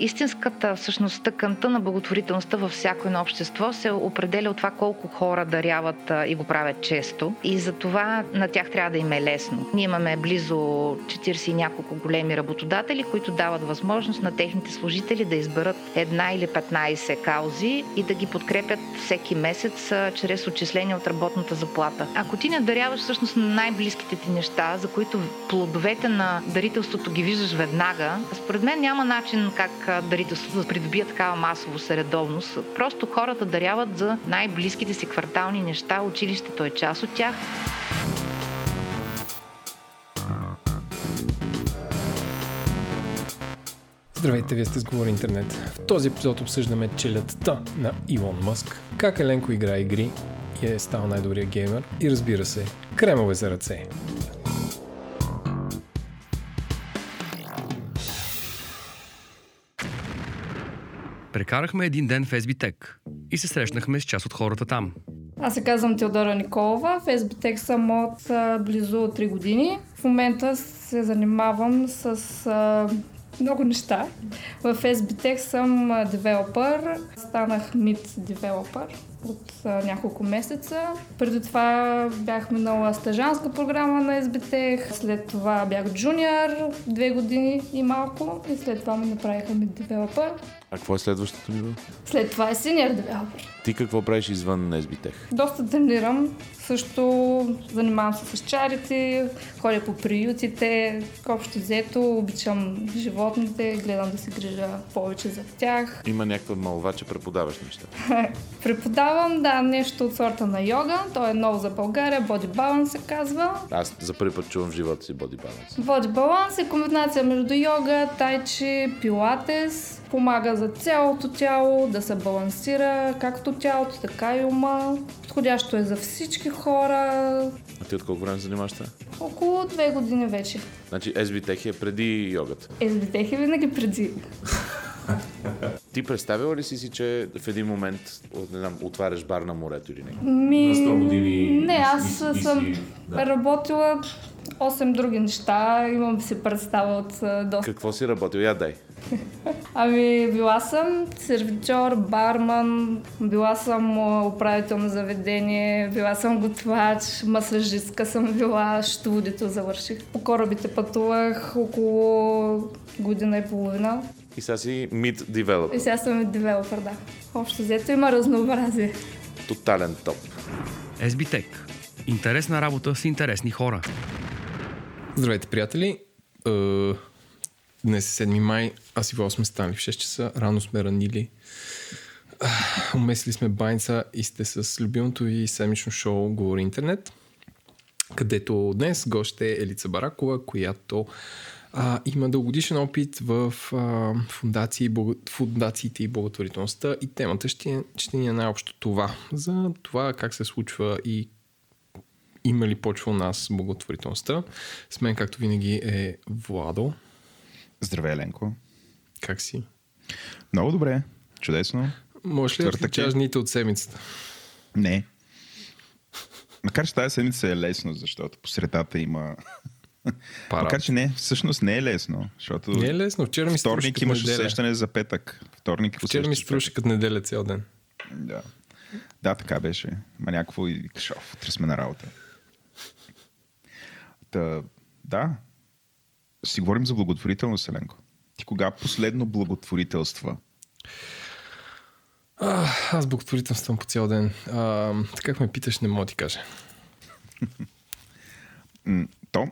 Истинската всъщност тъканта на благотворителността във всяко едно общество се определя от това колко хора даряват и го правят често. И за това на тях трябва да им е лесно. Ние имаме близо 40 и няколко големи работодатели, които дават възможност на техните служители да изберат една или 15 каузи и да ги подкрепят всеки месец чрез отчисление от работната заплата. Ако ти не даряваш всъщност на най-близките ти неща, за които плодовете на дарителството ги виждаш веднага, според мен няма начин как дарителството да придобие такава масово редовност. Просто хората даряват за най-близките си квартални неща, училището е част от тях. Здравейте, вие сте с Говори Интернет. В този епизод обсъждаме челядта на Илон Мъск, как Еленко играе игри и е стал най-добрия геймер и разбира се, кремове за ръце. Прекарахме един ден в SBTech и се срещнахме с част от хората там. Аз се казвам Теодора Николова. В SBTech съм от а, близо 3 години. В момента се занимавам с а, много неща. В SBTech съм девелопър. Станах мид девелопър от а, няколко месеца. Преди това бях минала стажанска програма на SBTech, след това бях джуниор две години и малко и след това ме направиха мид девелопър. А какво е следващото ниво? След това е синьор девелопър. Ти какво правиш извън SBTech? Доста тренирам. Също занимавам се с чарите, ходя по приютите. Общо взето обичам животните, гледам да се грижа повече за тях. Има някаква малва, че преподаваш неща. Преподавам, да, нещо от сорта на йога. То е ново за България. Body Balance се казва. Аз за първи път чувам в живота си Body Balance. Body Balance е комбинация между йога, тайчи, пилатес. Помага за цялото тяло да се балансира, както тялото, така и ума. Подходящо е за всички хора. А ти от колко време занимаваш това? Около две години вече. Значи SBTech е преди йогата. SBTech е винаги преди. Ти представила ли си си, че в един момент не знам, отваряш бар на морето или не? Ми... На 100 години Не, аз и- и- и съм си- да. работила 8 други неща. Имам си представа от доста. Какво си работил? Я дай. Ами, била съм сервитьор, барман, била съм управител на заведение, била съм готвач, масажистка съм била, штудито завърших. По корабите пътувах около година и половина. И сега си mid developer. И сега съм и девелопър, да. Общо взето има разнообразие. Тотален топ. SBTech. Интересна работа с интересни хора. Здравейте, приятели! Е, Днес е 7 май, аз и Вал сме станали в 6 часа, рано сме ранили. Ах, Умесили сме баница и сте с любимото ви седмично шоу Говори Интернет, където днес гост е Елица Баракова, която а, има дългогодишен опит в а, фундации, благо, фундациите и благотворителността и темата ще, ще ни е най-общо това. За това как се случва и има ли почва у нас благотворителността. С мен, както винаги, е Владо. Здравей, Еленко. Как си? Много добре. Чудесно. Можеш ли да отличаш дните от седмицата? Не. Макар, че тази седмица е лесно, защото по средата има... Пара. Макар, че не, всъщност не е лесно, защото Не е лесно. Вчера ми вторник имаш неделя. усещане за петък. Вторник Вчера ми струваше като неделя цял ден. Да. да, така беше. Ма някакво и викаш, оф, утре сме на работа. Та, да. Си говорим за благотворителност, Еленко. Ти кога последно благотворителства? А, аз благотворителствам по цял ден. А, така как ме питаш, не мога да ти кажа. То,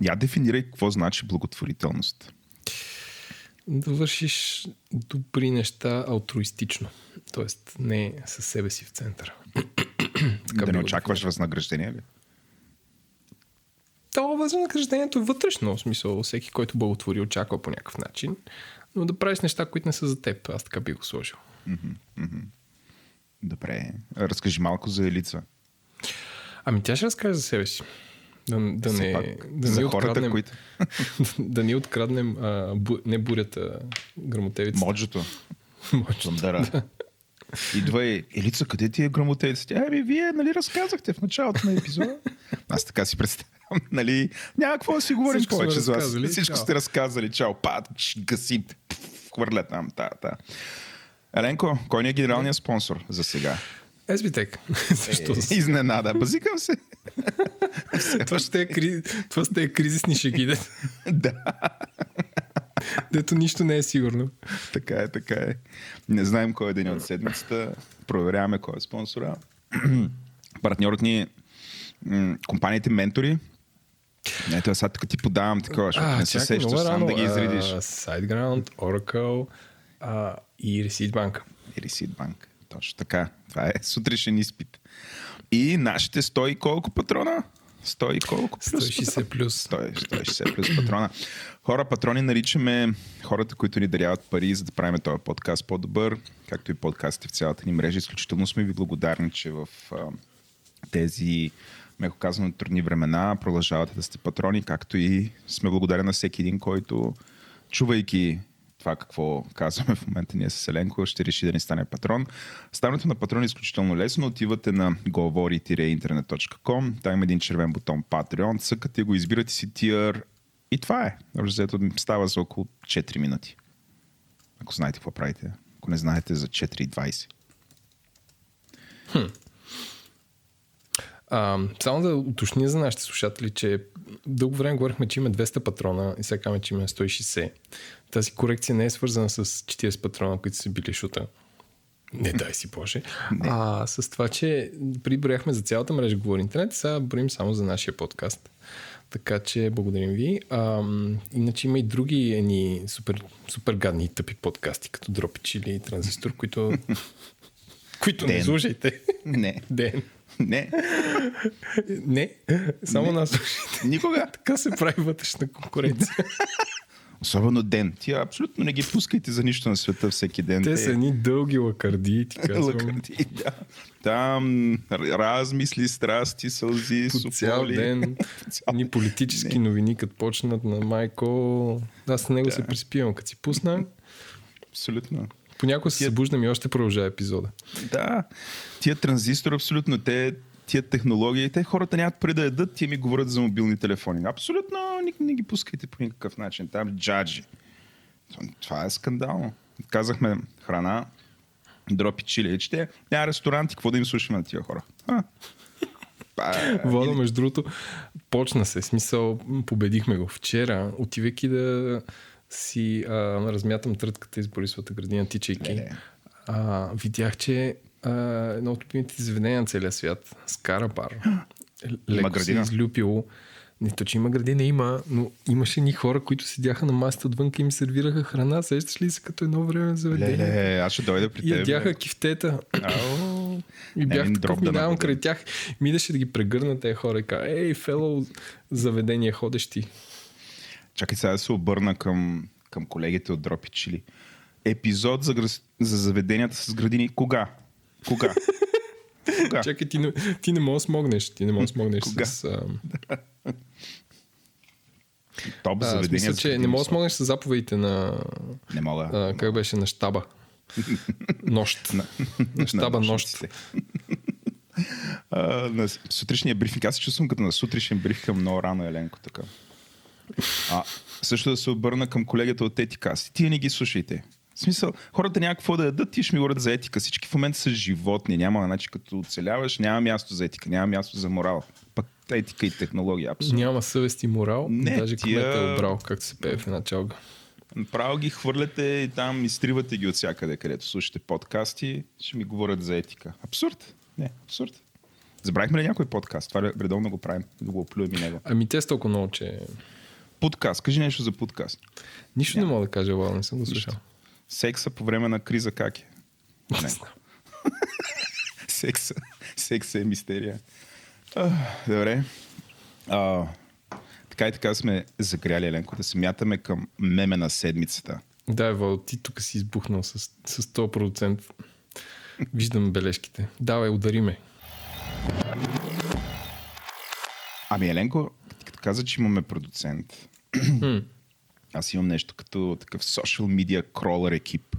я дефинирай какво значи благотворителност. Да вършиш добри неща алтруистично. Тоест не със себе си в центъра. да би не очакваш възнаграждение ли? То възнаграждението е вътрешно, в смисъл всеки, който благотвори, очаква по някакъв начин, но да правиш неща, които не са за теб. Аз така би го сложил. Добре. Разкажи малко за Елица. Ами тя ще разкаже за себе си. Да, да не, пак, да за не хората, откраднем, които... да ни откраднем а, бу, не бурята, грамотевицата. Моджото. Моджото. Зандара. Идва и Елица, къде ти е грамотевицата? Ами, вие, нали, разказахте в началото на епизода? Аз така си представям, нали? Няма какво да си говорим Всичко повече за вас. Всичко чао. сте разказали. Чао, пат, ш, гасим. хвърля там. Та, та. Еленко, кой ни е генералният спонсор за сега? SBTech. Защо? Е, изненада. Базикам се. това, ще е, кри- това ще е кризисни шеги, да, дето нищо не е сигурно. така е, така е. Не знаем кой е ден от седмицата. Проверяваме кой е спонсора. Партньорът ни е компаниите ментори. Ето, сега тук ти подавам такова, защото не се сещаш много сам да ги изредиш. А, SiteGround, Oracle а, и Receipt Bank. И Receipt Bank. Точно така. Това е сутрешен изпит. И нашите 100 и колко патрона? 100 и колко плюс 160 плюс. 100, 160 плюс патрона. Хора, патрони наричаме хората, които ни даряват пари, за да правим този подкаст по-добър, както и подкастите в цялата ни мрежа. Изключително сме ви благодарни, че в а, тези меко казано трудни времена продължавате да сте патрони, както и сме благодарени на всеки един, който чувайки това какво казваме в момента ние с Еленко, ще реши да ни стане патрон. Ставането на патрон е изключително лесно. Отивате на govori-internet.com, там има един червен бутон Patreon, цъкате го, избирате си тир и това е. Разето става за около 4 минути. Ако знаете какво правите. Ако не знаете за 4,20. А, само да уточня за нашите слушатели, че дълго време говорихме, че има 200 патрона и сега казваме, че има 160. Тази корекция не е свързана с 40 патрона, които са били шута. Не дай си Боже. А с това, че приброяхме за цялата мрежа Говори Интернет, сега броим само за нашия подкаст. Така че благодарим ви. А, иначе има и други едни супер, супер гадни и тъпи подкасти, като Дропич или Транзистор, които, които не слушайте. Не. Ден. Не. Не, само не. нас слушайте. Никога. Така се прави вътрешна конкуренция. Особено ден. Тия абсолютно не ги пускайте за нищо на света всеки ден. Те са едни дълги лакарди, ти казвам. Лакарди, да. Там размисли, страсти, сълзи, По цял сополи. ден. Ни политически новини, като почнат на Майко. Аз на него се приспивам. Като си пусна, Абсолютно. Понякога се събуждам и още продължава епизода. Да. Тия транзистори, абсолютно, те, тия технологии, те хората нямат преди да ядат, тия ми говорят за мобилни телефони. Абсолютно не, не ги пускайте по никакъв начин. Там джаджи. Това е скандално. Казахме храна, дропи чиличите. Няма ресторанти, какво да им слушаме на тия хора? А? Вода, между другото, почна се. Смисъл, победихме го. Вчера, отивайки да си а, размятам трътката из Борисовата градина, тичайки, а, видях, че а, едно от любимите заведения на целия свят, Скара бар, леко се излюпило. Не то, че има градина, има, но имаше ни хора, които седяха на масата отвън и им сервираха храна. Сещаш ли се като едно време заведение? Леле, аз ще дойда при И теб. ядяха бе. кифтета. Ау. И бях такъв, минавам край тях. Мидаше да ги прегърна тези хора и кажа, ей, фелоу, заведения ходещи. Чакай сега да се обърна към, към колегите от Дропи Чили. Епизод за, за заведенията с градини. Кога? Кога? Кога? Чакай, ти не, ти не можеш да смогнеш. Ти не можеш да смогнеш Кога? с... А, Топ а, в заведения. смисъл, за че не можеш да смогнеш с заповедите на... Не мога. А, как беше? На щаба. Нощ. На- На щаба нощ. нощниците. А, на сутрешния брифинг. Аз се чувствам като на сутрешен брифинг много рано, Еленко. Така. А, също да се обърна към колегата от етика. Си, Тия не ги слушайте. В смисъл, хората няма какво да ядат, ти ще ми говорят за етика. Всички в момента са животни. Няма, значи като оцеляваш, няма място за етика, няма място за морал. Пък етика и технология. Абсолютно. Няма съвест и морал. Не, Даже тия- кмета е обрал, както се пее в една чалга. Право ги хвърляте и там изтривате ги от всякъде, където слушате подкасти, ще ми говорят за етика. Абсурд. Не, абсурд. Забравихме ли някой подкаст? Това редовно го правим. Да го оплюем и него. Ами те са толкова много, че... Подкаст. Кажи нещо за подкаст. Нищо не мога да кажа, Лала, не съм го слушал. Секса по време на криза как е? Не. Секса. Секса е мистерия. А, добре. А, така и така сме загряли, Еленко, да се мятаме към меме на седмицата. Да, Ево, ти тук си избухнал с, с 100%. Виждам бележките. Давай, удари ме. Ами, Еленко, като каза, че имаме продуцент, аз имам нещо като такъв social media crawler екип.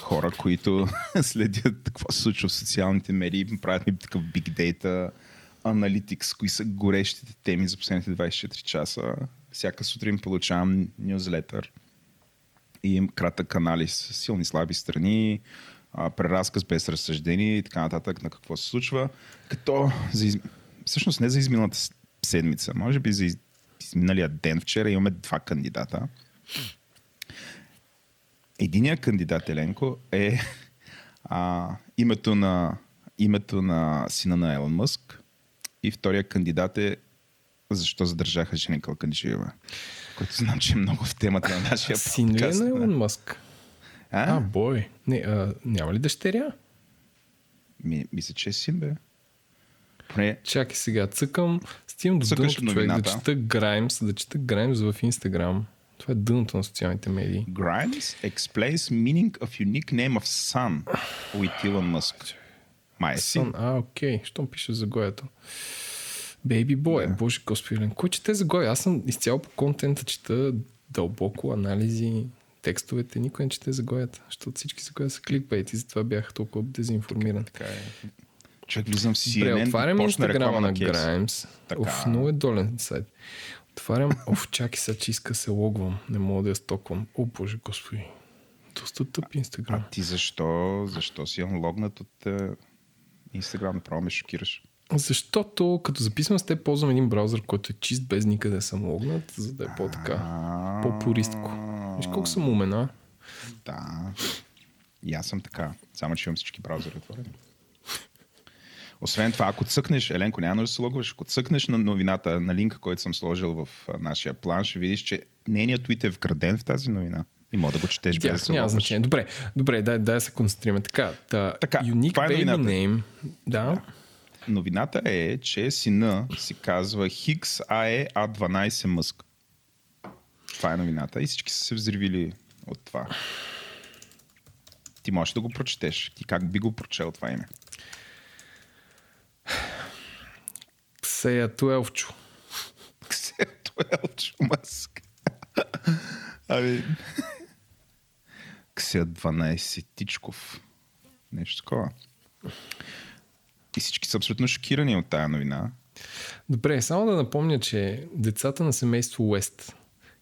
Хора, които следят какво се случва в социалните медии, правят ми такъв big data, аналитикс, кои са горещите теми за последните 24 часа. Всяка сутрин получавам нюзлетър. и им кратък анализ, силни слаби страни, преразказ без разсъждение и така нататък на какво се случва. Като за из... всъщност не за изминалата седмица, може би за из... изминалия ден вчера имаме два кандидата. Единият кандидат, Еленко, е а, името, на, името на сина на Елон Мъск и втория кандидат е защо задържаха Жени Калканджиева, който знам, че е много в темата на нашия Син ли е подкаст. на да. Илон Мъск? А, А, бой. Не, а, няма ли дъщеря? ми, мисля, че е син, бе. Поне, Чакай сега, цъкам, стигам до дъното човек да чета Граймс, да чета Граймс в Инстаграм. Това е дъното на социалните медии. Grimes explains meaning of unique name of son with Elon Musk. Май е син. а, окей, щом пише заглавието. Бейби бой, Да. боже господи, кой чете заглавия? Аз съм изцяло по контента, чета дълбоко анализи, текстовете, никой не чете заглавията, защото всички заглавия са кликбейт и затова бях толкова дезинформиран. Така е. Човек влизам в CNN, отварям почна реклама на на. Grimes. Така. Оф, много е долен сайт. Отварям, оф, чакай сега, че иска се логвам. Не мога да я стоквам. О, боже господи. Доста тъп инстаграм. А ти защо, защо си логнат от е, Инстаграм? Направо ме шокираш. Защото като записвам с теб, ползвам един браузър, който е чист, без никъде съм логнат, за да е по-така. По-пористко. Виж колко съм умена. Да. И аз съм така. Само, че имам всички браузъри отворени. Освен това, ако цъкнеш, Еленко, няма да се логваш, ако цъкнеш на новината, на линка, който съм сложил в нашия план, ще видиш, че нейният твит е вграден в тази новина. И мога да го четеш без да се няма значение. Добре, добре, дай, дай да се концентрираме. Така, та, Така, Unique това е Baby. Name. Да. Новината е, че сина си казва Хикс АЕ А12 Мъск. Това е новината и всички са се взривили от това. Ти можеш да го прочетеш. Ти как би го прочел това име? Сея Туелчо. Ксето Елчо Мъск. Ами... Ксея 12 Тичков. Нещо такова. И всички са абсолютно шокирани от тая новина. Добре, само да напомня, че децата на семейство Уест,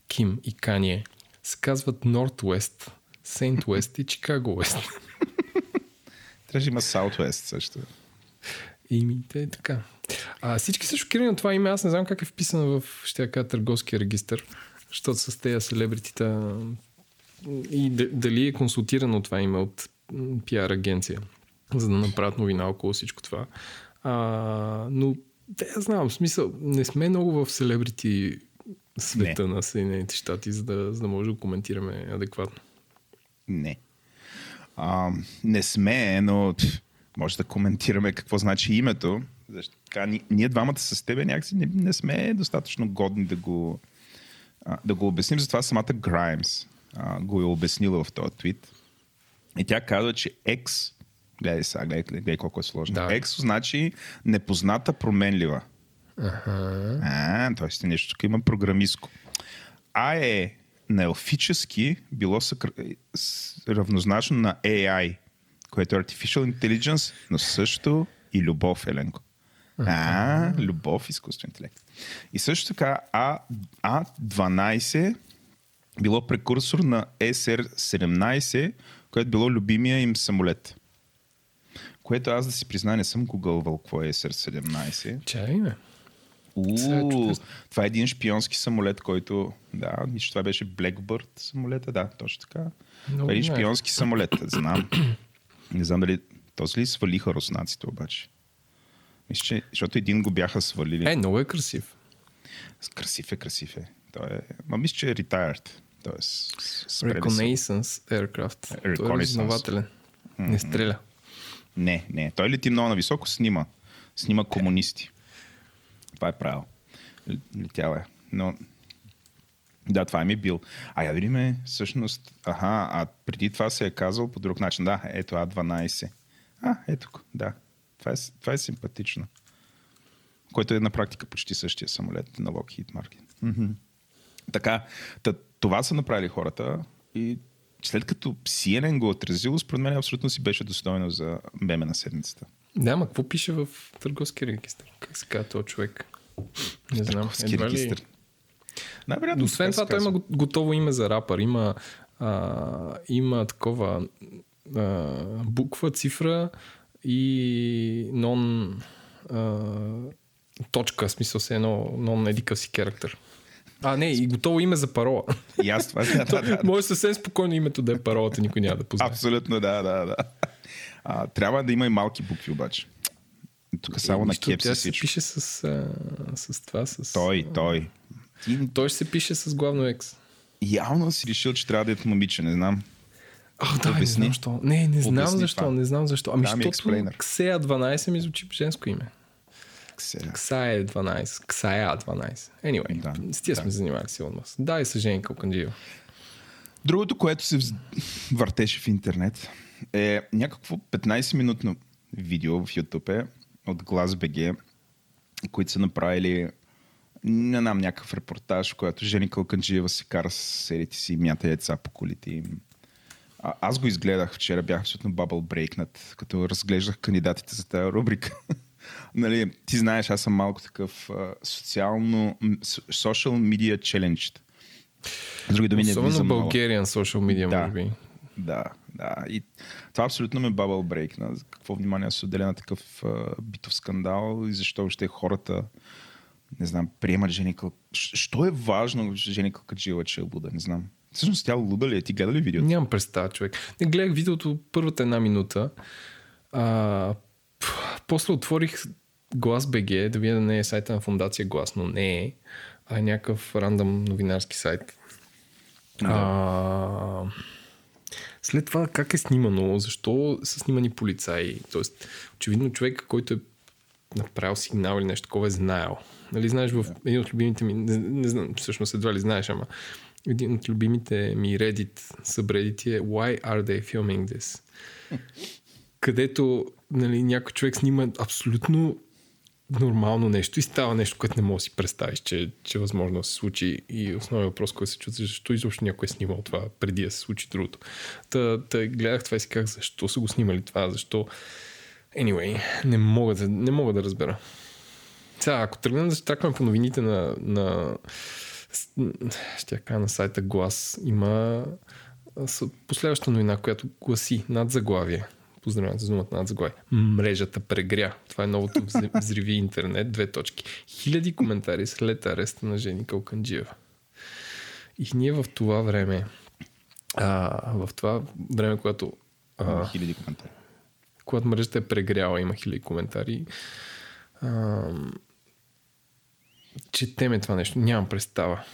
Ким и Кание, се казват Норт Уест, Сейнт Уест и Чикаго Уест. Трябваше да има Southwest също. И ми, те е така. А, всички са шокирани от това име. Аз не знам как е вписано в, ще я кажа, търговския регистр, защото с тези селебритита и дали е консултирано това име от пиар агенция, за да направят новина около всичко това. А, но те, я знам, в смисъл, не сме много в селебрити света на Съединените щати, за да, за да може да коментираме адекватно. Не. А, не сме, но може да коментираме какво значи името. Защо така, ни- ние двамата с тебе някакси не, не сме достатъчно годни да го, а, да го обясним. Затова самата а, го е обяснила в този твит. И тя казва, че X, гледай сега, гледай, гледай колко е сложно. Да. X значи непозната променлива. Ага. А, т.е. нещо тук има програмистко. А е на елфически било съкр... равнозначно на AI, което е Artificial Intelligence, но също и любов, Еленко. А, любов, изкуствен интелект. И също така А, А12 било прекурсор на SR-17, което било любимия им самолет. Което аз да си призна, не съм гугълвал какво е SR-17. Чай, бе. Е Уу, чудесно. това е един шпионски самолет, който... Да, мисля, това беше Blackbird самолета, да, точно така. Много това е един шпионски самолет, знам. Не знам дали... Този ли свалиха руснаците обаче? Мисля, че... Защото един го бяха свалили. Е, много е красив. Красив е, красив е. Той е... Ма мисля, че е retired. Тоест. Reconnaissance Aircraft. Той е Reconnaissance. разузнавателен. Не стреля. Не, не. Той лети много нависоко, снима. Снима комунисти. Това е правил. Л- Летял е. Но да, това е ми бил. А я видиме, всъщност, аха, а преди това се е казал по друг начин. Да, ето А12. А, ето, го, да. Това е, това е симпатично. Който е на практика почти същия самолет на Lockheed Martin. Мгм. Така, та, това са направили хората и след като CNN го отразило, според мен абсолютно си беше достойно за меме на седмицата. Да, какво пише в търговски регистр? Как се казва този човек? Не знам. Търговски Едва ли... Най-вероятно Освен това, той има го- готово име за рапър. Има а, има такова а, буква, цифра и нон а, точка, смисъл се едно нон едикъв си характер. А, не, и готово име за парола. И аз това да, да, да. Може съвсем спокойно името да е паролата, никой няма да познае. Абсолютно, да, да, да. А, трябва да има и малки букви обаче. Тук само на Нищо, кеп тя се пише с, а, с това, с... Той, той. Ти Той ще се пише с главно X. явно си решил, че трябва да е момиче, не знам. А, да, не знам защо. Не, не знам Обясни защо, това. не знам защо. Ами, Да защото експлейнер. Ксея 12 ми звучи женско име. Сега. Ксая 12. Ксая 12. Anyway, Да, с тия да. сме занимали сигурно. Да, и с Жени Калканджиева. Другото, което се вз- въртеше в интернет е някакво 15-минутно видео в YouTube е от GlassBG, които са направили не знам, някакъв репортаж, в който Жени Калканджиева се кара с серите си и мята яйца по колите им. А, аз го изгледах вчера, бях абсолютно бабъл брейкнат, като разглеждах кандидатите за тази рубрика. нали, ти знаеш, аз съм малко такъв а, социално, social media challenge. С други думи, не Особено много. Bulgarian social media, Да. може би. Да, да. И това абсолютно ме бабъл брейкна. Какво внимание се отделя на такъв а, битов скандал и защо въобще хората не знам, приемат Жени Кал... Що е важно Жени Калкаджиева, че е луда? Не знам. Всъщност тя луда ли е? Ти гледа ли видеото? Нямам представа, човек. Не гледах видеото първата една минута. А, после отворих Глас БГ да видя да не е сайта на фундация Глас, но не е. А е някакъв рандъм новинарски сайт. А, след това как е снимано, защо са снимани полицаи, Тоест, очевидно човек, който е направил сигнал или нещо такова е знаел. Нали знаеш в един от любимите ми, не, не знам, всъщност едва ли знаеш, ама един от любимите ми Reddit, събредити е Why are they filming this? Където нали, някой човек снима абсолютно нормално нещо и става нещо, което не можеш да си представиш, че, че е възможно да се случи. И основният въпрос, който се чуди, защо изобщо някой е снимал това преди да се случи другото. Та, та гледах това и си казах, защо са го снимали това, защо... Anyway, не мога да, не мога да разбера. Сега, ако тръгнем да се тракваме по новините на, на ще кажа на сайта Глас, има последваща новина, която гласи над заглавие. Поздравявам за думата над заглавие. Мрежата прегря. Това е новото вз- взриви интернет. Две точки. Хиляди коментари след ареста на Жени Калканджиева. И ние в това време, а, в това време, когато а, Хиляди коментари. Когато мрежата е прегряла, има хиляди коментари. А, четеме това нещо. Нямам представа.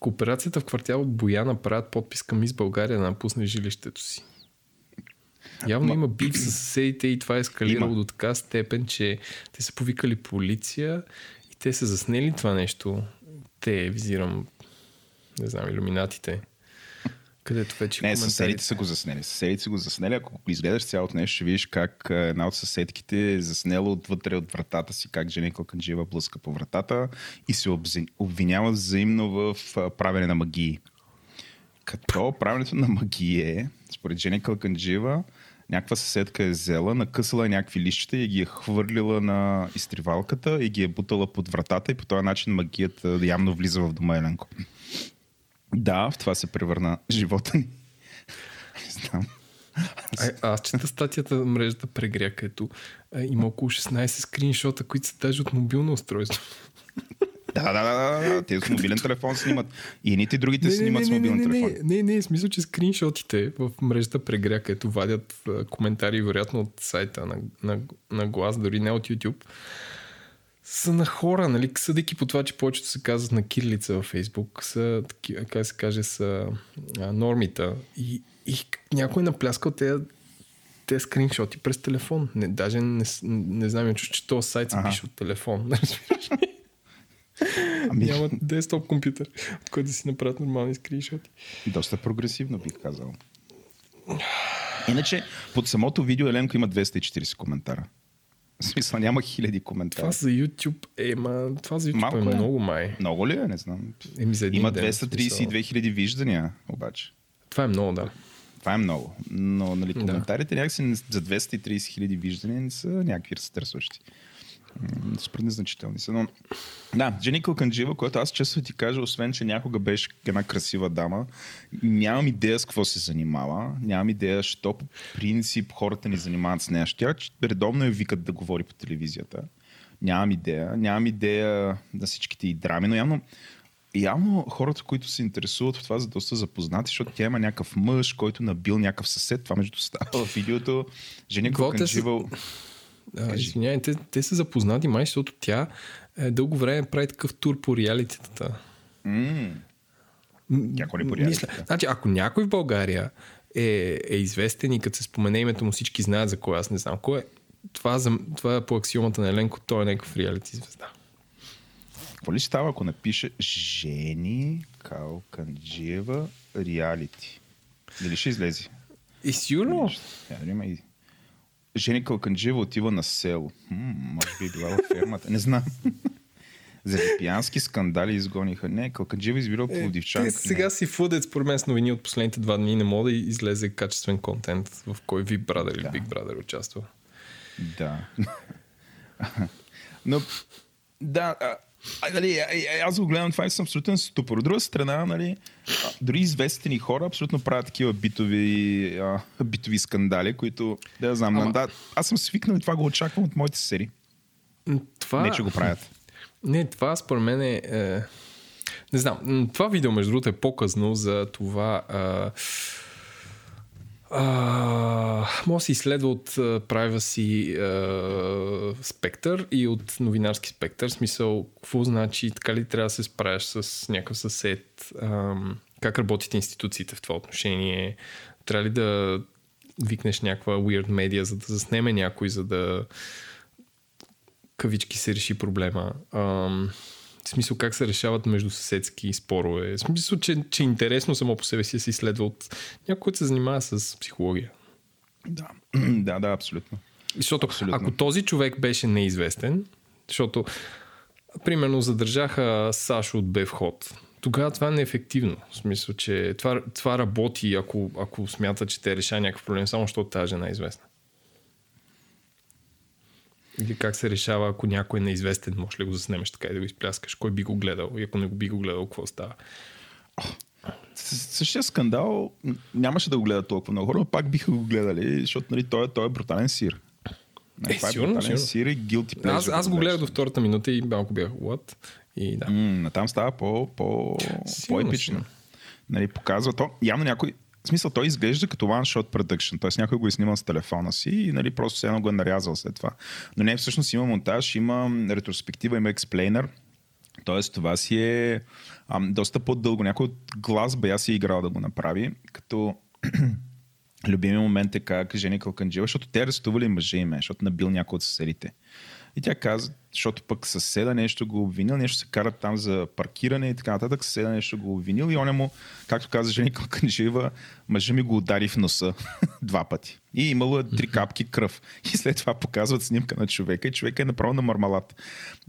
Кооперацията в квартал Бояна правят подпис към Мис България да напусне жилището си. Явно има бив с съседите и това е ескалирало Има. до така степен, че те са повикали полиция и те са заснели това нещо. Те, визирам, не знам, иллюминатите. Където вече Не, съседите са го заснели. Съседите са го заснели. Ако изгледаш цялото нещо, ще видиш как една от съседките е заснела отвътре от вратата си, как Жени Калканджиева блъска по вратата и се обвинява взаимно в правене на магии. Като правенето на магии е, според Жени Калканджиева, някаква съседка е взела, накъсала някакви лищите и ги е хвърлила на изтривалката и ги е бутала под вратата и по този начин магията явно влиза в дома Еленко. Да, в това се превърна живота ни. Не знам. А, аз чета статията на мрежата прегря, където а, има около 16 скриншота, които са даже от мобилно устройство. Да, да, да, да, да. Те с мобилен телефон снимат. И едните и другите снимат с мобилен не, телефон. не, не, не, в смисъл, че скриншотите в мрежата прегря, където вадят а, коментари, вероятно от сайта на, на, на глас, дори не от YouTube, са на хора, нали, съдейки по това, че повечето се казват на кирилица във Фейсбук, са, как се каже, са а, нормита. И, и някой е напляскал те, те скриншоти през телефон. Не, даже не, не знам, че, че този сайт се Аха. пише от телефон. Разбираш ли? Ами, Нямат десктоп компютър, в който да си направят нормални скриншоти. доста прогресивно бих казал. Иначе, под самото видео Еленко има 240 коментара. В смисъл, няма хиляди коментари. Това за YouTube е, ма, това за YouTube Малко е, е. много май. Много ли е? Не знам. Еми за Има ден, 232 хиляди виждания, обаче. Това е много, да. Това е много. Но нали, Да. коментарите някакси не- за 230 хиляди виждания не са някакви разтърсващи. Супер незначителни са. Но... Да, Жени Калканджиева, която аз често ти кажа, освен, че някога беше една красива дама, нямам идея с какво се занимава, нямам идея, що по принцип хората ни занимават с нея. Тя редовно я викат да говори по телевизията. Нямам идея. Нямам идея на всичките и драми, но явно Явно хората, които се интересуват от това, са доста запознати, защото тя има някакъв мъж, който набил някакъв съсед. Това между става в видеото. Жени те Калканджиева... А, извинявай, те, те са запознати май, защото тя е, дълго време прави такъв тур по реалитетата. М, Тя ходи по Мисля, значи, ако някой в България е, е известен и като се спомене името му, всички знаят за кой, аз не знам кой е. Това, за, това е по аксиомата на Еленко, той е някакъв реалити звезда. Какво ли става, ако напише Жени Калканджиева реалити? Дали ще излезе? И сигурно. И... Жени Калканджиева отива на село. М, може би е била във фермата. Не знам. Заради пиянски скандали изгониха. Не, Калканджиева избира плодивчанка. Е, сега си фудят според мен с новини от последните два дни. Не мога да излезе качествен контент, в кой Big Brother или Да. Big Brother участва. Да. Но, да, а, нали, аз го гледам това и съм абсолютно ступор. От друга страна, нали, дори известни хора абсолютно правят такива битови, а, битови скандали, които, да я знам, Ама- да, аз съм свикнал и това го очаквам от моите серии. Това... Не, че го правят. Не, това според мен е... е... Не знам, това видео между другото е показно за това... А... А, може да се изследва от а, privacy а, спектър и от новинарски спектър. В смисъл, какво значи, така ли трябва да се справяш с някакъв съсед? Ам, как работят институциите в това отношение? Трябва ли да викнеш някаква weird media, за да заснеме някой, за да кавички се реши проблема. Ам, в смисъл как се решават между съседски спорове. В смисъл, че, че е интересно само по себе си се изследва от някой, който се занимава с психология. Да, да, да, абсолютно. Защото Абсолютно. ако този човек беше неизвестен, защото примерно задържаха Сашо от Бевход, тогава това е неефективно. В смисъл, че това, това работи, ако, ако смята, че те решава някакъв проблем, само защото тази жена е известна. Или как се решава, ако някой е неизвестен, може ли го заснемеш така и да го изпляскаш? Кой би го гледал? И ако не го би го гледал, какво става? Същия скандал нямаше да го гледат толкова много хора, но пак биха го гледали, защото нали, той, е- той е брутален сир. Нали, Е, това сигурно, брутален сигурно. сир и guilty pleasure. Аз, аз го гледах до втората минута и малко бях what? И да. М, там става по, по, по-епично. Нали, показва то. Явно някой... В смисъл, той изглежда като one shot production. Т.е. някой го е снимал с телефона си и нали, просто все едно го е нарязал след това. Но не, всъщност има монтаж, има ретроспектива, има експлейнер. Тоест, това си е ам, доста по-дълго. Някой от глас бая си е играл да го направи, като любимия момент е как Жени Калканджиева, защото те арестували мъже име, защото набил някой от съседите. И тя каза, защото пък съседа нещо го обвинил, нещо се карат там за паркиране и така нататък, съседа нещо го обвинил и он му, както каза Жени Калканджиева, мъжа ми го удари в носа два пъти. И имало е три капки кръв. И след това показват снимка на човека и човека е направо на мармалат.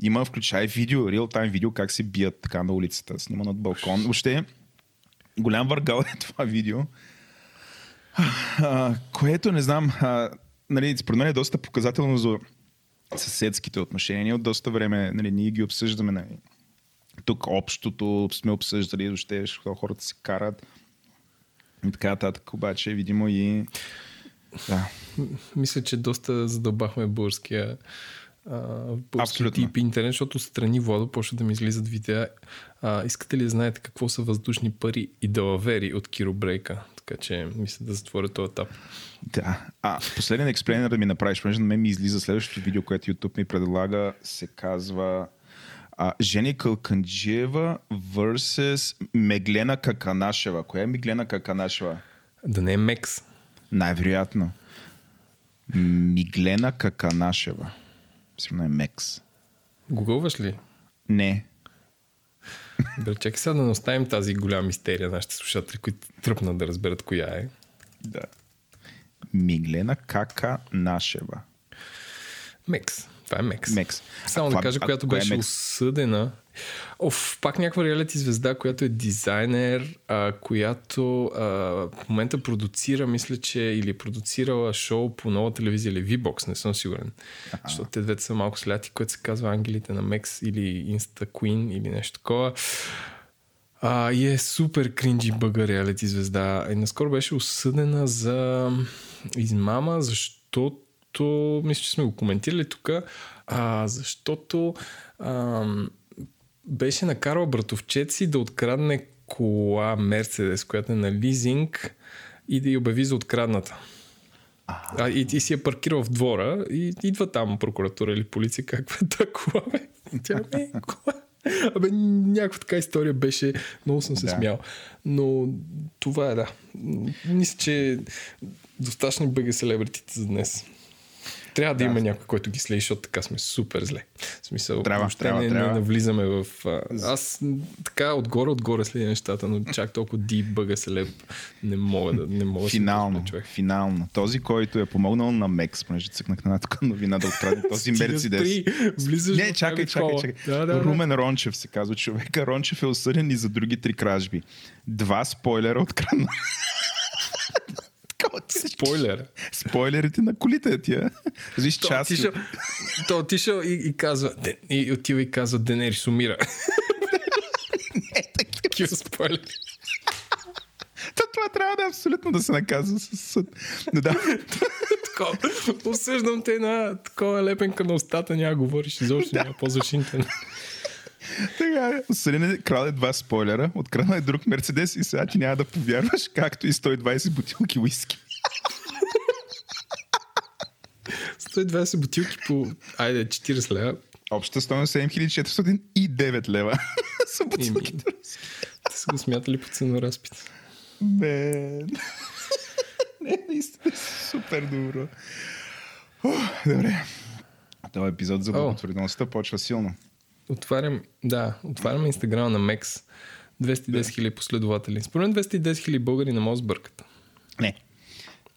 Има, включай видео, реал тайм видео, как се бият така на улицата, снимано от балкон. Въобще, голям въргал е това видео. А, което не знам, а, нали, според мен е доста показателно за съседските отношения. Ние от доста време нали, ние ги обсъждаме. Нали. Тук общото сме обсъждали, въобще хората се карат. И така нататък, обаче, видимо и... Да. Мисля, че доста задълбахме българския български тип интернет, защото страни Владо почва да ми излизат видеа. А, искате ли да знаете какво са въздушни пари и далавери от Киро Брейка? Така че мисля да затворя този етап. Да. А, последен експлейнер да ми направиш, понеже на мен ми излиза следващото видео, което YouTube ми предлага, се казва а, Жени Калканджиева versus Меглена Каканашева. Коя е Меглена Каканашева? Да не е Мекс. Най-вероятно. Миглена Каканашева. Сигурно е Мекс. Гугълваш ли? Не. Добре, чакай сега да не оставим тази голяма мистерия на нашите слушатели, които тръпнат да разберат коя е. Да. Миглена Каканашева. Мекс. Това е Мекс. Мекс. Само А да кажа, а която коя е беше Мекс? осъдена. Оф, пак някаква реалити звезда, която е дизайнер, а, която а, в момента продуцира, мисля, че или е продуцирала шоу по нова телевизия или V-Box, не съм сигурен. Защото те двете са малко сляти, което се казва Ангелите на Мекс или Insta Queen или нещо такова. А, и е супер кринджи бъга реалити звезда. И наскоро беше осъдена за измама, защото мисля, че сме го коментирали тук, а, защото ам, беше накарал братовчет си да открадне кола Мерцедес, която е на лизинг и да я обяви за открадната. А, и, и си я паркирал в двора и идва там прокуратура или полиция, каква е та кола, бе? Тя бе, кола. Абе, някаква така история беше, много съм се Да. смял. Но това е, да. Мисля, че достатъчни бъга селебритите за днес. Трябва да, Да. има някой, който ги следи, защото така сме супер зле. В смисъл, Трябва, въобще трябва, не, трябва. не навлизаме в... Аз така отгоре, отгоре следя нещата, но чак толкова дип бъга селеб не мога да не мога да се Финално, почва, човек. финално. Този, който е помогнал на Мекс, понеже цъкнах на една тук новина да открадне този Мерцедес. Не, чакай, чакай, чакай. Да, да, да. Румен Рончев се казва човека. Рончев е осъден и за други три кражби. Два спойлера открадна. Спойлер. Спойлерите на колите тия. Виж То част. отишъл, то отишъл и, и казва, «Де- и отива и казва, Денерис умира. Такива спойлери. То това трябва да е абсолютно да се наказва с съд. Но да, Осъждам те на такова лепенка на устата, няма говориш изобщо, няма ползваш интернет. Така е. Осъден е, крал е два спойлера, открадна е друг Мерцедес и сега ти няма да повярваш, както и 120 бутилки уиски. 120 бутилки по, айде, 40 лева. Обща стоеност е 7409 лева. Са бутилките. те са го смятали по ценоразпит. Бе. Не, наистина е супер добро. Ух, Добре. Този епизод за О. благотворителността почва силно. Отварям, да, отварям инстаграма на Мекс. 210 хиляди последователи. Според мен 210 хиляди българи не могат да сбъркат. Не.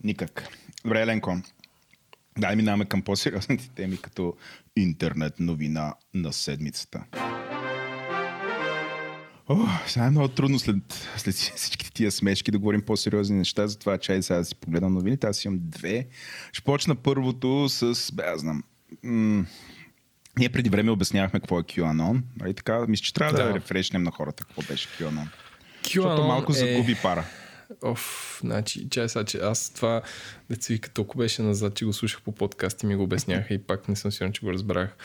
Никак. Добре, Еленко. Дай минаваме към по-сериозните теми, като интернет новина на седмицата. О, сега е много трудно след, след всичките тия смешки да говорим по-сериозни неща, затова чай сега да си погледам новините. Аз имам две. Ще почна първото с, бе, аз знам, м- ние преди време обяснявахме какво е QAnon. Нали така? Мисля, че трябва да, да рефрешнем на хората какво беше QAnon. QAnon Защото малко е... загуби пара. Оф, значи, чай сега, че аз това деца вика толкова беше назад, че го слушах по подкаст и ми го обясняха и пак не съм сигурен, че го разбрах.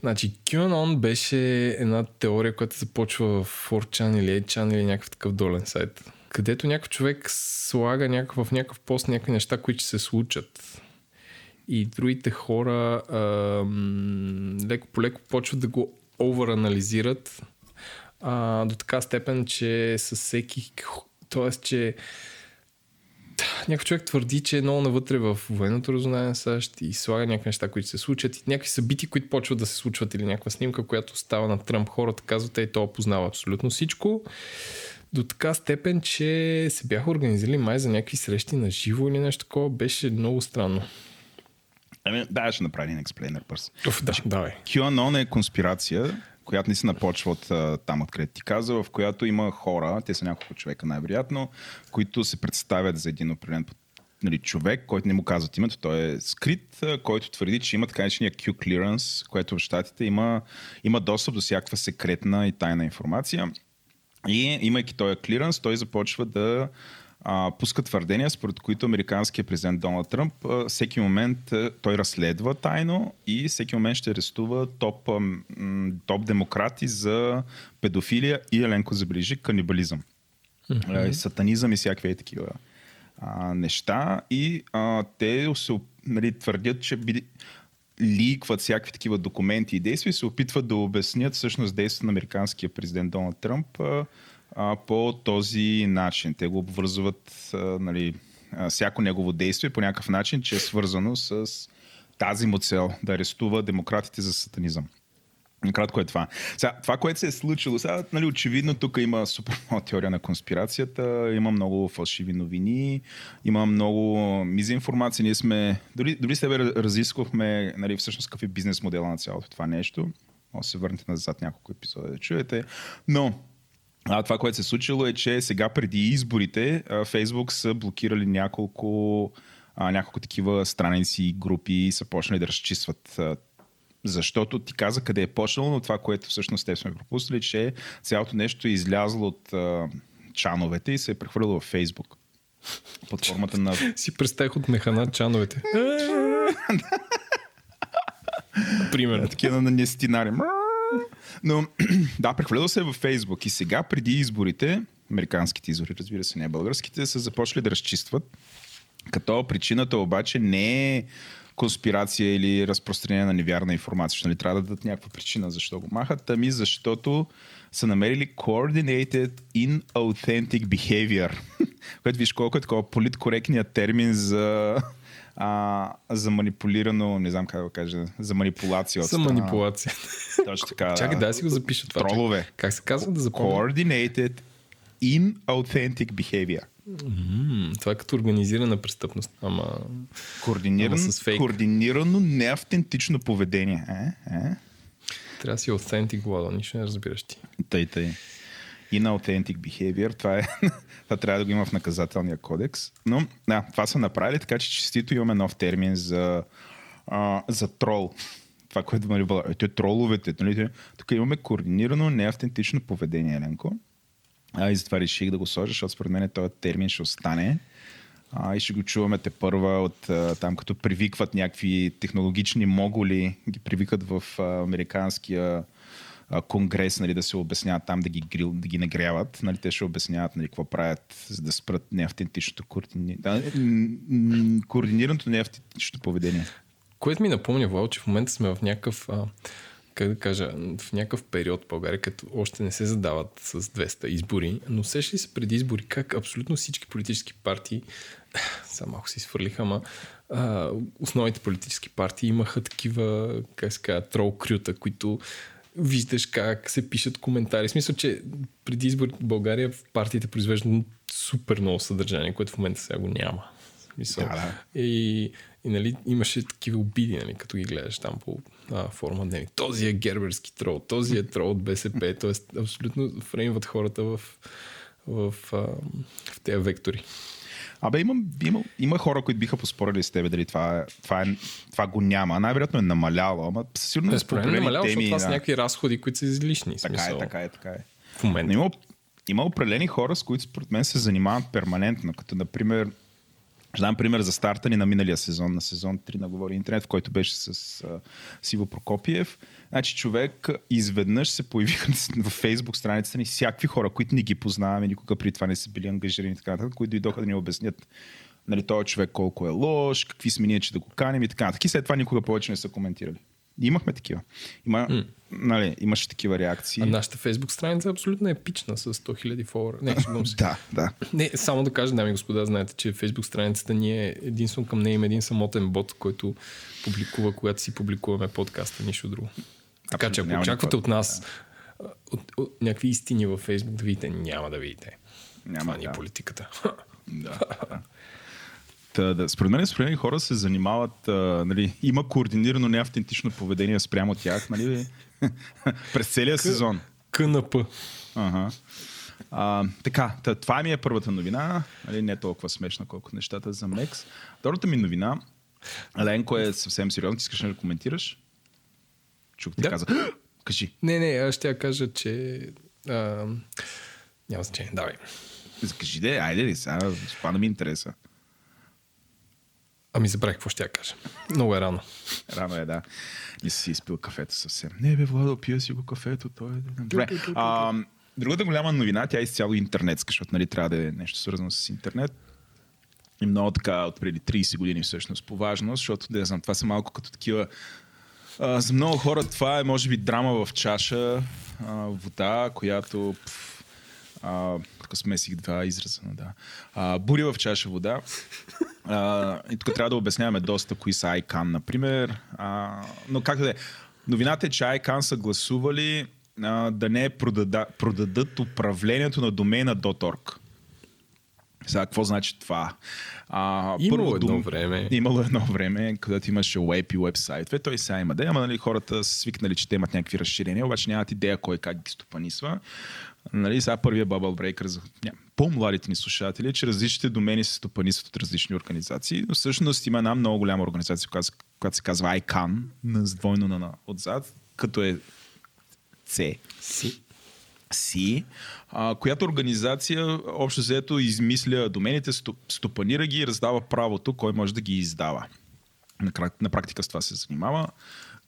Значи, QAnon беше една теория, която започва в 4chan или 8chan или някакъв такъв долен сайт, където някакъв човек слага някакъв, в някакъв пост някакви неща, които ще се случат. И другите хора леко по леко почват да го овъранализират а, до така степен, че със всеки... Тоест, че някой човек твърди, че е много навътре в военното разузнаване на САЩ и слага някакви неща, които се случат и някакви събития, които почват да се случват или някаква снимка, която става на Тръмп. Хората казват, ей, то познава абсолютно всичко. До така степен, че се бяха организирали май за някакви срещи на живо или нещо такова. Беше много странно. Ами, да, ще направи един експлейнер пърс. Уф, да, давай. QAnon е конспирация, която не се напочва от там, откъдето ти каза, в която има хора, те са няколко човека най-вероятно, които се представят за един определен нали, човек, който не му казват името, той е скрит, който твърди, че има така наречения Q clearance, което в щатите има, има достъп до всякаква секретна и тайна информация. И имайки този клиранс, той започва да а, пуска твърдения, според които американският президент Доналд Тръмп а, всеки момент а, той разследва тайно и всеки момент ще арестува топ, а, м, топ демократи за педофилия и Еленко забележи канибализъм. Mm-hmm. И сатанизъм и всякакви такива а, неща. И а, те се, нали, твърдят, че би, ликват всякакви такива документи и действия и се опитват да обяснят всъщност действието на американския президент Доналд Тръмп а, а, по този начин. Те го обвързват а, нали, а, всяко негово действие по някакъв начин, че е свързано с тази му цел да арестува демократите за сатанизъм. Накратко е това. Сега, това, което се е случило, сега, нали, очевидно тук има супер много теория на конспирацията, има много фалшиви новини, има много мизинформация. Ние сме, дори, дори с тебе разисквахме нали, всъщност какъв е бизнес модела на цялото това нещо. Може да се върнете назад няколко епизода да чуете. Но а, това, което се случило е, че сега преди изборите Фейсбук са блокирали няколко, а, няколко такива страници и групи и са почнали да разчистват защото ти каза къде е почнало, но това, което всъщност те сме пропуснали, че цялото нещо е излязло от а, чановете и се е прехвърлило в Фейсбук. Под формата на... Си представих от механа чановете. Примерно. Такива на нестинари. Но да, прехвърлило се е в Фейсбук и сега преди изборите, американските избори, разбира се, не българските, са започнали да разчистват. Като причината обаче не е конспирация или разпространение на невярна информация. Нали, трябва да дадат някаква причина защо го махат. Ами защото са намерили coordinated inauthentic behavior. което виж колко е такова политкоректният термин за а, за манипулирано, не знам как да кажа, за манипулация. За манипулация. Точно така. Чакай, да си го запиша това. Тролове. Как се казва да запомня? Coordinated inauthentic behavior. М, това е като организирана престъпност. Ама... Координиран, Ама с фейк. координирано неавтентично поведение. Е? Е? Трябва да си authentic, Владо, нищо не разбираш ти. Тъй, тъй. Inauthentic behavior, това, е, това трябва да го има в наказателния кодекс. Но да, това са направили, така че честито имаме нов термин за, а, за трол. Това, което нали, бъде, е, те троловете. Нали, тук имаме координирано неавтентично поведение, Еленко. А, и затова реших да го сложа, защото според мен този термин ще остане. А, и ще го чуваме те първа от а, там, като привикват някакви технологични моголи, ги привикат в а, американския конгрес, нали, да се обясняват там, да ги, грил, да ги нагряват. Нали, те ще обясняват нали, какво правят, за да спрат неавтентичното координи... да, м- м- координираното неавтентично поведение. Което ми напомня, Владо, че в момента сме в някакъв, как да кажа, в някакъв период в България, като още не се задават с 200 избори, но сеш ли се преди избори как абсолютно всички политически партии, само малко си свърлиха, ама а, основните политически партии имаха такива, как се казва, трол крюта, които виждаш как се пишат коментари. В смисъл, че преди изборите в България в партиите произвеждат супер много съдържание, което в момента сега го няма. В Смисъл. Да, да. И, и нали, имаше такива обиди, нали, като ги гледаш там по а, форума дневник. Този е герберски трол, този е трол от БСП. Тоест, абсолютно фреймват хората в, в, а, в тези вектори. Абе, има, има, има хора, които биха поспорили с тебе дали това, е, това, е, това го няма. Най-вероятно е намаляло, ама според мен е определени намалява, защото теми, това са да. някакви разходи, които са излишни. Така смисъл, е, така е, така е. В момента. Но има, има определени хора, с които според мен се занимават перманентно, като например ще дам пример за старта ни на миналия сезон, на сезон 3 на Говори Интернет, в който беше с а, Сиво Прокопиев. Значи човек изведнъж се появиха в Фейсбук страницата ни всякакви хора, които не ги познаваме, никога при това не са били ангажирани и така нататък, които дойдоха да ни обяснят нали, този човек колко е лош, какви сме ние, че да го каним и така нататък. И след това никога повече не са коментирали. Имахме такива. Има, mm. нали, имаше такива реакции. А нашата фейсбук страница е абсолютно епична с 100 000 фолуъра. Не, се. Да, да. Не, само да кажа, дами и господа, знаете, че фейсбук страницата ни е единствено към нея има един самотен бот, който публикува, когато си публикуваме подкаста, нищо друго. Така че ако очаквате от нас а, от, от, някакви истини във фейсбук да видите, няма да видите. Няма, Това ни е да. политиката. Да, да. Та, да, според мен, според мен хора се занимават, а, нали, има координирано неавтентично поведение спрямо тях, нали, през целия сезон. КНП. Ага. А, така, та, това ми е първата новина, нали, не толкова смешна, колкото нещата за Мекс. Втората ми новина, Ленко е съвсем сериозно, ти искаш да коментираш? Чук ти Да. каза. Кажи, Не, не, аз ще я кажа, че... А, няма значение, давай. кажи де, айде ли, сега спада ми интереса. Ами забравих какво ще я кажа. Много е рано. Рано е, да. Не си изпил кафето съвсем. Не бе, Владо, пия си го кафето. Той е... Добре. А, другата голяма новина, тя е изцяло интернетска, защото нали, трябва да е нещо свързано с интернет. И много така от преди 30 години всъщност по важност, защото да знам, това са малко като такива а, за много хора това е може би драма в чаша, а, вода, която пф, а, тук смесих два израза, но да. А, буря в чаша вода. А, и тук трябва да обясняваме доста кои са ICANN, например. А, но как да е? Новината е, че ICANN са гласували а, да не продада, продадат управлението на домена .org. Сега, какво значи това? А, Имало едно време. Имало едно време, където имаше веб и вебсайтове. Той сега има да, ама нали, хората са свикнали, че те имат някакви разширения, обаче нямат идея кой как ги стопанисва. Нали, сега първия Bubble Breaker за по-младите ни слушатели, е, че различните домени се стопанисват от различни организации, но всъщност има една много голяма организация, която, която се казва ICANN, на с двойно на, на отзад, като е C. Си. Си, а, която организация общо взето измисля домените, стоп- стопанира ги и раздава правото, кой може да ги издава. На, на практика с това се занимава.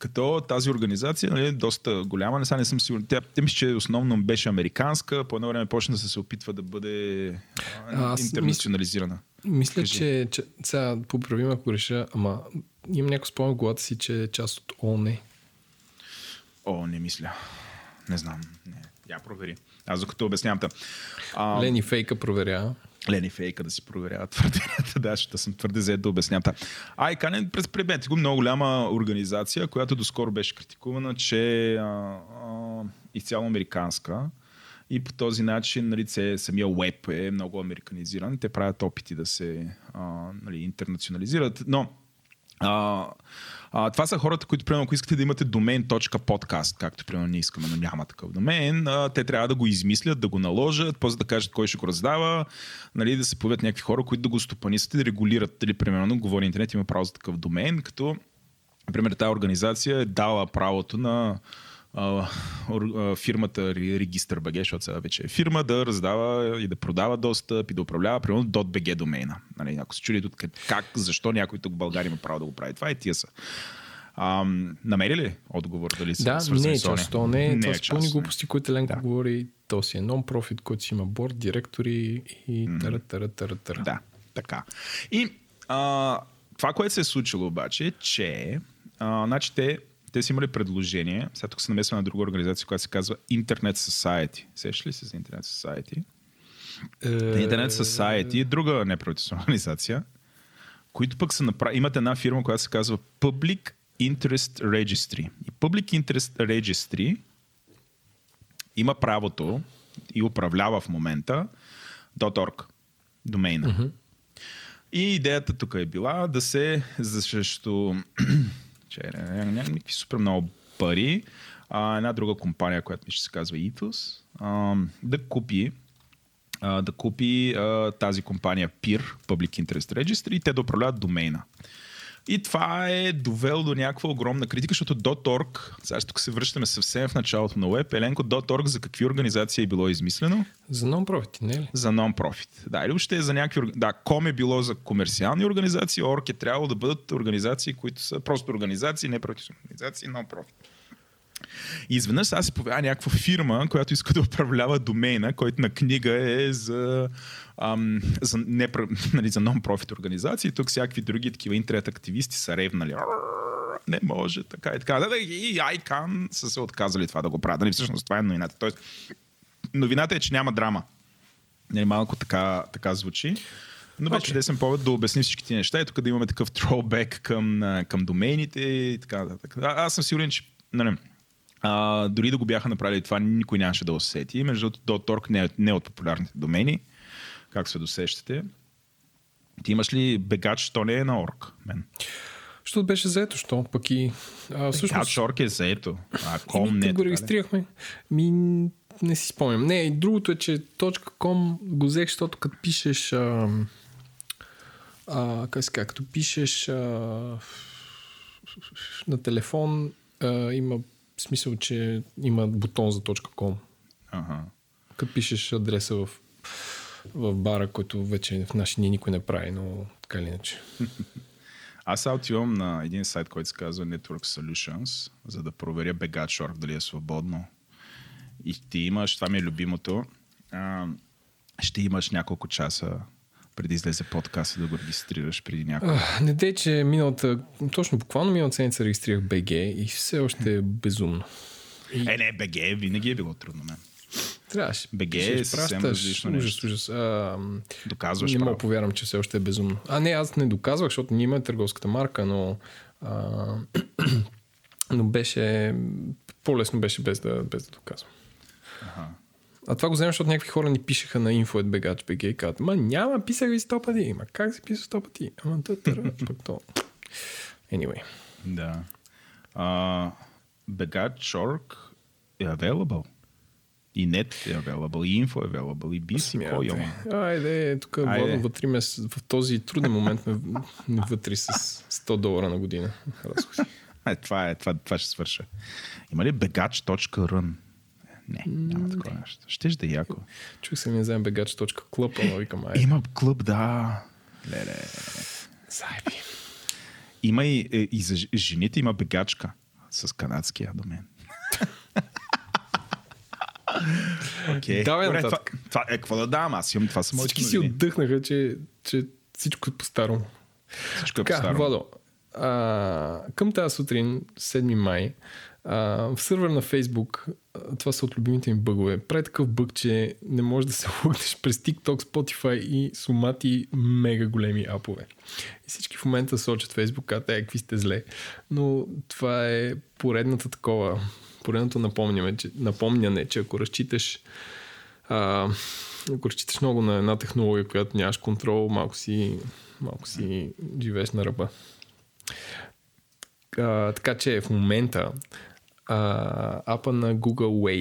Като тази организация нали, е доста голяма, не, сега не съм сигурен. Тя, тя мисля, че основно беше американска, по едно време почна да се опитва да бъде а, интернационализирана. Мисля, Кажи. че, че сега поправим ако реша, ама имам някакво спомен в главата си, че е част от ООН. О, не мисля. Не знам. Не. Я провери. Аз докато обяснявам. Та. А, Лени Фейка проверява. Лени Фейка да си проверява твърденията, да, защото съм твърде зает да обяснявам. Та. Айкан е през пребете го много голяма организация, която доскоро беше критикувана, че а, изцяло американска и по този начин нали, це, самия веб е много американизиран. Те правят опити да се а, нали, интернационализират, но а, а, това са хората, които, примерно, ако искате да имате domain.podcast, както, примерно, ние искаме, но няма такъв домен, а, те трябва да го измислят, да го наложат, после да кажат кой ще го раздава, нали, да се появят някакви хора, които да го стопанисват и да регулират. Дали, примерно, говори интернет, има право за такъв домен, като, например, тази организация е дала правото на а, ор- а, фирмата Ре- Регистър БГ, защото сега вече е фирма, да раздава и да продава достъп и да управлява, примерно, .bg домейна. Нали, ако се чуди тук как, защо някой тук в България има право да го прави, това е тия са. А, намери ли отговор дали са Да, свързани не с част. То не е, това е пълни не. глупости, които Ленко Да. говори. То си е нон-профит, който си има борд, директори и тара, тара, тара, тара. Да, така. И а, това, което се е случило обаче, е, че а, значи те, те са имали предложение, сега тук се намесва на друга организация, която се казва Internet Society. Сещаш ли се за Internet Society? Е, Internet Society е друга неправителствена организация, които пък са направи... имат една фирма, която се казва Public Interest Registry. И Public Interest Registry има правото и управлява в момента .org, домейна. Mm-hmm. И идеята тук е била да се срещу че, ня- ня- някакви супер много пари, а, една друга компания, която ми ще се казва Ethos, да купи да купи а, тази компания PIR, Public Interest Registry, и те да управляват домейна. И това е довело до някаква огромна критика, защото .org, сега тук се връщаме съвсем в началото на веб, Еленко, .org за какви организации е било измислено? За нон-профит, не е ли? За нон-профит. Да, или въобще е за някакви... Да, ком е било за комерциални организации, орг е трябвало да бъдат организации, които са просто организации, не правителствени организации, нон-профит. И изведнъж сега се появява някаква фирма, която иска да управлява домейна, който на книга е за, ам, за, не, нали, за нон-профит организации. Тук всякакви други такива интернет активисти са ревнали. «Арррр, Не може, така и така. Да, да, и ICANN са се отказали това да го правят. Нали, всъщност това е новината. Тоест, новината е, че няма драма. Нали, малко така, така звучи. Но беше Окей. чудесен повод да обясним всички тези неща и тук да имаме такъв троубек към, към домейните и така нататък. А, аз съм сигурен, че нали, а, дори да го бяха направили това, никой нямаше да усети. Между другото, .org не е, не е от популярните домени, как се досещате. Ти имаш ли бегач, то не е на орг, мен. Защото беше заето, що пък и... А, всъщност, Бегач орг е заето. А ком Еми, не е го регистрирахме. Ми, не си спомням. Не, и другото е, че .com го взех, защото като пишеш... А, а, как казва, като пишеш а, на телефон, а, има смисъл, че има бутон за .com. Ага. Като пишеш адреса в, в бара, който вече в наши дни никой не прави, но така или иначе. Аз отивам на един сайт, който се казва Network Solutions, за да проверя Begatch.org дали е свободно. И ти имаш, това ми е любимото, а, ще имаш няколко часа преди излезе подкаст да го регистрираш преди. Ах, Не дей, че миналата, точно буквално миналата седмица регистрирах БГ и все още е безумно. Е, не, БГ винаги е било трудно, мен. Трябваше. БГ е съвсем различно ужас, нещо. ужас. А, Доказваш не мога повярвам, че все още е безумно. А не, аз не доказвах, защото ние имаме търговската марка, но а, Но беше... По-лесно беше без да, без да доказвам. А това го вземем, защото някакви хора ни пишеха на info.bgh.bg и казват, ма няма, писах ви сто пъти. Ма как се писа сто пъти? Ама тъ, тър, пък то. Anyway. Да. Uh, Begach.org е available. И нет е available, и info е available, и и кой има. Айде, тук Айде. Вътри ме, в този труден момент ме, ме вътри с 100 долара на година. разходи. Е, това, е, това, това ще свърша. Има ли begach.run? Не, няма такова нещо. Щеш да е яко. Чух се ми не знам begaч.club, ама викам, айде. Има клуб, да. Леле. Зайби. Има и, е, и за жените има бегачка с канадския домен. Окей. Давай Добре, това, нататък. това, е, какво да дам? Аз имам, това са моите Всички си отдъхнаха, че, че всичко е по-старому. Всичко е Така, по-старо. Владо, а, към тази сутрин, 7 май, а, в сървър на а, това са от любимите ми бъгове, прави такъв бъг, че не можеш да се логнеш през TikTok, Spotify и сумати мега големи апове. И всички в момента сочат Фейсбук, казват, е, какви сте зле. Но това е поредната такова, поредното напомняне, че, напомняне, че ако разчиташ а, ако разчиташ много на една технология, която нямаш контрол, малко си, малко си живееш на ръба. А, така че в момента а, апа на Google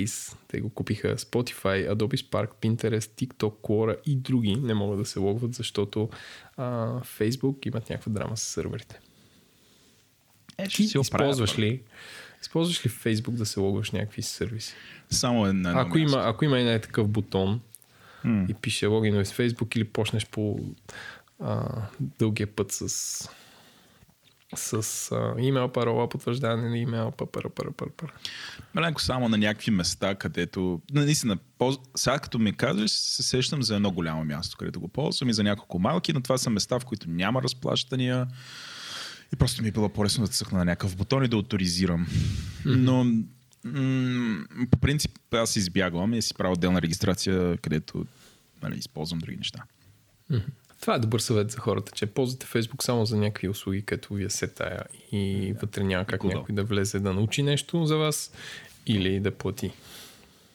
Waze, те го купиха Spotify, Adobe Spark, Pinterest, TikTok, Quora и други не могат да се логват, защото а, Facebook имат някаква драма с сървърите. Е, ще Ти си използваш ли, използваш ли Facebook да се логваш някакви сервиси? Само една. едно Ако място. има, ако има един такъв бутон М. и пише логин с Facebook или почнеш по а, дългия път с с а, имейл, парола, потвърждане на имейл, па, пара, пара, пара, пара. Маленко само на някакви места, където... на- Наистина, полз... сега като ми казваш, се сещам за едно голямо място, където го ползвам и за няколко малки, но това са места, в които няма разплащания. И просто ми е било по-лесно да цъкна на някакъв бутон и да авторизирам. Но м- по принцип аз избягвам и си правя отделна регистрация, където нали, използвам други неща. Това е добър съвет за хората, че ползвате Facebook само за някакви услуги, като ви е сетая и вътре няма как Google. някой да влезе да научи нещо за вас или да плати.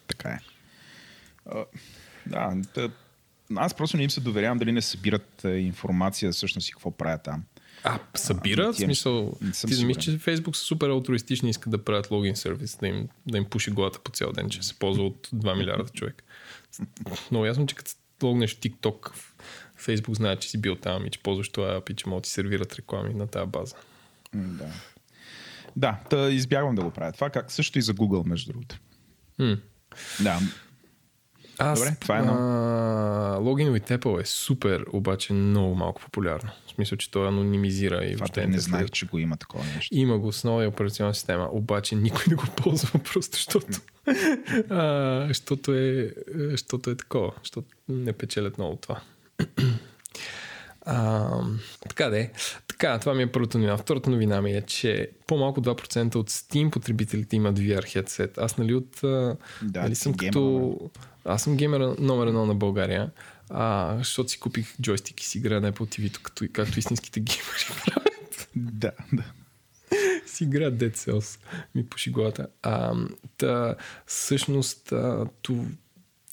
Така е. А, да, аз просто не им се доверявам дали не събират а, информация всъщност и какво правят там. А, събират? В смисъл, ти замислиш, че. Facebook са супер алтруистични и искат да правят логин сервис, да им, да им пуши главата по цял ден, че се ползва от 2 милиарда човек. Много ясно, че като логнеш в TikTok, Facebook знае, че си бил там и че ползваш това и че могат да ти сервират реклами на тази база. Да. Да, та избягвам да го правя. Това как също и за Google, между другото. М. Да, Аз, Добре, това е едно. логин with Apple е супер, обаче много малко популярно. В смисъл, че той анонимизира и това въобще не знаех, че го има такова нещо. Има го с нова операционна система, обаче никой не го ползва, просто защото, а, защото, е, защото е такова, защото не печелят много това. А, така де. Така, това ми е първата новина. Втората новина ми е, че по-малко 2% от Steam потребителите имат VR headset. Аз нали от... Да, нали съм геймер, като... Аз съм геймер номер едно на България, а, защото си купих джойстик и си играя на Apple TV, като, както истинските геймери правят Да, да. си игра Dead Cells. Ми пуши главата. А, та, всъщност, а, ту,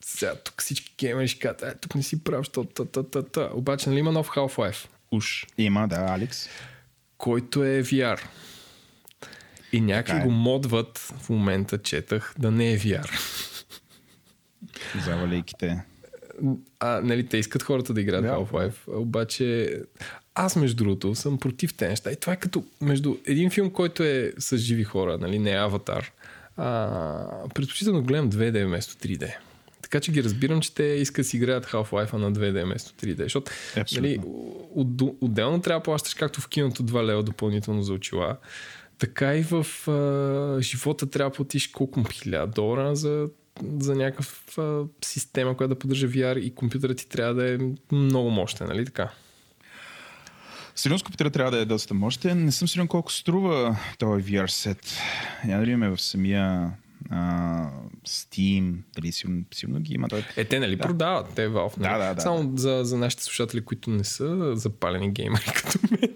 сега, тук всички геймери ще кажат, е, тук не си прав, що та, та, та, та. Обаче, нали има нов Half-Life? Уж. Има, да, Алекс. Който е VR. И някакви е. го модват в момента, четах, да не е VR. Завалейките. А, нали, те искат хората да играят да. Half-Life, обаче аз между другото съм против тези неща. И това е като между един филм, който е с живи хора, нали, не е Аватар. А, предпочитам да гледам 2D вместо 3D. Така че ги разбирам, че те искат да си играят Half-Life на 2D вместо 3D. Защото Абсолютно. нали, от, отделно трябва да плащаш, както в киното 2 лева допълнително за очила. Така и в а, живота трябва да платиш колко 1000 долара за, за някакъв а, система, която да поддържа VR и компютърът ти трябва да е много мощен, нали така? Сигурно компютъра трябва да е доста мощен. Не съм сигурен колко струва този VR сет. Я да видим в самия а, Steam. Дали сигурно, сигурно ги има. Той... Е, те нали да. продават, те Valve. Нали? Да, да, да, Само За, за нашите слушатели, които не са запалени геймери като мен.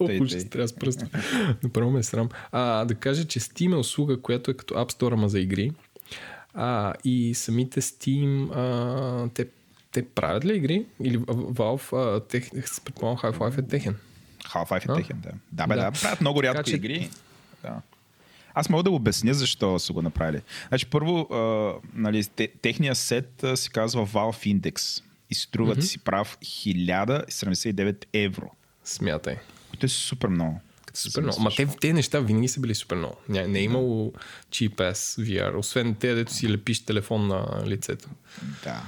Ох, ще трябва с пръста. Направо ме е срам. А, да кажа, че Steam е услуга, която е като App Store, ама за игри. А, и самите Steam, а, те, те правят ли игри? Или Valve, а, тех, предполагам, Half-Life е техен. Half-Life е техен, да. Да, бе, да. Да. Правят много рядко Така че- игри. Да. Аз мога да обясня защо са го направили. Значи, първо, а, нали, те, техния сет а, се казва Valve Index и струва mm-hmm. си прав 1079 евро, Смятай. което е супер много. Супер много. Ма те, те неща винаги са били супер много. Не, не е имало cheap ass VR, освен те, дето си лепиш телефон на лицето. Да.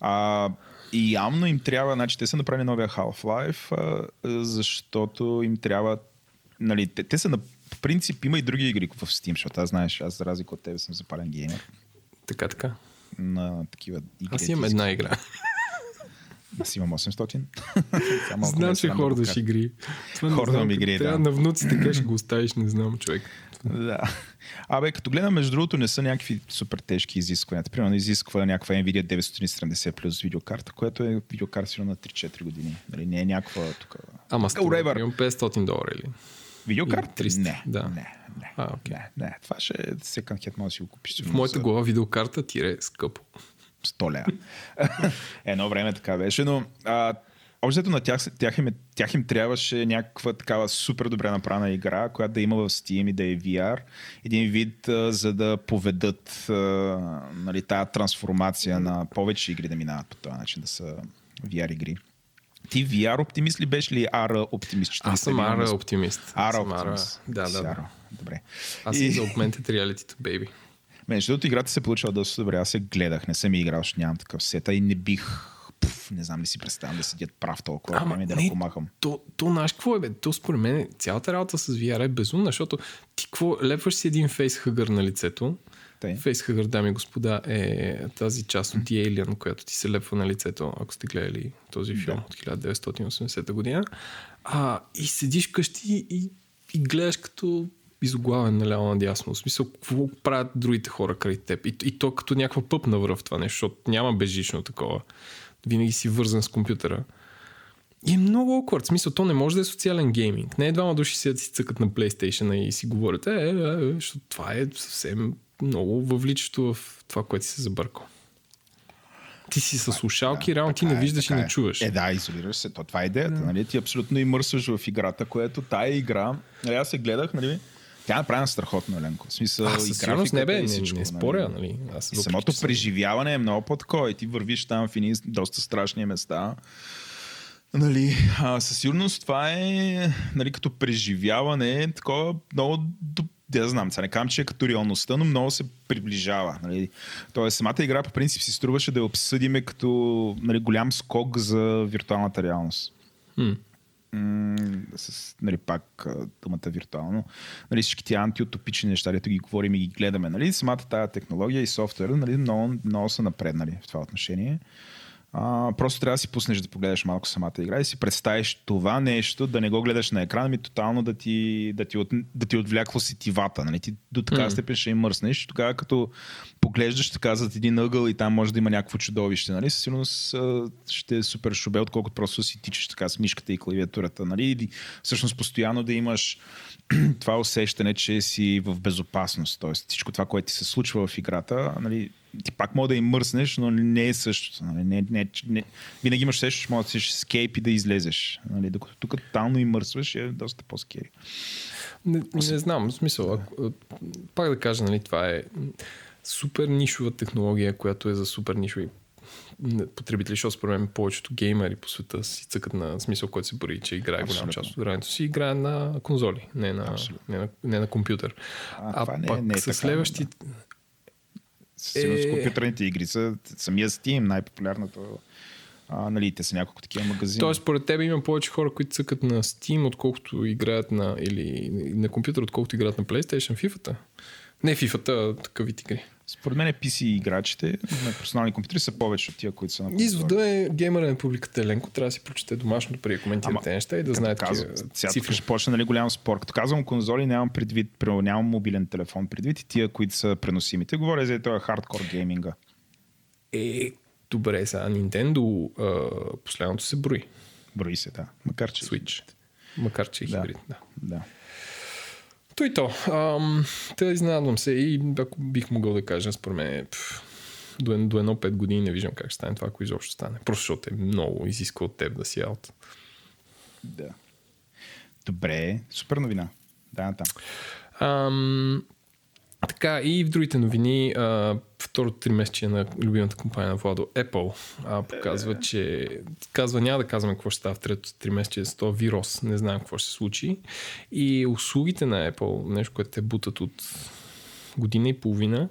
А, и явно им трябва, значи те са направили новия Half-Life, а, защото им трябва, нали, те, те са на по принцип има и други игри в Steam, защото аз знаеш, аз за разлика от тебе съм запален геймер Така, така. на такива игри. Аз имам една игра. Аз имам 800. Само малко ме Знам, че хордаш игри. Това Хордам игри, да. На внуците как ще го оставиш, не знам, човек. Да. Абе, като гледам, между другото, не са някакви супер тежки изисквания. Примерно изисква някаква Nvidia 970 плюс видеокарта, което е видеокарта на 3-4 години. Нали, не е някаква тук. Ама Whatever. имам 500 долара или? Видеокарта? Или 300, Не, да. не, не. А, окей. Не, не. Това ще е second hand, може да си го купиш. В моята глава видеокарта тире скъпо. 100 лева. Едно време така беше, но а, Общото на тях, тях, им, е- тях им трябваше някаква такава супер добре направена игра, която да има в Steam и да е VR. Един вид, а, за да поведат а, нали, тази трансформация на повече игри да минават по този начин, да са VR игри. Ти VR оптимист ли беше ли AR оптимист? Че Аз съм винаги- оптимист. AR оптимист. Да, да, да. AR. Добре. Аз съм за Augmented Reality, baby. Между другото, играта се получила доста добре. Аз се гледах, не съм играл, защото нямам такъв сета и не бих, не знам ли си представям да седят прав толкова време и да не, помахам. То, то знаеш какво е, бе? То според мен цялата работа с VR е безумна, защото ти какво, лепваш си един фейсхъгър на лицето. Тъй. Дами и господа, е тази част от Alien, която ти се лепва на лицето, ако сте гледали този филм от 1980 година. А, и седиш вкъщи и, и гледаш като изоглавен наляво надясно. В смисъл, какво правят другите хора край теб? И, и то като някаква пъп на връв това нещо, защото няма безжично такова. Винаги си вързан с компютъра. И е много awkward. В смисъл, то не може да е социален гейминг. Не е двама души седят си цъкат на PlayStation и си говорят, е, е, е, защото това е съвсем много въвличащо в това, което си се забъркал. Ти си с слушалки, реално ти не е, виждаш и така не е. чуваш. Е, да, изолираш се. То, това е идеята. Нали? Ти абсолютно имърсваш в играта, което тая игра, нали, аз се гледах, нали, тя е направена страхотно, Еленко. В смисъл, а, и със сигурност не графиката, бе, и не, всичко, не споря, нали. Аз, И самото съм- преживяване е много по-такова. И ти вървиш там в едни доста страшни места. Нали, а, със сигурност това е нали, като преживяване, такова много да знам, сега не казвам, че е като реалността, но много се приближава. Нали. Тоест, самата игра по принцип си струваше да я обсъдиме като нали, голям скок за виртуалната реалност. М, с, нали, пак думата виртуално. Нали, всички тия антиутопични неща, дето ги говорим и ги гледаме. Нали, самата тази технология и софтуера нали, много, много са напреднали в това отношение. А, просто трябва да си пуснеш да погледаш малко самата игра и си представиш това нещо, да не го гледаш на екрана, ми тотално да ти, да ти, от, да ти отвляква сетивата. Нали? Ти до така М. степен ще им мръснеш. Тогава като поглеждаш така зад един ъгъл и там може да има някакво чудовище, нали? със сигурност ще е супер шубе, отколкото просто си тичаш така с мишката и клавиатурата. Нали? И всъщност постоянно да имаш това усещане, че си в безопасност. Тоест всичко това, което ти се случва в играта, нали, ти пак може да им мръснеш, но не е същото. Нали? Не, не, не, винаги имаш усещане, че може да си escape и да излезеш. Нали? Докато тук тотално им мръсваш е доста по-скери. Не, не знам, в смисъл. Ако, пак да кажа, нали, това е супер нишова технология, която е за супер нишови потребители, защото според мен повечето геймери по света си цъкат на смисъл, който се бори, че играе голяма част от времето си, играе на конзоли, не на, Абсолютно. не на, не на компютър. А, това не е- не е с така, следващите... Със Е. компютърните игри са самия Steam, най-популярното. А, нали, те са няколко такива магазини. Тоест, според теб има повече хора, които цъкат на Steam, отколкото играят на, или на компютър, отколкото играят на PlayStation, FIFA-та. Не FIFA-та, такъв игри. Според мен PC играчите на персонални компютри са повече от тия, които са на конзоли. Извода е геймера на публиката Еленко. Трябва да си прочете домашното преди да коментира Ама, тези неща и да знае Като казвам, сега цифри. ще почне нали, голям спор. Като казвам конзоли, нямам предвид, нямам мобилен телефон предвид и тия, които са преносимите. Говоря за това хардкор гейминга. Е, добре, сега Nintendo а, последното се брои. Брои се, да. Макар че... Switch. Макар, че е хибрид. Да. Да. То и то. Ам, Та изненадвам се и ако бих могъл да кажа, според мен, пф, до, едно- до едно 5 години не виждам как ще стане това, ако изобщо стане. Просто защото е много изисква от теб да си аут. да. Добре, супер новина. Да, там. Ам, така, и в другите новини, а, второто три месече на любимата компания на Владо, Apple, а, показва, че казва, няма да казваме какво ще става в третото три месече с този вирус, не знаем какво ще се случи. И услугите на Apple, нещо, което те бутат от година и половина,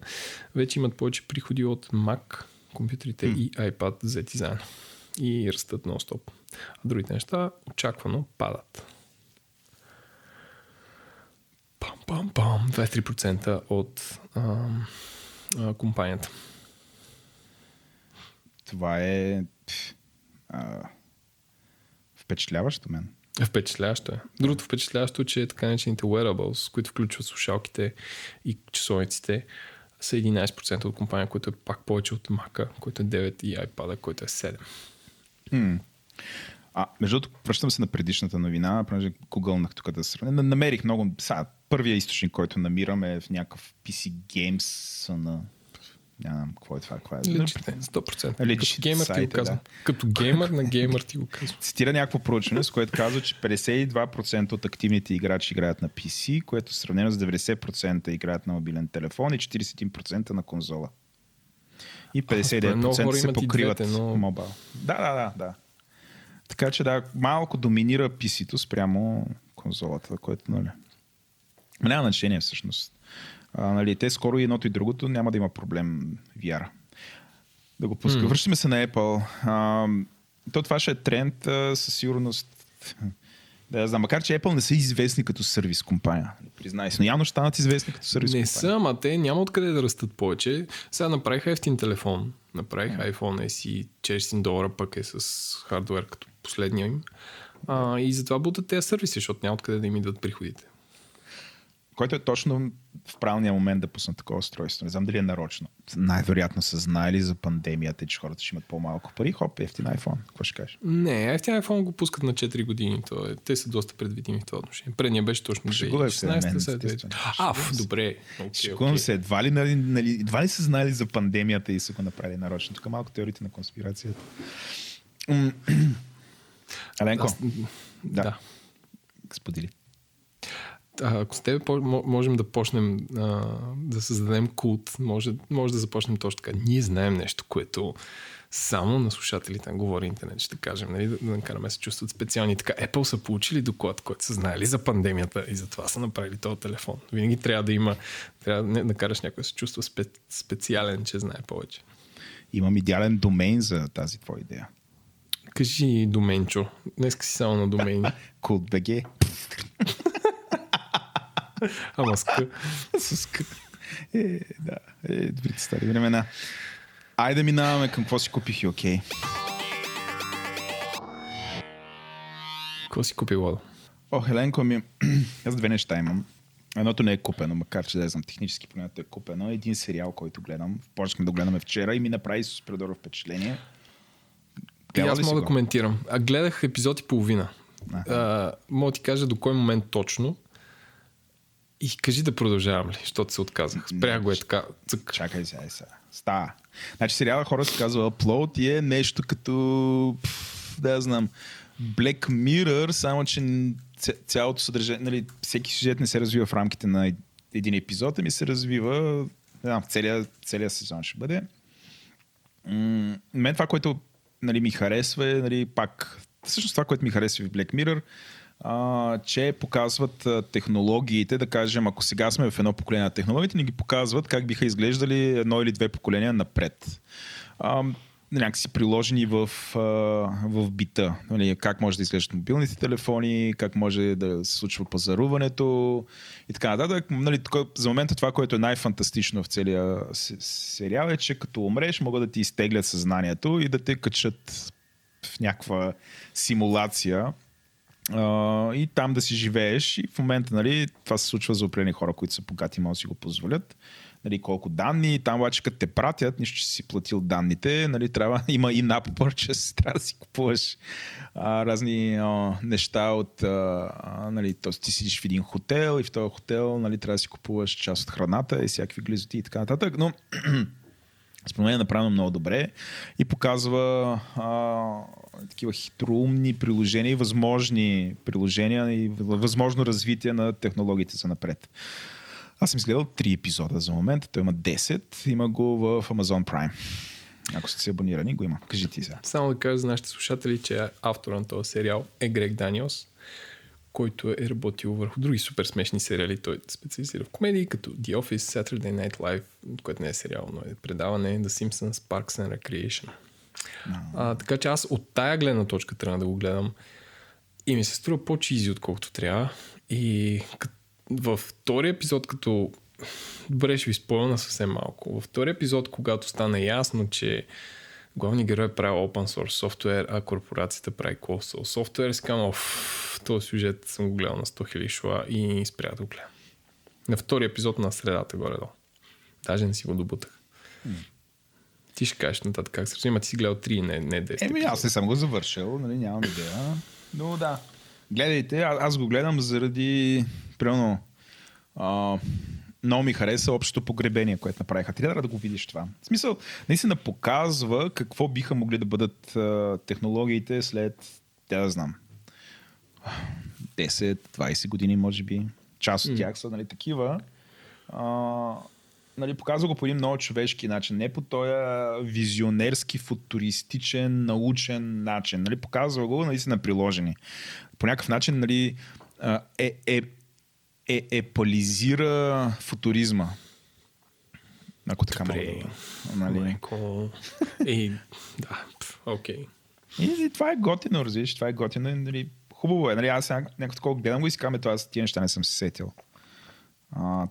вече имат повече приходи от Mac, компютрите и iPad взети заедно. И растат нон-стоп. А другите неща очаквано падат. Пам-пам-пам. 23% от ам, а, компанията. Това е а, впечатляващо мен. Впечатляващо е. Другото впечатляващо е, че така наречените wearables, които включват слушалките и часовниците, са 11% от компания, което е пак повече от Mac, който е 9 и iPad, който е 7. М. А, между другото, връщам се на предишната новина, понеже гугълнах тук да сравня. На- Намерих много... Сега, първия източник, който намирам е в някакъв PC Games на... Нямам какво е това. Каква е? Личите, 100%. Личите Като геймър ти го сайта, казвам. да. Като геймър на геймър ти го казвам. Цитира някакво проучване, с което казва, че 52% от активните играчи играят на PC, което сравнено с 90% играят на мобилен телефон и 41% на конзола. И много 59% хора се покриват двете, но- мобайл. Да, да, да, да. Така че да, малко доминира PC-то спрямо конзолата, което, нали. Ма Няма значение всъщност. А, нали, те скоро и едното и другото няма да има проблем VR. Да го пуска. Mm. Връщаме се на Apple. А, то това ще е тренд а, със сигурност. Да, я знам. Макар, че Apple не са известни като сервис компания. Признай се. Но явно ще станат известни като сервис Не компания. са, ама те няма откъде да растат повече. Сега направиха ефтин телефон. Направиха iPhone SE 400 долара, пък е с хардвер като последния им. А, и затова бутат тези сервиси, защото няма откъде да им идват приходите. Който е точно в правилния момент да пуснат такова устройство. Не знам дали е нарочно. Най-вероятно са знаели за пандемията че хората ще имат по-малко пари. Хоп, ефтин iPhone. Какво ще кажеш? Не, ефтин iPhone го пускат на 4 години. То е, те са доста предвидими в това отношение. Предния беше точно Шегувай се, мен, 2016 след естествено. А, ф, добре. Okay, Шикувам okay. се, едва ли, нали, нали, едва ли са знали за пандемията и са го направили нарочно. Тук малко теориите на конспирацията. Аз- да. да. сподели. Ако с теб можем да почнем а, да създадем култ, може, може да започнем точно така. Ние знаем нещо, което само на слушателите на Говори Интернет ще кажем, нали, да, да накараме се чувстват специални. Така, Apple са получили доклад, който са знаели за пандемията и затова са направили този телефон. Винаги трябва да има, трябва да не- да караш някой да се чувства спе, специален, че знае повече. Имам идеален домейн за тази твоя идея. Кажи доменчо. Днеска си само на домейни. CultBG. Ама ска. С. Е, да. Е, добрите стари времена. Айде минаваме към какво си купих и окей. Какво си купи, Ладо? О, Хеленко ми... Аз две неща имам. Едното не е купено, макар че да знам технически погледнато е купено. Един сериал, който гледам. Почнахме да гледаме вчера и ми направи супер добро впечатление. Гледал аз мога да коментирам. А гледах епизод и половина. Аха. А, мога да ти кажа до кой момент точно. И кажи да продължавам ли, защото се отказах. Спрях го е така. Цък. Чакай сега, е сега. Става. Значи сериала хора се казва Upload и е нещо като... пф, Да я знам. Black Mirror, само че цялото съдържание, нали, всеки сюжет не се развива в рамките на ед- един епизод, ами се развива не знам, в целия, целия сезон ще бъде. М- мен това, което нали, ми харесва е, нали, пак, всъщност това, което ми харесва в Black Mirror, а, че показват технологиите, да кажем, ако сега сме в едно поколение на технологиите, ни ги показват как биха изглеждали едно или две поколения напред. А, някакси приложени в, в бита. Нали, как може да изглеждат мобилните телефони, как може да се случва пазаруването и така нататък. Нали, за момента това, което е най-фантастично в целия се- сериал е, че като умреш, могат да ти изтеглят съзнанието и да те качат в някаква симулация, и там да си живееш. И в момента, нали, това се случва за определени хора, които са богати могат да си го позволят. Нали, колко данни, там обаче като те пратят, нищо, че си платил данните, нали, трябва, има и на purchase, трябва да си купуваш а, разни а, неща от, а, нали, т.е. ти сидиш в един хотел и в този хотел нали, трябва да си купуваш част от храната и всякакви глизоти и така нататък, но според мен е направено много добре и показва а, такива хитроумни приложения и възможни приложения и възможно развитие на технологиите за напред. Аз съм изгледал три епизода за момента. Той има 10. Има го в Amazon Prime. Ако сте се абонирани, го има. Кажи ти сега. Само да кажа за нашите слушатели, че автора на този сериал е Грег Даниелс, който е работил върху други супер смешни сериали. Той специализира в комедии, като The Office, Saturday Night Live, което не е сериал, но е предаване, The Simpsons, Parks and Recreation. No. А, така че аз от тая гледна точка трябва да го гледам и ми се струва по-чизи, отколкото трябва. И като във втория епизод, като добре ще ви спомня съвсем малко. Във втория епизод, когато стана ясно, че главният герой прави open source софтуер, а корпорацията прави closed source софтуер, си казвам, този сюжет съм го гледал на 100 000 шла и спря да го гледам. На втория епизод на средата горе-долу. Даже не си го добутах. Ти ще кажеш нататък как се развива. Ти си гледал 3, не, не 10. Еми, аз не съм го завършил, нали, нямам идея. Но да. Гледайте, а, аз го гледам заради примерно, а, много ми хареса общото погребение, което направиха. Трябва да го видиш това. В смисъл, наистина показва какво биха могли да бъдат а, технологиите след, тя да знам, 10-20 години, може би. Част от mm. тях са нали, такива. А, нали, показва го по един много човешки начин. Не по този визионерски, футуристичен, научен начин. Нали, показва го наистина приложени. По някакъв начин нали, е, е е, епализира футуризма. Ако така Добре. мога да... Нали? И, да, окей. Okay. И, и, това е готино, разбираш, това е готино. Нали, хубаво е. Нали, аз някакво такова гледам го и си казвам, аз тия неща не съм се сетил.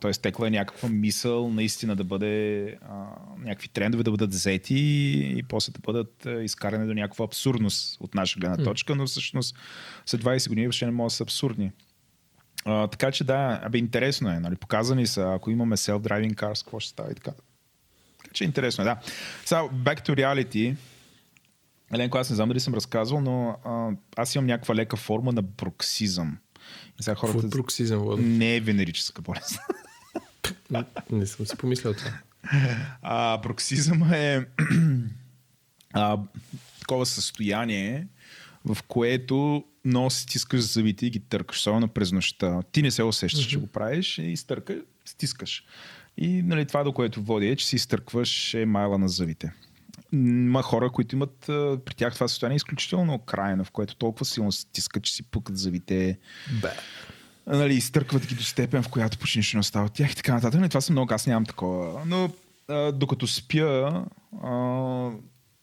Тоест, текла е някаква мисъл наистина да бъде а, някакви трендове да бъдат взети и, и после да бъдат а, изкарани до някаква абсурдност от наша гледна точка, но всъщност след 20 години въобще не могат да са абсурдни. А, така че да, абе, интересно е. Нали? Показани са, ако имаме self-driving cars, какво ще става и така. Така че интересно е, да. Сега, back to reality. Еленко, аз не знам дали съм разказвал, но а, аз имам някаква лека форма на броксизъм. И сега хората... Какво е броксизъм, Влад? Не е венерическа болест. не, не съм си помислял това. А, броксизъм е а, такова състояние, в което много си стискаш зъбите и ги търкаш, особено през нощта. Ти не се усещаш, mm-hmm. че го правиш и изтърка, стискаш. И нали, това, до което води е, че си изтъркваш емайла на зъбите. Има хора, които имат при тях това състояние изключително крайно, в което толкова силно се стискат, че си пукат зъбите. Бе. Нали, изтъркват ги до степен, в която почти не остава от тях и така нататък. Нали, това са много, аз нямам такова. Но а, докато спя, а,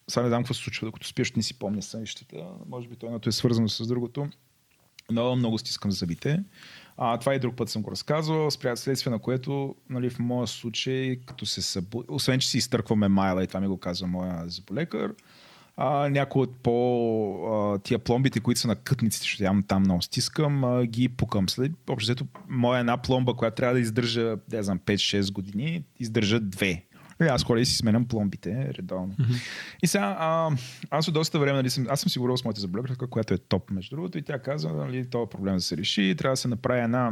сега не знам какво се случва, докато спиш, не си помня сънищата. Може би то едното е свързано с другото. Но много стискам зъбите. А, това и друг път съм го разказвал, спря следствие на което, нали, в моя случай, като се събу... освен, че си изтъркваме майла, и това ми го казва моя заболекар, а, някои от по а, тия пломбите, които са на кътниците, защото явно там много стискам, а, ги пукам. След, общо моя една пломба, която трябва да издържа, не знам, 5-6 години, издържа две. И е, аз ходя и си сменям пломбите редовно. Mm-hmm. И сега, а, аз от доста време, нали, съм, аз съм си говорил с моята заболекарка, която е топ, между другото, и тя казва, нали, този проблем да се реши, трябва да се направи една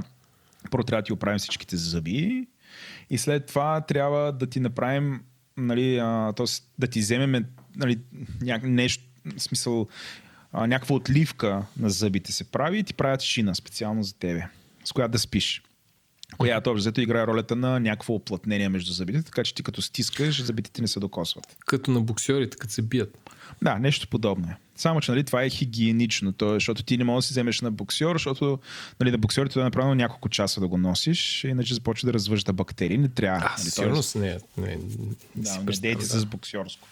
първо трябва да ти оправим всичките зъби и след това трябва да ти направим, нали, а, тоест, да ти вземем нали, ня, нещо, смисъл, а, някаква отливка на зъбите се прави и ти правят шина специално за тебе, с която да спиш която общо играе ролята на някакво оплътнение между зъбите, така че ти като стискаш, зъбите не се докосват. Като на боксерите, като се бият. Да, нещо подобно е. Само, че нали, това е хигиенично, то, защото ти не можеш да си вземеш на боксер, защото нали, на боксерите е направено няколко часа да го носиш, иначе започва да развъжда бактерии. Не трябва. А, нали, сигурно не, не, не, да, не дейте да. с боксерско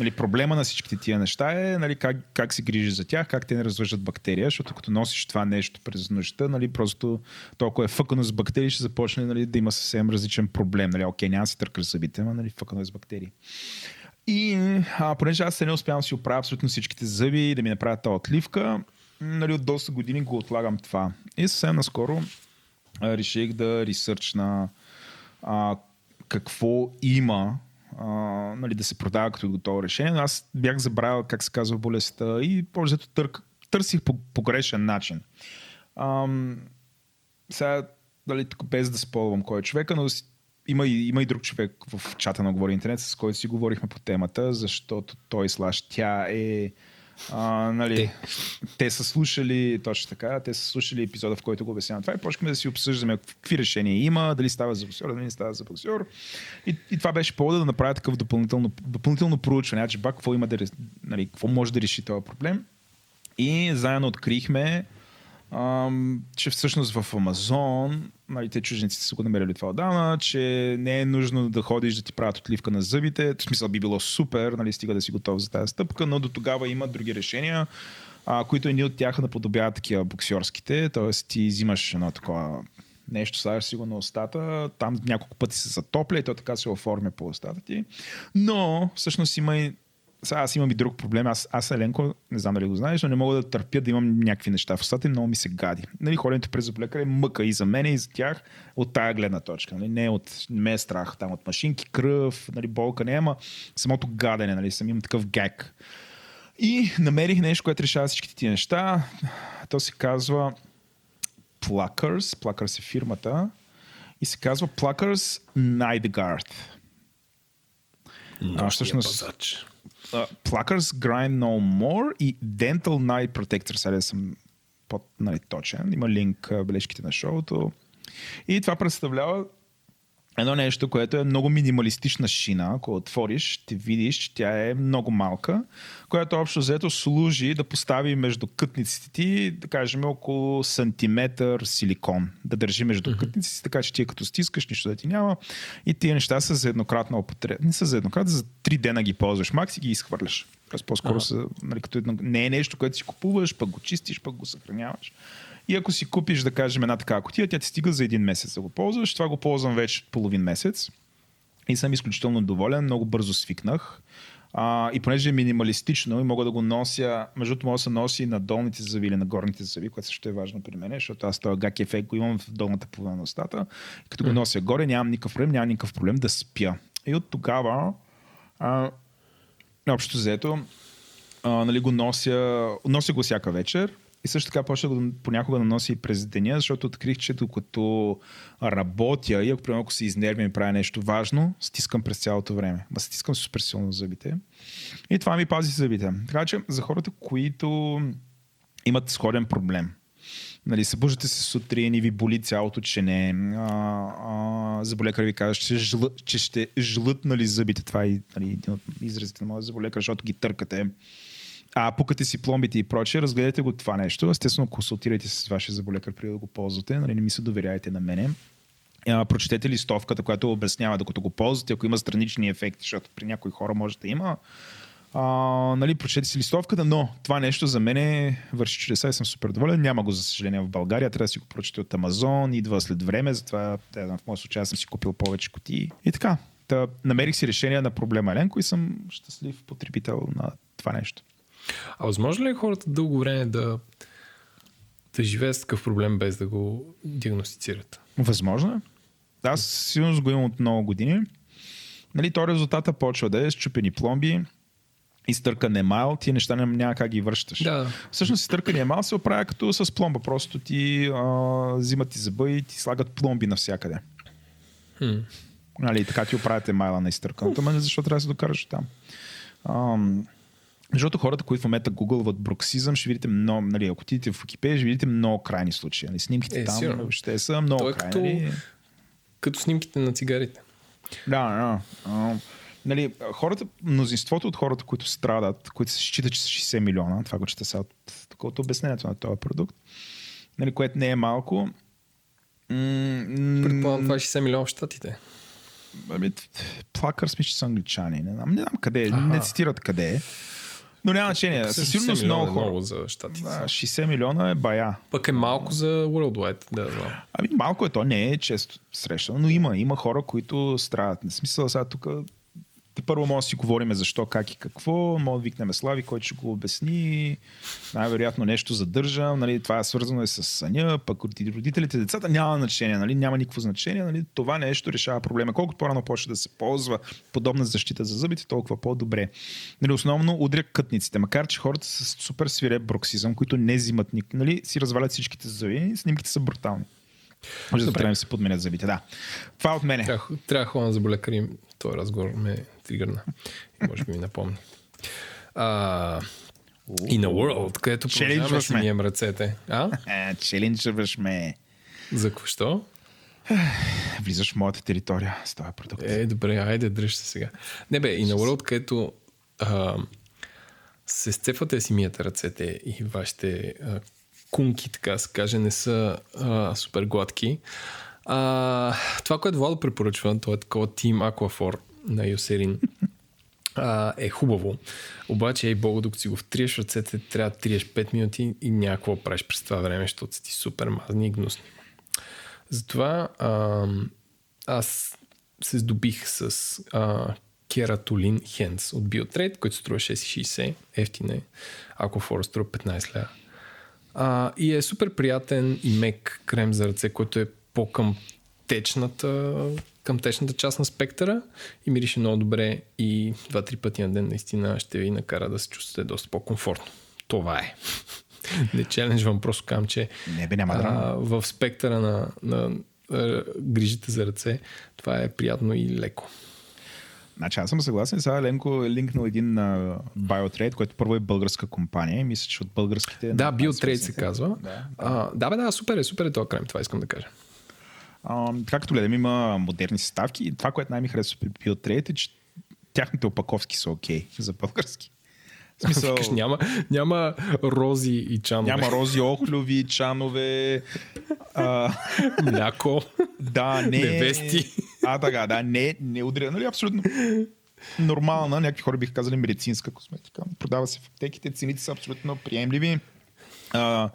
нали, проблема на всичките тия неща е нали, как, как се грижиш за тях, как те не развържат бактерия, защото като носиш това нещо през нощта, нали, просто толкова е фъкано с бактерии, ще започне нали, да има съвсем различен проблем. Нали, окей, няма да си търкаш зъбите, но нали, фъкано е с бактерии. И а, понеже аз се не успявам да си оправя абсолютно всичките зъби и да ми направят тази отливка, нали, от доста години го отлагам това. И съвсем наскоро а, реших да ресърчна а, какво има а, нали, да се продава като готово решение. Но аз бях забравил как се казва болестта и по-зато търк, търсих по погрешен начин. Ам, сега, дали, тук без да спълвам кой е човека, но има и, има и друг човек в чата на Говори Интернет, с който си говорихме по темата, защото той слаш тя е а, нали, те. те са слушали, точно така, те са слушали епизода, в който го обяснявам това и почнахме да си обсъждаме какви решения има, дали става за боксер, дали не става за боксер. И, и това беше повода да направя такъв допълнително, допълнително проучване, че ба, какво, има да, нали, какво може да реши този проблем. И заедно открихме, ам, че всъщност в Амазон, нали, те чужденците са го намерили това отдавна, че не е нужно да ходиш да ти правят отливка на зъбите. В смисъл би било супер, нали, стига да си готов за тази стъпка, но до тогава има други решения, а, които едни от тях наподобяват такива боксерските, т.е. ти взимаш едно такова нещо, слагаш си го на устата, там няколко пъти се затопля и то така се оформя по устата ти. Но всъщност има и сега аз имам и друг проблем. Аз, аз Еленко, не знам дали го знаеш, но не мога да търпя да имам някакви неща в устата и много ми се гади. Нали, ходенето през зъболекар е мъка и за мен и за тях от тая гледна точка. Нали, не, от, не ме е страх там от машинки, кръв, нали, болка не, ама самото гадене, нали, съм имам такъв гек. И намерих нещо, което решава всичките тия неща. То се казва Pluckers. Pluckers е фирмата. И се казва Night Guard. А, всъщност, пазач. Uh, Pluckers Grind No More и Dental Night Protector. Сега да съм под, нали, точен. Има линк в бележките на шоуто. И това представлява едно нещо, което е много минималистична шина. Ако отвориш, ще видиш, че тя е много малка, която общо взето служи да постави между кътниците ти, да кажем, около сантиметър силикон. Да държи между mm-hmm. кътниците, така че ти като стискаш, нищо да ти няма. И тия неща са за еднократна употреба. Не са за еднократна, за три дена ги ползваш макс и ги изхвърляш. Тоест по-скоро са, нали, като едно, не е нещо, което си купуваш, пък го чистиш, пък го съхраняваш. И ако си купиш, да кажем, една така котия, тя ти стига за един месец да го ползваш. Това го ползвам вече половин месец. И съм изключително доволен. Много бързо свикнах. А, и понеже е минималистично и мога да го нося, между другото мога да се носи на долните зъби или на горните зъби, което също е важно при мен, защото аз този гак ефект го имам в долната половина на устата. Като го нося горе, нямам никакъв проблем, нямам никакъв проблем да спя. И от тогава, а, общо взето, а, нали, го нося, нося го всяка вечер. И също така почна го понякога да нося и през деня, защото открих, че докато работя и ако, примерно, ако се изнервям и правя нещо важно, стискам през цялото време. Ма стискам супер силно зъбите. И това ми пази зъбите. Така че за хората, които имат сходен проблем, Нали, събуждате се сутрин и ви боли цялото чене. А, а, заболекар ви казва, че, жлъ, че ще жлътнали зъбите. Това е нали, един от изразите на моя заболекар, защото ги търкате. А пукате си пломбите и прочее, разгледайте го това нещо. Естествено, консултирайте се с вашия заболекар преди да го ползвате. Нали, не ми се доверяйте на мене. А, прочетете листовката, която обяснява, докато го ползвате, ако има странични ефекти, защото при някои хора може да има. А, нали, прочете си листовката, но това нещо за мен е, върши чудеса и съм супер доволен. Няма го, за съжаление, в България. Трябва да си го прочете от Амазон. Идва след време, затова да, в моя случай съм си купил повече кутии. И така. Та, намерих си решение на проблема Еленко и съм щастлив потребител на това нещо. А възможно ли е хората дълго време да, да живеят с такъв проблем без да го диагностицират? Възможно е. Аз сигурно го имам от много години. Нали, то резултата почва да е счупени пломби, изтъркан емайл, тия неща няма, няма как ги връщаш. Да. Всъщност изтъркан емайл се оправя като с пломба. Просто ти а, взимат ти зъба и ти слагат пломби навсякъде. Хм. Нали, така ти оправят емайла на изтърканото, но защо трябва да се докараш там. Ам, защото хората, които в момента гугълват броксизъм, ще видите много, нали, ако отидете в Wikipedia, ще видите много крайни случаи. Нали, снимките Е, там сигурно. ще са много Той е крайни. като- Нали? Като снимките на цигарите. Да, да. А, нали, хората, мнозинството от хората, които страдат, които се считат, че са 60 милиона, това го чета сега от, от обяснението на този продукт, нали, което не е малко. м, Предполагам, това е 60 милиона в щатите. Ами, плакър сме, че са англичани. Не знам, не знам къде е, не цитират къде е. Но няма значение. Със 60 сигурност много е хора. много за щатите. Да, 60 милиона е бая. Пък е малко за Worldwide, да знам. Ами малко е, то не е често срещано, но има, има хора, които страдат. Не смисъл сега тук първо може да си говорим защо, как и какво, може да викнем Слави, който ще го обясни, най-вероятно нещо задържа, нали, това е свързано и с съня, пък родителите, децата няма значение, нали, няма никакво значение, нали, това нещо решава проблема. Колкото по-рано почне да се ползва подобна защита за зъбите, толкова по-добре. Нали, основно удря кътниците, макар че хората с супер свиреп броксизъм, които не взимат, нали, си развалят всичките зъби, снимките са брутални. Може да трябва да се подменят зъбите, да. Това от мене. Трябва, трябва да ходя на заболекари. Този разговор ме тригърна. И може би ми напомни. А, и на World, където продължаваме да си мием ръцете. А? Е, челенджваш ме. За? Що? Влизаш в моята територия с този продукт. Е, добре, айде, дръж се сега. Не бе, и на World, където а, се сцепвате си миете ръцете и вашите а, кунки, така се каже, не са а, супер гладки. А, това, което Владо препоръчва, това е такова Team Aquafor на Йосерин, а, е хубаво. Обаче, ей бого, докато си го втриеш ръцете, трябва да триеш 5 минути и някакво правиш през това време, защото са ти супер мазни и гнусни. Затова а, аз се здобих с а, кератолин Хенс от Biotrade, който струва 6,60. Ефтин е. Aquaphor струва 15 лева. А, и е супер приятен и мек крем за ръце, който е по-към течната, към течната част на спектъра и мирише много добре и 2-3 пъти на ден наистина ще ви накара да се чувствате доста по-комфортно. Това е. Не челенджвам, просто казвам, че Не бе, няма а, в спектъра на, на, а, грижите за ръце това е приятно и леко. Значи аз съм съгласен. Сега Ленко е линкнал един на Biotrade, който първо е българска компания и мисля, че от българските... Да, Biotrade се казва. Да. А, да, бе, да, супер е, супер е този крем, това искам да кажа. А, така като гледам, има модерни съставки и това, което най-ми харесва при Biotrade е, че тяхните опаковки са окей за български. В смисъл, Викаш, няма, няма рози и чанове. няма рози, охлюви, чанове, а, мляко. да, не... Невести. А, така, да, не, не удря, нали, абсолютно нормална, някакви хора биха казали медицинска косметика. Продава се в аптеките, цените са абсолютно приемливи. А,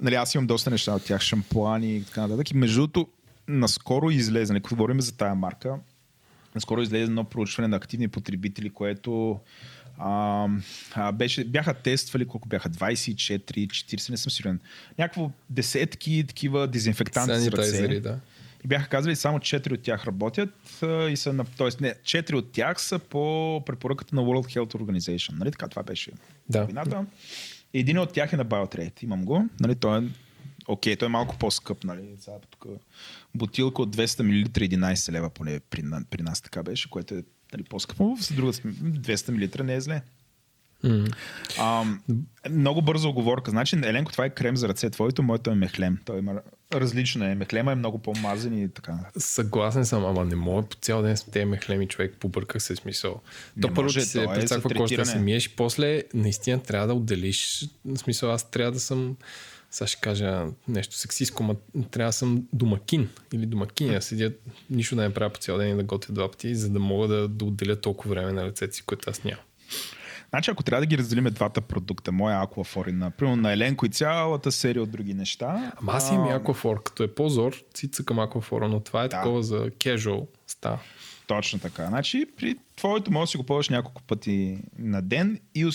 нали, аз имам доста неща от тях, шампуани и така нататък. И между другото, наскоро излезе, нали, като говорим за тая марка, наскоро излезе едно проучване на активни потребители, което а, а, беше, бяха тествали колко бяха, 24, 40, не съм сигурен. Някакво десетки такива дезинфектанти за ръце. Да. И бяха казали, само 4 от тях работят и са на... Тоест, не, 4 от тях са по препоръката на World Health Organization. Нали така? Това беше Да. новината. Един от тях е на Biotrade. Имам го. Нали, той е Окей, той е малко по-скъп, нали? Сега тук бутилка от 200 мл 11 лева поне при, при нас така беше, което е нали, по-скъпо. В другата см- 200 мл не е зле. М. А, много бърза оговорка. Значи, Еленко, това е крем за ръце. Твоето, моето е мехлем. Той има различно е. Мехлема е много по-мазен и така. Съгласен съм, ама не мога по цял ден с тези мехлеми човек, побърках се смисъл. Не То първо може, се е прецаква кожата да се миеш и после наистина трябва да отделиш. В смисъл аз трябва да съм сега ще кажа нещо сексистко, но трябва да съм домакин или домакиня. Седя, нищо да не правя по цял ден и да готвя два пъти, за да мога да, да отделя толкова време на ръцете си, което аз нямам. Значи, ако трябва да ги разделиме двата продукта, моя Aquafor и на, примерно на Еленко и цялата серия от други неща. Ама аз имам аквафор. Като е по-зор, цица към аквафора, но това е Да. такова за casual става. Точно така. Значи, при твоето може да си го ползваш няколко пъти на ден и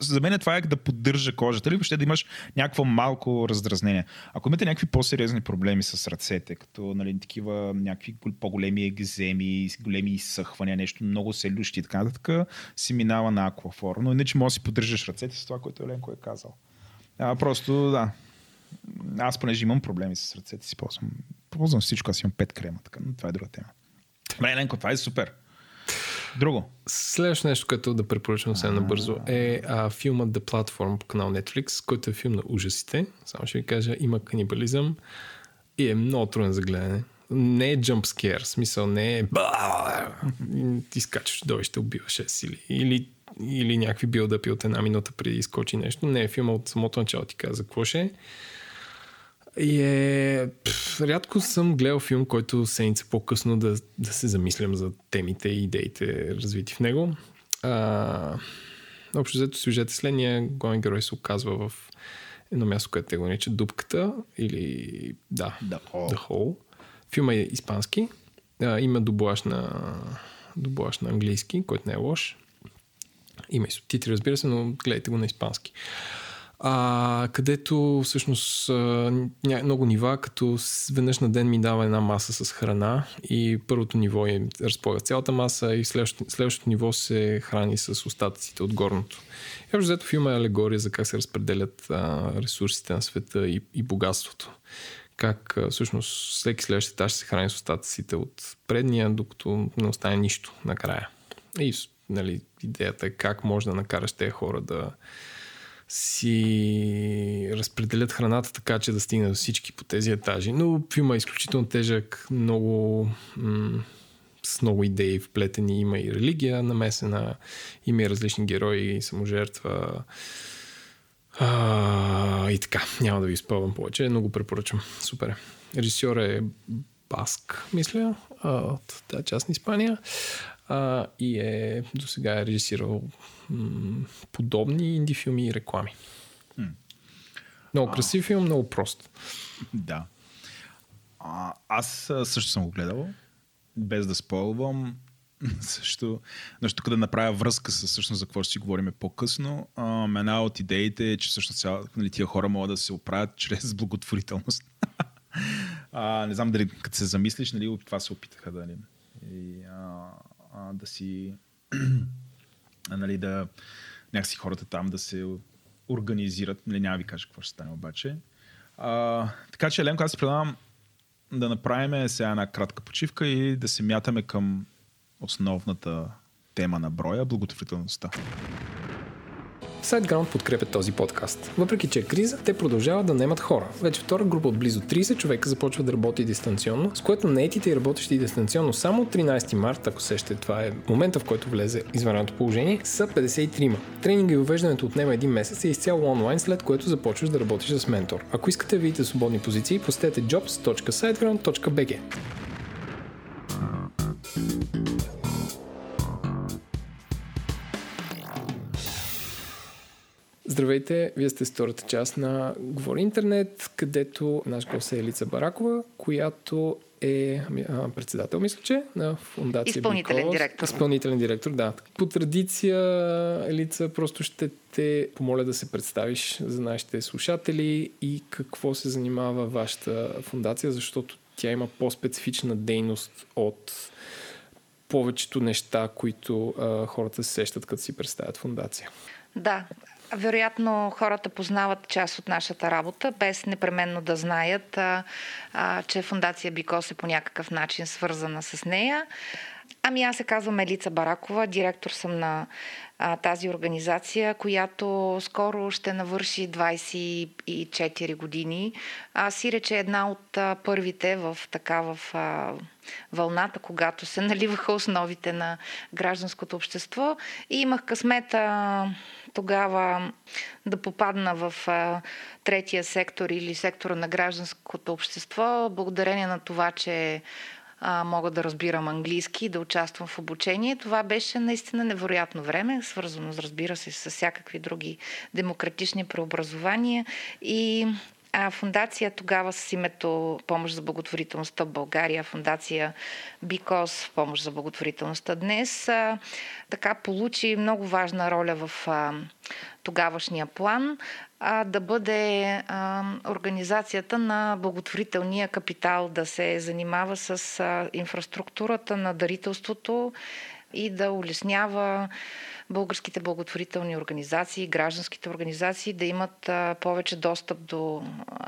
за мен това е да поддържа кожата или въобще да имаш някакво малко раздразнение. Ако имате някакви по-сериозни проблеми с ръцете, като нали, такива някакви гол- по-големи екземи, големи изсъхвания, нещо много се лющи и така нататък, си минава на аквафор. Но иначе може да си поддържаш ръцете с това, което Еленко е казал. А, просто, да. Аз, понеже имам проблеми с ръцете си, ползвам, ползвам всичко. Аз имам пет крема, така, но това е друга тема. Добре, Еленко, това е супер. Друго. Следващото нещо, което да препоръчам съвсем набързо е а, филмът The Platform по канал Netflix, който е филм на ужасите. Само ще ви кажа, има канибализъм и е много труден за гледане. Не е в смисъл не е ти скачаш и ще убиваш сили. Или, или някакви билдъпи от една минута преди изкочи нещо. Не е филма от самото начало ти каза какво ще е. И е... Пф, рядко съм гледал филм, който седмица по-късно да, да се замислям за темите и идеите развити в него. А, общо взето сюжет е следния. Главен герой се оказва в едно място, което те го нарича Дупката или да, The Hole. The Hole. Филма е испански. А, има дублаж на дублаж на английски, който не е лош. Има и субтитри, разбира се, но гледайте го на испански. А, където всъщност ня, много нива, като веднъж на ден ми дава една маса с храна и първото ниво е разполага цялата маса и следващото, следващото ниво се храни с остатъците от горното. И общо взето филма е алегория за как се разпределят а, ресурсите на света и, и богатството. Как а, всъщност всеки следващ етаж се храни с остатъците от предния, докато не остане нищо накрая. И нали, идеята е как може да накараш тези хора да си разпределят храната така, че да стигне до всички по тези етажи. Но филма е изключително тежък, много м- с много идеи вплетени. Има и религия намесена, има и различни герои, саможертва. А, и така, няма да ви изпълвам повече, но го препоръчвам. Супер. Режисьор е Баск, мисля, от тази част на Испания. А, и е до сега е режисирал м- подобни инди филми и реклами. М. Много красив филм, много прост. Да. А, аз също съм го гледал, без да спойвам. също, нещо тук да направя връзка с всъщност за какво ще си говорим по-късно. А, една от идеите е, че всъщност цял, нали, тия хора могат да се оправят чрез благотворителност. а, не знам дали като се замислиш, нали, това се опитаха да, нали, и, а, да си нали, да някакси хората там да се организират. Нали, няма ви кажа какво ще стане обаче. А, така че, Еленко, аз се предавам да направим сега една кратка почивка и да се мятаме към основната тема на броя благотворителността. SiteGround подкрепят този подкаст. Въпреки, че е криза, те продължават да наемат хора. Вече втора група от близо 30 човека започва да работи дистанционно, с което наетите и работещи дистанционно само от 13 марта, ако сещате, това е момента в който влезе извънредното положение, са 53. Тренинга и въвеждането отнема един месец и е изцяло онлайн, след което започваш да работиш с ментор. Ако искате да видите свободни позиции, посетете jobs.siteground.bg. Здравейте, вие сте втората част на Говори Интернет, където наш гост е Елица Баракова, която е ами, председател, мисля, че, на фундация Изпълнителен Биколос. директор. Изпълнителен директор, да. По традиция, Елица, просто ще те помоля да се представиш за нашите слушатели и какво се занимава вашата фундация, защото тя има по-специфична дейност от повечето неща, които а, хората се сещат, като си представят фундация. Да, вероятно хората познават част от нашата работа, без непременно да знаят, а, а, че Фундация Бикос е по някакъв начин свързана с нея. Ами аз се казвам Елица Баракова, директор съм на а, тази организация, която скоро ще навърши 24 години. А, сиреч е една от а, първите в така в а, вълната, когато се наливаха основите на гражданското общество. И имах късмета тогава да попадна в а, третия сектор или сектора на гражданското общество, благодарение на това, че а, мога да разбирам английски и да участвам в обучение. Това беше наистина невероятно време, свързано, разбира се, с всякакви други демократични преобразования. И а фундация тогава с името Помощ за благотворителността в България, фундация Бикос Помощ за благотворителността днес, а, така получи много важна роля в а, тогавашния план а, да бъде а, организацията на благотворителния капитал, да се занимава с а, инфраструктурата на дарителството и да улеснява българските благотворителни организации, гражданските организации да имат повече достъп до,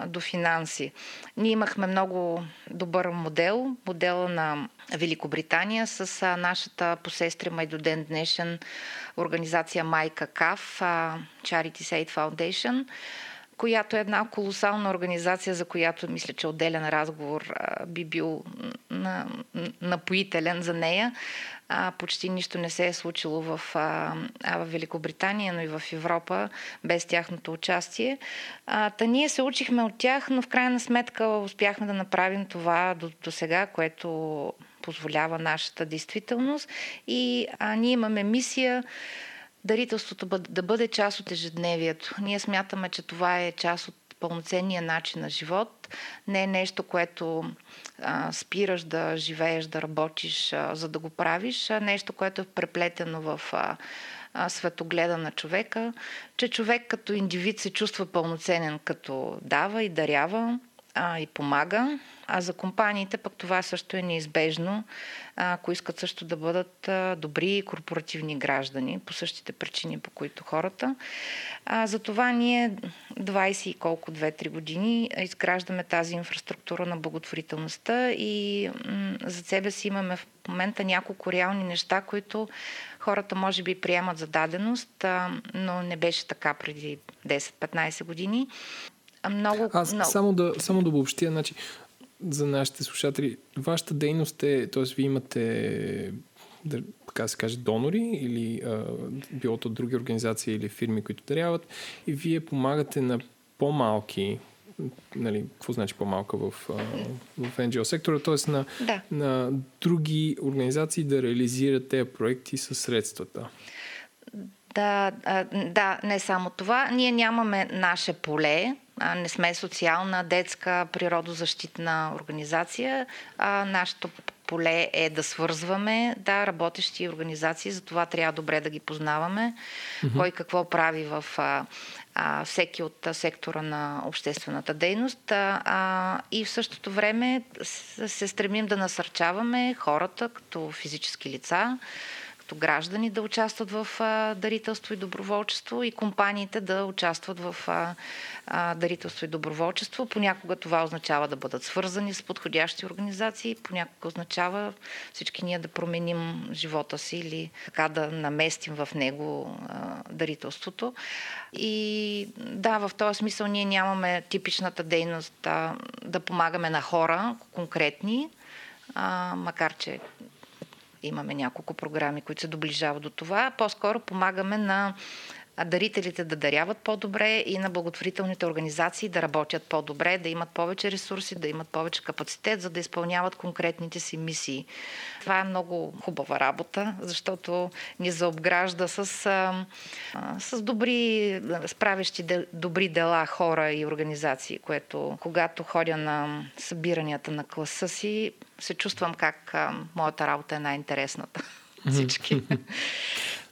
до финанси. Ние имахме много добър модел, модела на Великобритания с нашата посестрима и до ден днешен организация Майка КАФ, Charity Aid Foundation, която е една колосална организация, за която мисля, че отделен разговор би бил на, напоителен за нея. А, почти нищо не се е случило в, а, в Великобритания, но и в Европа без тяхното участие. А, та ние се учихме от тях, но в крайна сметка успяхме да направим това до, до сега, което позволява нашата действителност. И а, ние имаме мисия дарителството да бъде част от ежедневието. Ние смятаме, че това е част от пълноценния начин на живот. Не е нещо, което а, спираш да живееш, да работиш, а, за да го правиш, а нещо, което е преплетено в а, а, светогледа на човека, че човек като индивид се чувства пълноценен, като дава и дарява а, и помага. А за компаниите пък това също е неизбежно, ако искат също да бъдат добри корпоративни граждани по същите причини, по които хората. А, за това ние 20 и колко, 2-3 години изграждаме тази инфраструктура на благотворителността и м- за себе си имаме в момента няколко реални неща, които хората може би приемат за даденост, а, но не беше така преди 10-15 години. Много, Аз много... Само, да, само да обобщя, значи, за нашите слушатели, вашата дейност е, т.е. вие имате да, така се каже, донори или а, било то други организации или фирми, които даряват и вие помагате на по-малки нали, какво значи по-малка в, в NGO сектора, т.е. На, да. на други организации да реализират тези проекти със средствата. Да, да, не само това. Ние нямаме наше поле, не сме социална, детска, природозащитна организация. А нашето поле е да свързваме, да, работещи организации, за това трябва добре да ги познаваме, mm-hmm. кой какво прави в а, а, всеки от а, сектора на обществената дейност а, а, и в същото време се стремим да насърчаваме хората като физически лица, като граждани да участват в дарителство и доброволчество и компаниите да участват в дарителство и доброволчество. Понякога това означава да бъдат свързани с подходящи организации, понякога означава всички ние да променим живота си или така да наместим в него дарителството. И да, в този смисъл ние нямаме типичната дейност да помагаме на хора конкретни, макар че имаме няколко програми, които се доближават до това. По-скоро помагаме на дарителите да даряват по-добре и на благотворителните организации да работят по-добре, да имат повече ресурси, да имат повече капацитет, за да изпълняват конкретните си мисии. Това е много хубава работа, защото ни заобгражда с, с добри, справящи добри дела хора и организации, което когато ходя на събиранията на класа си, се чувствам как моята работа е най-интересната. Всички.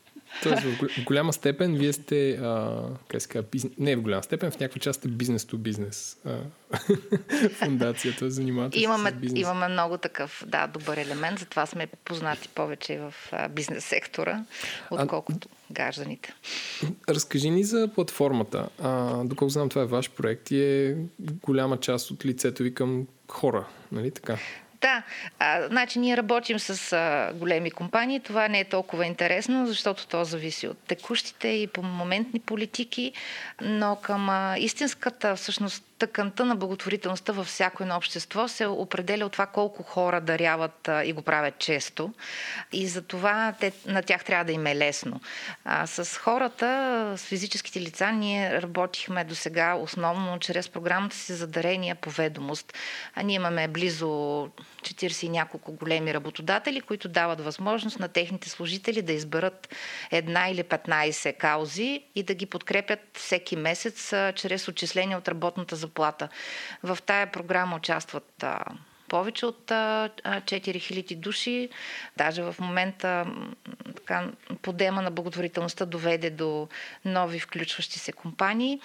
Тоест, в голяма степен вие сте, а, как ска, бизнес, не в голяма степен, в някаква част сте бизнес то бизнес. Фундацията, занимавате имаме, с бизнес. Имаме много такъв, да, добър елемент, затова сме познати повече в бизнес сектора, отколкото а, гражданите. Разкажи ни за платформата. А, доколко знам, това е ваш проект и е голяма част от лицето ви към хора, нали така? Да, а, значи ние работим с а, големи компании. Това не е толкова интересно, защото то зависи от текущите и по моментни политики, но към а, истинската всъщност тъканта на благотворителността във всяко едно общество се определя от това колко хора даряват и го правят често. И за това те, на тях трябва да им е лесно. А, с хората, с физическите лица, ние работихме до сега основно чрез програмата си за дарения по ведомост. А ние имаме близо 40 и няколко големи работодатели, които дават възможност на техните служители да изберат една или 15 каузи и да ги подкрепят всеки месец чрез отчисления от работната заплата заплата. В тая програма участват повече от а, 4000 души. Даже в момента така, подема на благотворителността доведе до нови включващи се компании.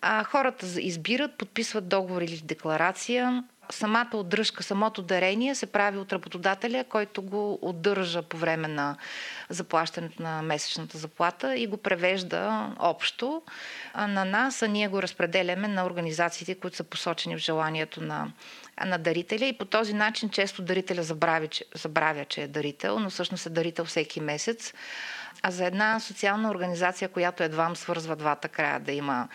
А, хората избират, подписват договор или декларация самата отдръжка, самото дарение се прави от работодателя, който го отдържа по време на заплащането на месечната заплата и го превежда общо на нас, а ние го разпределяме на организациите, които са посочени в желанието на, на дарителя и по този начин често дарителя забрави, че, забравя, че е дарител, но всъщност е дарител всеки месец. А за една социална организация, която едва свързва двата края, да има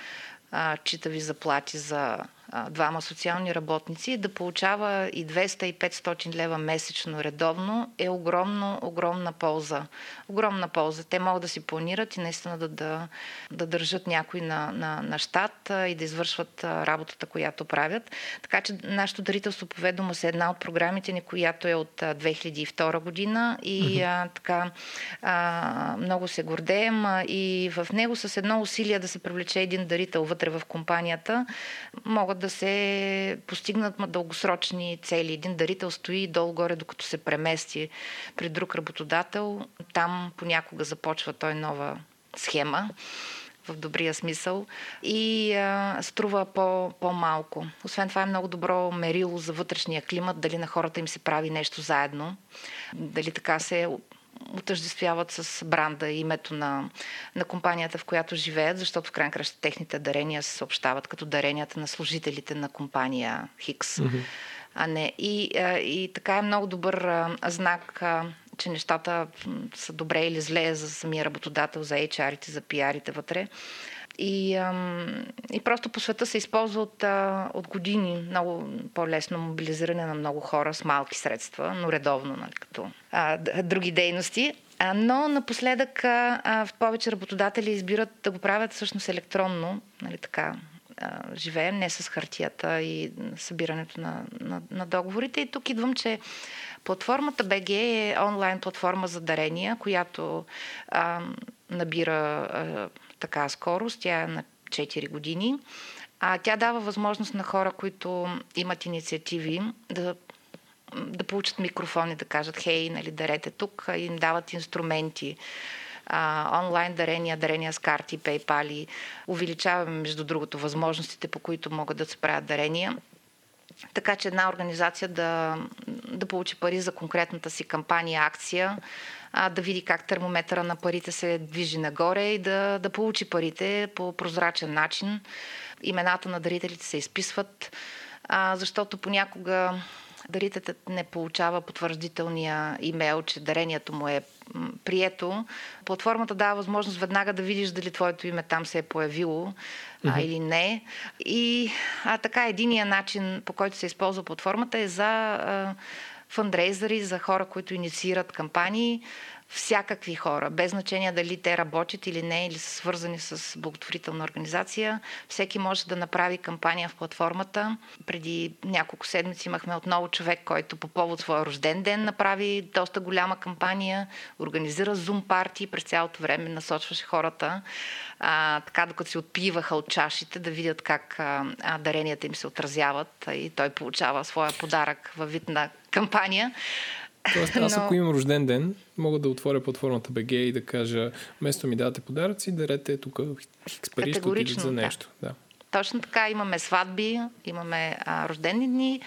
а, читави заплати за а, двама социални работници, да получава и 200 и 500 лева месечно редовно е огромно, огромна полза. Огромна полза. Те могат да си планират и наистина да, да, да държат някой на, на, на щат и да извършват работата, която правят. Така че нашето дарителство по ведомост е една от програмите ни, която е от 2002 година и mm-hmm. а, така а, много се гордеем а, и в него с едно усилие да се привлече един дарител вътре в компанията могат да се постигнат дългосрочни цели. Един дарител стои долу-горе, докато се премести при друг работодател. Там понякога започва той нова схема в добрия смисъл и а, струва по, по-малко. Освен това е много добро мерило за вътрешния климат, дали на хората им се прави нещо заедно, дали така се отъждествяват с бранда и името на, на компанията, в която живеят, защото в крайна краща техните дарения се съобщават като даренията на служителите на компания Хикс. Mm-hmm. А не. И, и така е много добър знак, че нещата са добре или зле за самия работодател, за HR-ите, за PR-ите вътре. И, ам, и просто по света се използва от, а, от години много по-лесно мобилизиране на много хора с малки средства, но редовно, нали, като а, други дейности. А, но напоследък а, в повече работодатели избират да го правят всъщност електронно, нали, така, живеем, не с хартията и събирането на, на, на договорите. И тук идвам, че платформата BG е онлайн платформа за дарения, която а, набира а, така скорост. Тя е на 4 години. А тя дава възможност на хора, които имат инициативи, да да получат микрофони, да кажат, хей, нали, дарете тук, им дават инструменти, а, онлайн дарения, дарения с карти, PayPal. Увеличаваме, между другото, възможностите, по които могат да се правят дарения. Така че една организация да, да получи пари за конкретната си кампания, акция, а, да види как термометъра на парите се движи нагоре и да, да получи парите по прозрачен начин. Имената на дарителите се изписват, а, защото понякога дарителят не получава потвърждителния имейл, че дарението му е прието. Платформата дава възможност веднага да видиш дали твоето име там се е появило mm-hmm. а, или не. И а, така, единия начин, по който се използва платформата е за а, фандрейзери, за хора, които инициират кампании, всякакви хора, без значение дали те работят или не, или са свързани с благотворителна организация. Всеки може да направи кампания в платформата. Преди няколко седмици имахме отново човек, който по повод своя рожден ден направи доста голяма кампания, организира зум парти. През цялото време насочваше хората, а, така докато се отпиваха от чашите, да видят как а, даренията им се отразяват. И той получава своя подарък във вид на кампания. Тоест, аз Но... ако имам рожден ден, мога да отворя платформата BG и да кажа, вместо ми давате подаръци, дарете тук хикс пари, ще за нещо. Да. Точно така, имаме сватби, имаме а, рождени дни,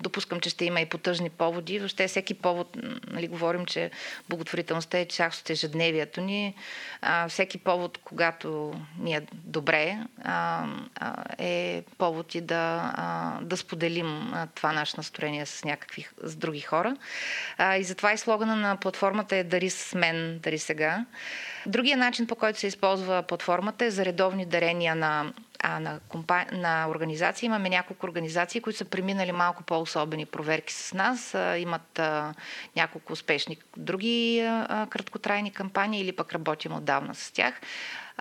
Допускам, че ще има и потъжни поводи. Въобще всеки повод, нали, говорим, че благотворителността е част от ежедневието ни. А, всеки повод, когато ни е добре, а, а, е повод и да, а, да споделим а, това наше настроение с някакви, с други хора. А, и затова и слогана на платформата е Дари с мен, дари сега. Другия начин, по който се използва платформата е за редовни дарения на а на, компа... на организации имаме няколко организации, които са преминали малко по-особени проверки с нас. А, имат а, няколко успешни други а, краткотрайни кампании или пък работим отдавна с тях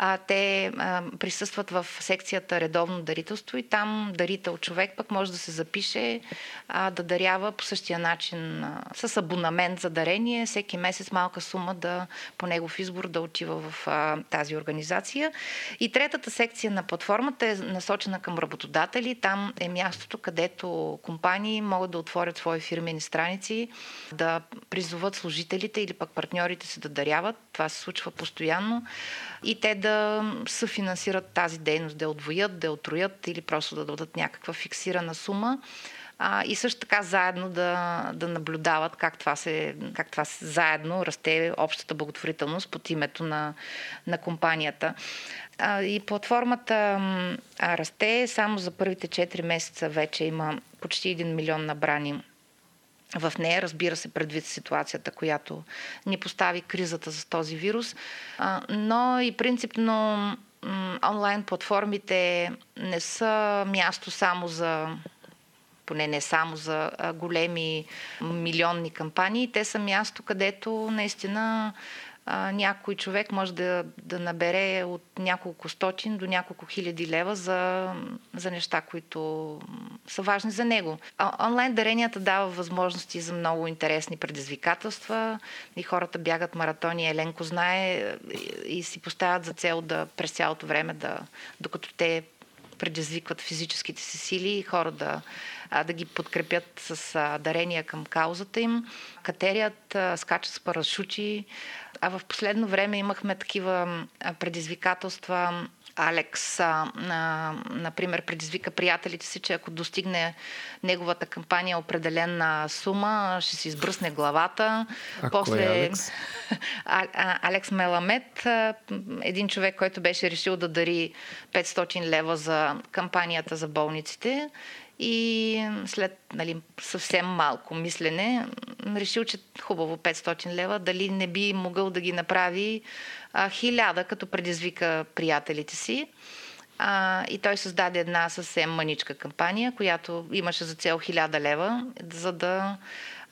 а, те а, присъстват в секцията редовно дарителство и там дарител човек пък може да се запише а, да дарява по същия начин а, с абонамент за дарение, всеки месец малка сума да по негов избор да отива в а, тази организация. И третата секция на платформата е насочена към работодатели. Там е мястото, където компании могат да отворят свои фирмени страници, да призоват служителите или пък партньорите се да даряват. Това се случва постоянно. И те да да съфинансират тази дейност, да я отвоят, да я отроят или просто да дадат някаква фиксирана сума. А, и също така заедно да, да наблюдават как това, се, как това се заедно расте общата благотворителност под името на, на компанията. А, и платформата а, расте. Само за първите 4 месеца вече има почти 1 милион набрани в нея, разбира се, предвид ситуацията, която ни постави кризата с този вирус. Но и принципно онлайн платформите не са място само за поне не само за големи милионни кампании, те са място, където наистина а, някой човек може да, да набере от няколко стотин до няколко хиляди лева за, за неща, които са важни за него. А, онлайн даренията дава възможности за много интересни предизвикателства и хората бягат маратони. Еленко знае и, и си поставят за цел да през цялото време, да, докато те предизвикват физическите си сили и хора да, да ги подкрепят с дарения към каузата им. Катерият, скачат с парашути. А в последно време имахме такива предизвикателства Алекс, а, а, например, предизвика приятелите си, че ако достигне неговата кампания определена сума, ще си избръсне главата. А После... кой е Алекс? А, а, Алекс Меламет, а, един човек, който беше решил да дари 500 лева за кампанията за болниците и след нали, съвсем малко мислене, решил, че хубаво 500 лева, дали не би могъл да ги направи а, хиляда, като предизвика приятелите си. А, и той създаде една съвсем маничка кампания, която имаше за цел хиляда лева, за да.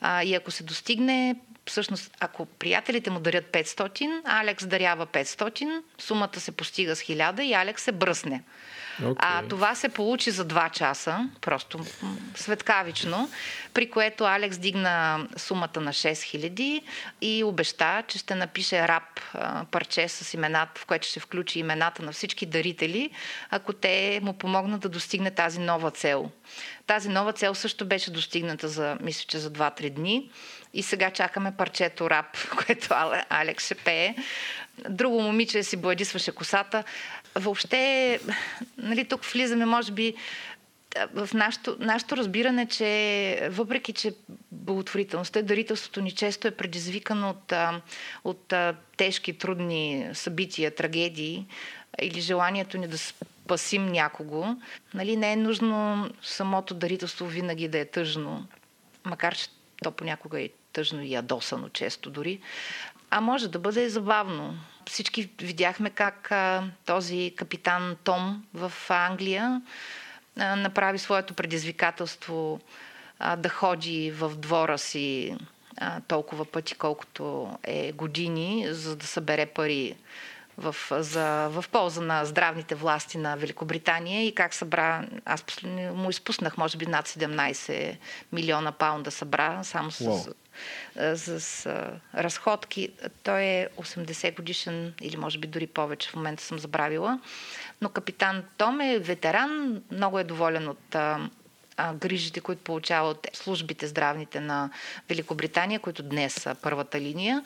А, и ако се достигне, всъщност, ако приятелите му дарят 500, Алекс дарява 500, сумата се постига с 1000 и Алекс се бръсне. Okay. А това се получи за 2 часа, просто светкавично, при което Алекс дигна сумата на 6000 и обеща, че ще напише рап парче с имената, в което ще включи имената на всички дарители, ако те му помогнат да достигне тази нова цел. Тази нова цел също беше достигната за, мисля, че за 2-3 дни. И сега чакаме парчето рап, което Алекс ще пее. Друго момиче си бладисваше косата. Въобще, нали, тук влизаме, може би, в нашото, нашото разбиране, че въпреки, че благотворителността дарителството ни често е предизвикано от, от тежки, трудни събития, трагедии или желанието ни да спасим някого, нали, не е нужно самото дарителство винаги да е тъжно, макар че то понякога е тъжно и ядосано често дори, а може да бъде забавно. Всички видяхме как а, този капитан Том в Англия а, направи своето предизвикателство а, да ходи в двора си а, толкова пъти, колкото е години, за да събере пари в, за, в полза на здравните власти на Великобритания и как събра, аз му изпуснах може би над 17 милиона паунда събра, само с, wow. с, с разходки. Той е 80 годишен или може би дори повече, в момента съм забравила. Но капитан Том е ветеран, много е доволен от грижите, които получава от службите здравните на Великобритания, които днес са първата линия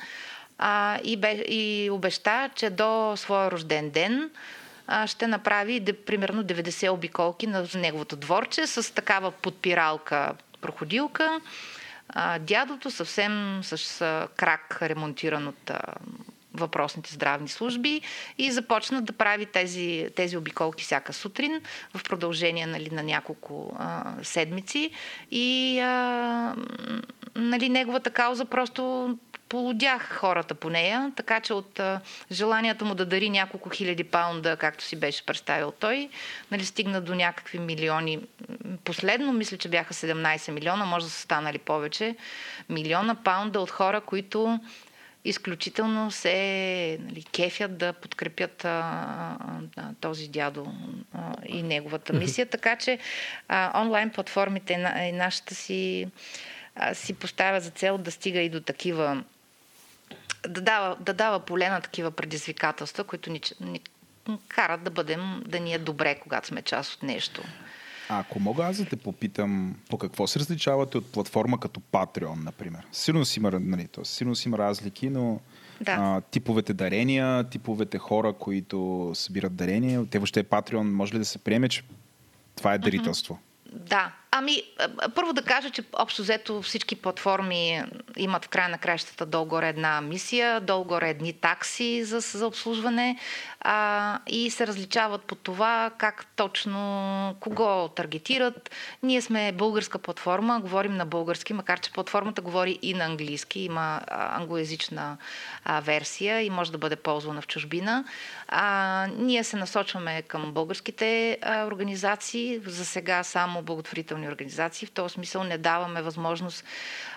а, и, бе, и обеща, че до своя рожден ден а, ще направи де, примерно 90 обиколки на неговото дворче с такава подпиралка проходилка. А, дядото съвсем с а, крак ремонтиран от а, въпросните здравни служби и започна да прави тези, тези обиколки всяка сутрин в продължение нали, на няколко а, седмици и а, нали, неговата кауза просто полудях хората по нея, така че от а, желанието му да дари няколко хиляди паунда, както си беше представил той, нали, стигна до някакви милиони. Последно, мисля, че бяха 17 милиона, може да са станали повече, милиона паунда от хора, които изключително се нали, кефят да подкрепят а, а, този дядо а, и неговата мисия. Така че а, онлайн платформите и нашата си си поставя за цел да стига и до такива да дава, да дава поле на такива предизвикателства, които ни, ни карат да бъдем, да ни е добре, когато сме част от нещо. А ако мога аз да те попитам, по какво се различавате от платформа като Patreon, например? Сигурно си има, нали, то, сигурно си има разлики, но да. а, типовете дарения, типовете хора, които събират дарения, те въобще Patreon, може ли да се приеме, че това е дарителство? Mm-hmm. Да, Ами, първо да кажа, че общо взето всички платформи имат в края на краищата долу-горе една мисия, долу-горе едни такси за, за обслужване а, и се различават по това как точно, кого таргетират. Ние сме българска платформа, говорим на български, макар че платформата говори и на английски, има англоязична версия и може да бъде ползвана в чужбина. А, ние се насочваме към българските а, организации, за сега само благотворителни организации. В този смисъл не даваме възможност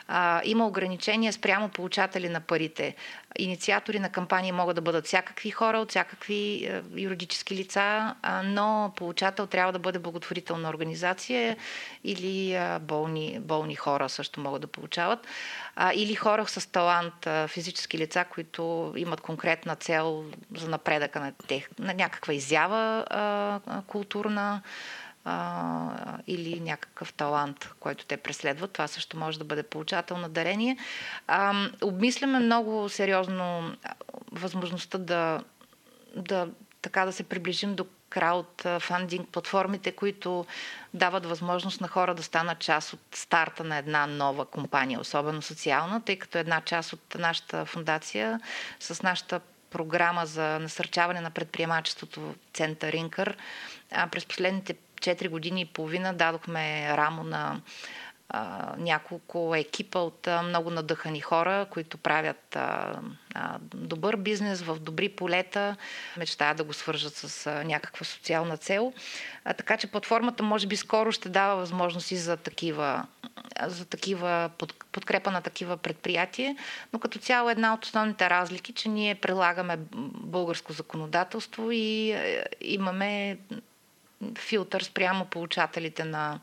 а, има ограничения спрямо получатели на парите. Инициатори на кампании могат да бъдат всякакви хора от всякакви е, юридически лица, а, но получател трябва да бъде благотворителна организация или а, болни, болни хора също могат да получават. А, или хора с талант, а, физически лица, които имат конкретна цел за напредъка на, тех, на някаква изява а, културна а, или някакъв талант, който те преследват. Това също може да бъде получател на дарение. А, обмисляме много сериозно възможността да, да, така да се приближим до краудфандинг платформите, които дават възможност на хора да станат част от старта на една нова компания, особено социална, тъй като една част от нашата фундация с нашата програма за насърчаване на предприемачеството Център Инкър през последните 4 години и половина дадохме рамо на а, няколко екипа от а, много надъхани хора, които правят а, а, добър бизнес в добри полета, мечтаят да го свържат с а, някаква социална цел. А, така че платформата може би скоро ще дава възможности за такива, за такива под, подкрепа на такива предприятия, но като цяло една от основните разлики, че ние прилагаме българско законодателство и е, имаме филтър спрямо получателите на,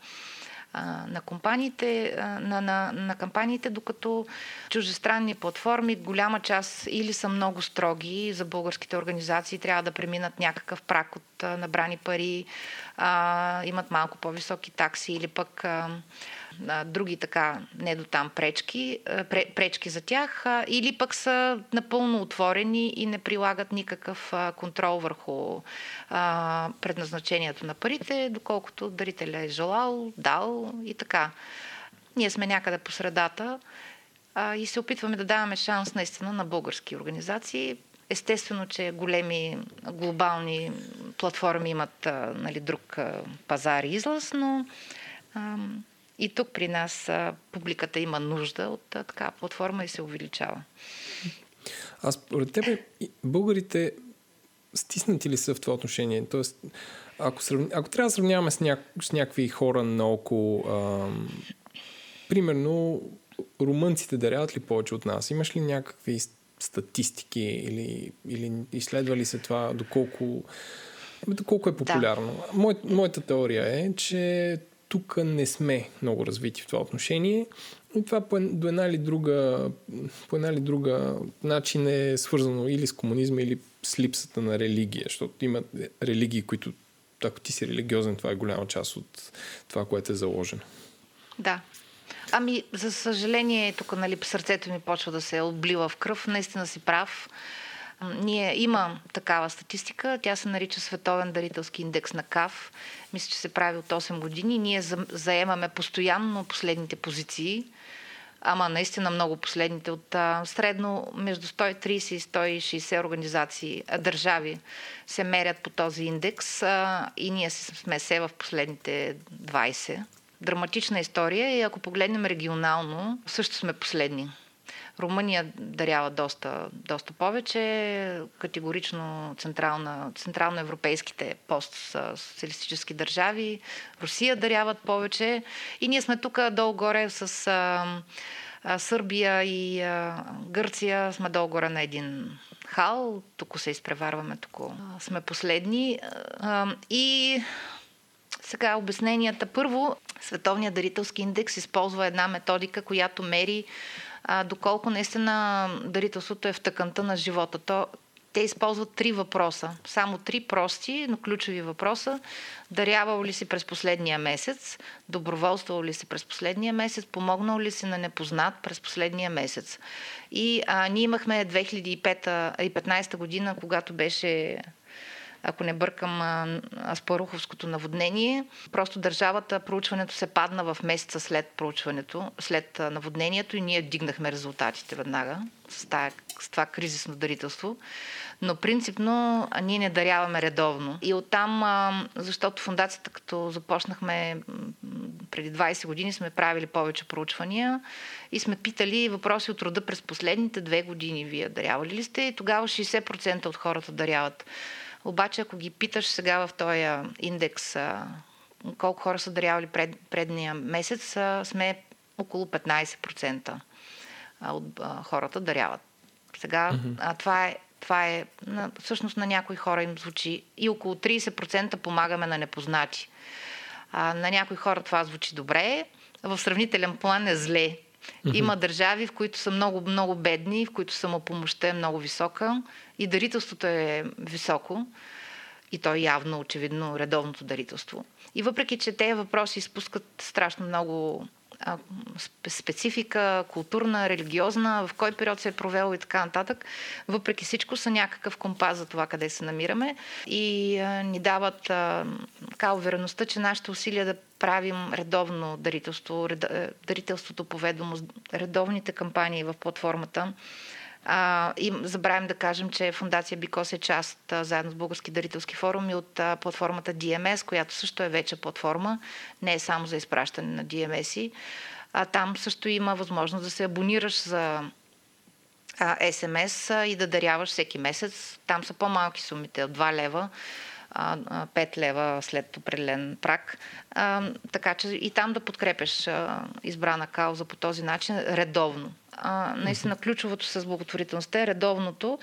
на компаниите, на, на, на кампаниите, докато чужестранни платформи, голяма част или са много строги за българските организации, трябва да преминат някакъв прак от набрани пари, имат малко по-високи такси или пък други така не до там пречки, пречки за тях, или пък са напълно отворени и не прилагат никакъв контрол върху предназначението на парите, доколкото дарителя е желал, дал и така. Ние сме някъде по средата и се опитваме да даваме шанс наистина на български организации. Естествено, че големи глобални платформи имат нали, друг пазар и излъз, но и тук при нас а, публиката има нужда от а, така платформа и се увеличава. Аз според тебе, българите стиснати ли са в това отношение? Тоест, ако, срав... ако трябва да сравняваме с, ня... с някакви хора наоколо, а, примерно, румънците даряват ли повече от нас? Имаш ли някакви статистики или, или изследвали се това, доколко, доколко е популярно? Да. Мой, моята теория е, че тук не сме много развити в това отношение. И това по, до една или друга, по една или друга начин е свързано или с комунизма, или с липсата на религия, защото има религии, които, ако ти си религиозен, това е голяма част от това, което е заложено. Да. Ами, за съжаление, тук нали, сърцето ми почва да се облива в кръв. Наистина си прав. Ние има такава статистика. Тя се нарича Световен дарителски индекс на КАФ. Мисля, че се прави от 8 години. Ние заемаме постоянно последните позиции. Ама наистина много последните от а, средно между 130 и 160 организации, а, държави се мерят по този индекс а, и ние сме се в последните 20. Драматична история и ако погледнем регионално, също сме последни. Румъния дарява доста, доста повече, категорично централна, централноевропейските постсоциалистически държави. Русия даряват повече. И ние сме тук долу-горе с а, а, Сърбия и а, Гърция. Сме долу-горе на един хал. Тук се изпреварваме, тук сме последни. А, и сега обясненията. Първо, Световният дарителски индекс използва една методика, която мери а, доколко наистина дарителството е в тъканта на живота. То, те използват три въпроса. Само три прости, но ключови въпроса. Дарявал ли си през последния месец? Доброволствал ли си през последния месец? Помогнал ли си на непознат през последния месец? И а, ние имахме 2015 година, когато беше ако не бъркам Аспаруховското наводнение. Просто държавата, проучването се падна в месеца след проучването, след наводнението и ние дигнахме резултатите веднага с, тая, с това кризисно дарителство. Но принципно ние не даряваме редовно. И оттам, защото фундацията, като започнахме преди 20 години, сме правили повече проучвания и сме питали въпроси от рода през последните две години. Вие дарявали ли сте? И тогава 60% от хората даряват. Обаче, ако ги питаш сега в този индекс колко хора са дарявали пред, предния месец, сме около 15% от хората даряват. Сега mm-hmm. а, това е това е, на, всъщност на някои хора им звучи и около 30% помагаме на непознати. А, на някои хора това звучи добре, в сравнителен план е зле. Има държави, в които са много, много бедни, в които самопомощта е много висока и дарителството е високо. И то е явно, очевидно, редовното дарителство. И въпреки, че тези въпроси изпускат страшно много специфика, културна, религиозна, в кой период се е провело и така нататък. Въпреки всичко са някакъв компас за това къде се намираме и ни дават така увереността, че нашите усилия да правим редовно дарителство, дарителството по ведомост, редовните кампании в платформата, а, и забравим да кажем, че Фундация Бикос е част а, заедно с Български дарителски форум и от а, платформата DMS, която също е вече платформа, не е само за изпращане на DMS-и. А, там също има възможност да се абонираш за а, а, и да даряваш всеки месец. Там са по-малки сумите от 2 лева. 5 лева след определен прак. Така че и там да подкрепяш а, избрана кауза по този начин редовно наистина ключовото с благотворителността е редовното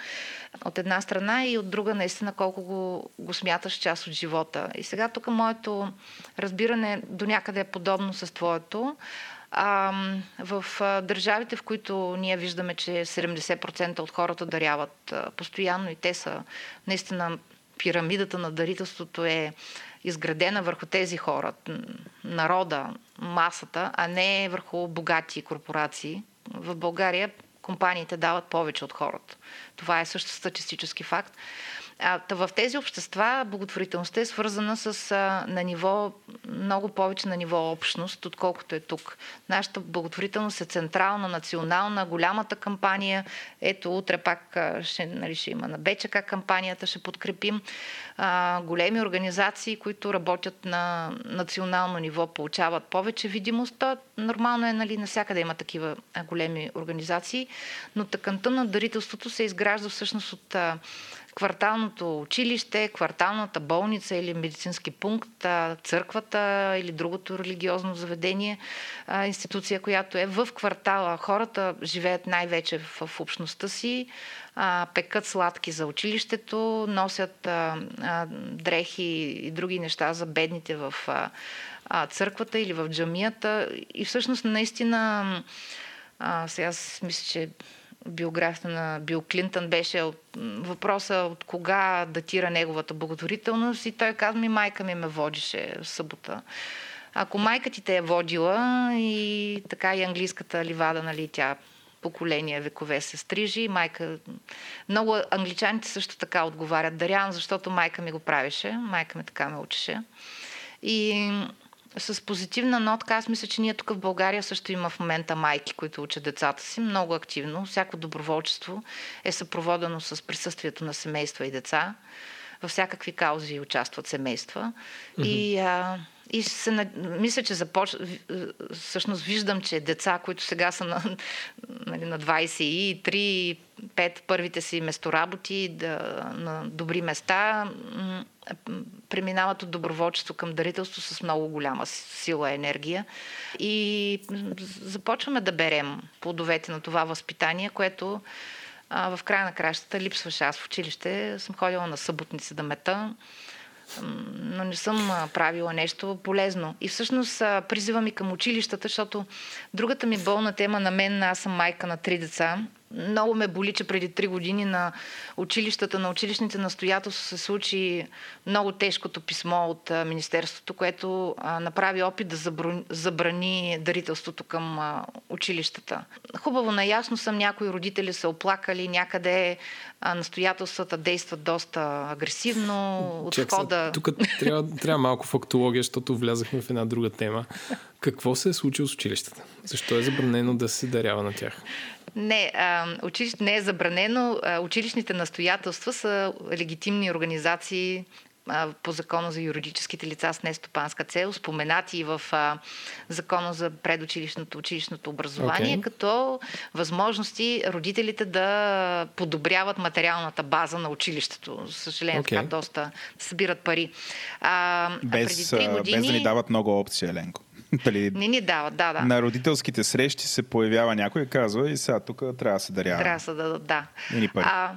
от една страна и от друга наистина колко го, го смяташ част от живота. И сега тук моето разбиране до някъде е подобно с твоето. В държавите, в които ние виждаме, че 70% от хората даряват постоянно и те са наистина пирамидата на дарителството е изградена върху тези хора, народа, масата, а не върху богати корпорации, в България компаниите дават повече от хората. Това е също статистически факт. А, в тези общества благотворителността е свързана с а, на ниво, много повече на ниво общност, отколкото е тук. Нашата благотворителност е централна, национална, голямата кампания. Ето, утре пак ще, нали, ще има на БЧК кампанията, ще подкрепим а, големи организации, които работят на национално ниво, получават повече видимост. Нормално е, нали, навсякъде има такива големи организации, но тъканта на дарителството се изгражда всъщност от а, кварталното училище, кварталната болница или медицински пункт, църквата или другото религиозно заведение, институция, която е в квартала. Хората живеят най-вече в общността си, пекат сладки за училището, носят дрехи и други неща за бедните в църквата или в джамията. И всъщност наистина сега мисля, че биографията на Бил Клинтън беше от, въпроса от кога датира неговата благотворителност и той каза ми, майка ми ме водише в събота. Ако майка ти те е водила и така и английската ливада, нали, тя поколения векове се стрижи. Майка... Много англичаните също така отговарят Дарян, защото майка ми го правеше. Майка ми така ме учеше. И с позитивна нотка, аз мисля, че ние тук в България също има в момента майки, които учат децата си много активно. Всяко доброволчество е съпроводено с присъствието на семейства и деца. Във всякакви каузи участват семейства. Mm-hmm. И а, и се, мисля, че започ... всъщност виждам, че деца, които сега са на, нали, на 23, 5 първите си местоработи, да, на добри места, преминават от доброволчество към дарителство с много голяма сила и енергия. И започваме да берем плодовете на това възпитание, което а, в края на кращата липсваше. Аз в училище съм ходила на съботници да мета но не съм правила нещо полезно. И всъщност призивам и към училищата, защото другата ми болна тема на мен, аз съм майка на три деца Много ме боли, че преди три години на училищата, на училищните настоятелства се случи много тежкото писмо от Министерството, което направи опит да забрани, дарителството към училищата. Хубаво, наясно съм, някои родители са оплакали, някъде настоятелствата действат доста агресивно, от Чак, входа... Тук трябва, трябва малко фактология, защото влязахме в една друга тема. Какво се е случило с училищата? Защо е забранено да се дарява на тях? Не, а, училище не е забранено. А, училищните настоятелства са легитимни организации а, по закона за юридическите лица с нестопанска цел, споменати в а, закона за предучилищното училищното образование, Okay. като възможности родителите да подобряват материалната база на училището. За съжаление, Okay. така доста събират пари. А, Без, преди години... без да ни дават много опции, Еленко. Дали, Не ни дават, да, да. На родителските срещи се появява някой и казва и сега тук трябва да се дарява. Трябва да се дадат, да. Или пари. А,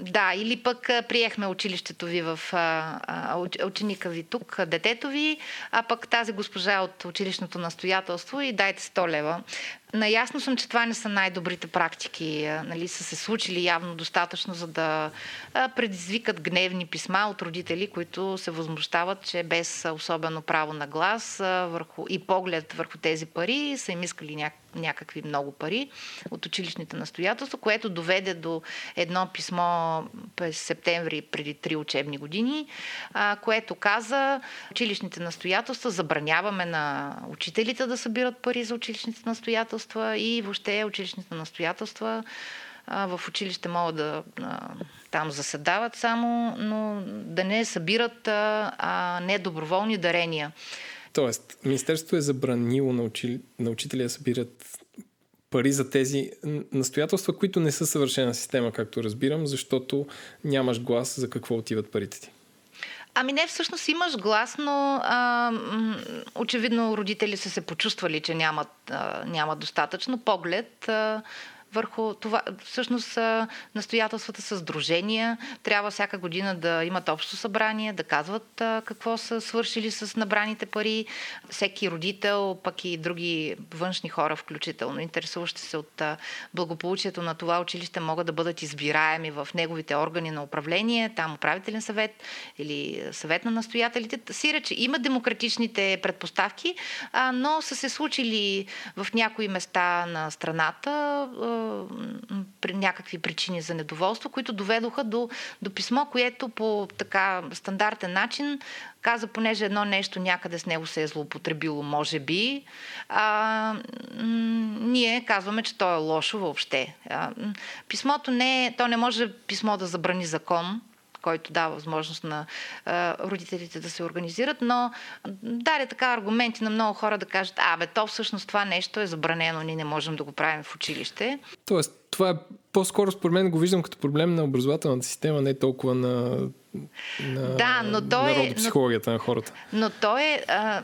да, или пък приехме училището ви в а, а, уч- ученика ви тук, детето ви, а пък тази госпожа от училищното настоятелство и дайте 100 лева. Наясно съм, че това не са най-добрите практики. Нали, са се случили явно достатъчно, за да предизвикат гневни писма от родители, които се възмущават, че без особено право на глас върху, и поглед върху тези пари са им искали ня, някакви много пари от училищните настоятелства, което доведе до едно писмо през септември преди три учебни години, което каза училищните настоятелства забраняваме на учителите да събират пари за училищните настоятелства и въобще училищните настоятелства в училище могат да там заседават само, но да не събират а, а, не доброволни дарения. Тоест, Министерството е забранило на, учили... на учители да събират пари за тези настоятелства, които не са съвършена система, както разбирам, защото нямаш глас за какво отиват парите ти. Ами не, всъщност имаш глас, но а, очевидно родители са се почувствали, че нямат, а, нямат достатъчно поглед. А, върху това. Всъщност настоятелствата са сдружения. Трябва всяка година да имат общо събрание, да казват какво са свършили с набраните пари. Всеки родител, пък и други външни хора, включително, интересуващи се от благополучието на това училище, могат да бъдат избираеми в неговите органи на управление, там управителен съвет или съвет на настоятелите. Сирече има демократичните предпоставки, но са се случили в някои места на страната при някакви причини за недоволство, които доведоха до, до писмо, което по така стандартен начин каза, понеже едно нещо някъде с него се е злоупотребило, може би, а, ние казваме, че то е лошо въобще. А, писмото не е, то не може писмо да забрани закон, който дава възможност на родителите да се организират, но даде така аргументи на много хора да кажат, а бе, то всъщност това нещо е забранено, ние не можем да го правим в училище. Тоест, това е по-скоро според мен го виждам като проблем на образователната система, не толкова на, на Да, но то е- народопсихологията на хората. Но то е. А,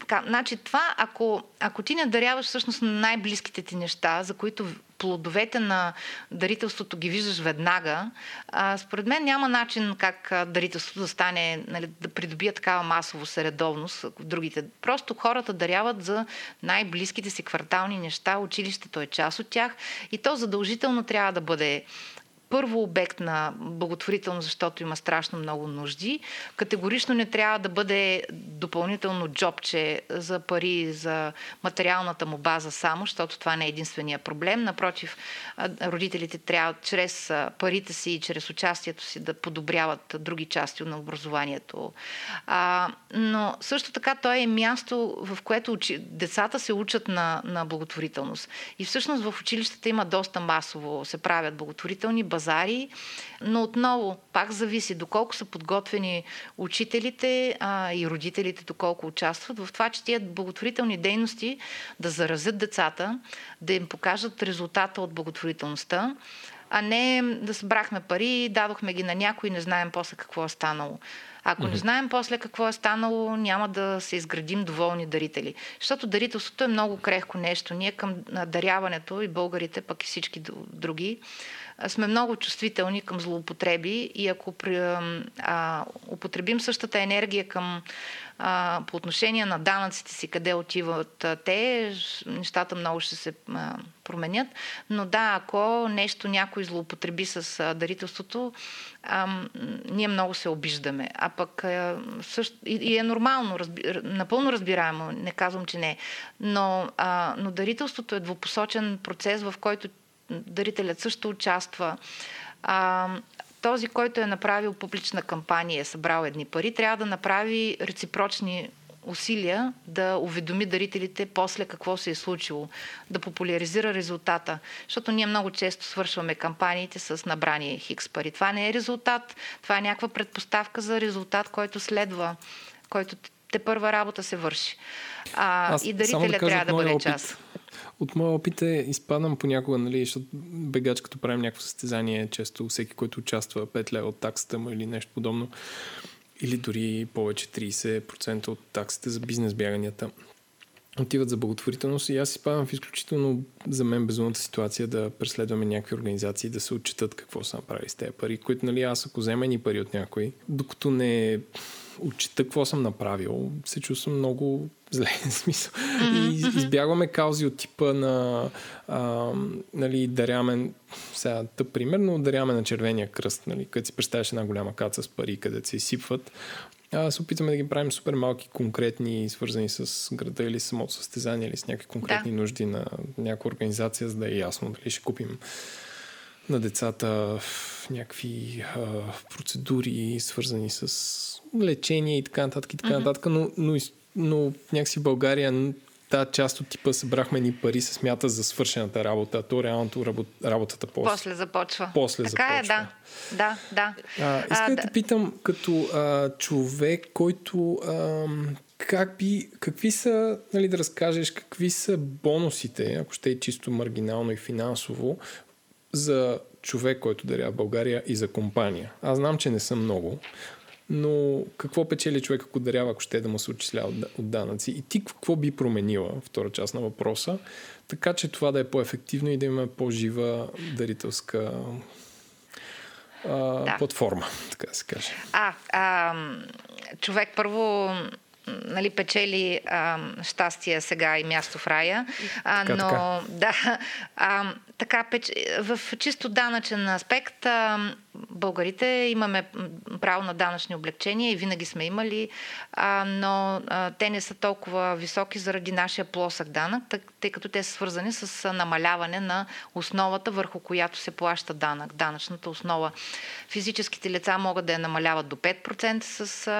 така, значи това, ако, ако ти не даряваш всъщност на най-близките ти неща, за които плодовете на дарителството ги виждаш веднага, а, според мен няма начин как дарителството да стане, нали, да придобие такава масово редовност в другите. Просто хората даряват за най-близките си квартални неща, училището е част от тях и то задължително трябва да бъде първо обект на благотворителност, защото има страшно много нужди. Категорично не трябва да бъде допълнително джобче за пари, за материалната му база само, защото това не е единствения проблем. Напротив, родителите трябва чрез парите си и чрез участието си да подобряват други части на образованието. А, но също така то е място, в което учи... децата се учат на, на благотворителност. И всъщност в училищата има доста масово се правят благотворителни базари, но отново пак зависи доколко са подготвени учителите а, и родителите, доколко участват в това, че тия благотворителни дейности да заразят децата, да им покажат резултата от благотворителността, а не да събрахме пари, дадохме ги на някой и не знаем после какво е станало. Ако не знаем после какво е станало, няма да се изградим доволни дарители. Защото дарителството е много крехко нещо. Ние към даряването и българите, пък и всички други, сме много чувствителни към злоупотреби и ако при, а, употребим същата енергия към а, по отношение на данъците си, къде отиват а, те, нещата много ще се а, променят. Но да, ако нещо някой злоупотреби с а, дарителството, а, ние много се обиждаме. А пък а, също, и, и е нормално, разби, напълно разбираемо, не казвам, че не. Но, а, но дарителството е двупосочен процес, в който дарителят също участва. А, този, който е направил публична кампания, е събрал едни пари, трябва да направи реципрочни усилия да уведоми дарителите после какво се е случило, да популяризира резултата. Защото ние много често свършваме кампаниите с набрание хикс пари. Това не е резултат, това е някаква предпоставка за резултат, който следва, който те първа работа се върши. А, Аз и дарителя да трябва да бъде опит. част. От моя опит е, изпадам понякога, нали, защото бегач, като правим някакво състезание, често всеки, който участва 5 лева от таксата му или нещо подобно, или дори повече 30% от таксите за бизнес бяганията, отиват за благотворителност. И аз изпадам в изключително за мен безумната ситуация да преследваме някакви организации, да се отчитат какво са направили с тези пари, които нали, аз ако взема ни пари от някой, докато не отчита какво съм направил, се чувствам много зле смисъл. И избягваме каузи от типа на а, нали, даряме, сега тъп пример, но даряме на червения кръст, нали, където си представяш една голяма каца с пари, където се изсипват. А, се опитваме да ги правим супер малки, конкретни, свързани с града или самото състезание, или с някакви конкретни да. нужди на някаква организация, за да е ясно дали ще купим на децата някакви а, процедури, свързани с лечение и така нататък, и така нататък, но, но, но някакси в България тази част от типа събрахме ни пари, се смята за свършената работа, а то реалното работ, работата после. После започва. После така започва. е, да. Да, да. А, иска да те питам, като а, човек, който а, как би, какви са, нали, да разкажеш, какви са бонусите, ако ще е чисто маргинално и финансово, за човек, който даря в България и за компания. Аз знам, че не са много, но какво печели човек, ако дарява, ако ще да му се отчислява от данъци? И ти какво би променила, втора част на въпроса, така че това да е по-ефективно и да имаме по-жива дарителска а, да. платформа, така да се каже. А, а, човек първо нали, печели а, щастие сега и място в рая. А, така, но така. да, а, така, в чисто данъчен аспект българите имаме право на данъчни облегчения и винаги сме имали, но те не са толкова високи заради нашия плосък данък, тъй, като те са свързани с намаляване на основата, върху която се плаща данък, данъчната основа. Физическите лица могат да я намаляват до 5% с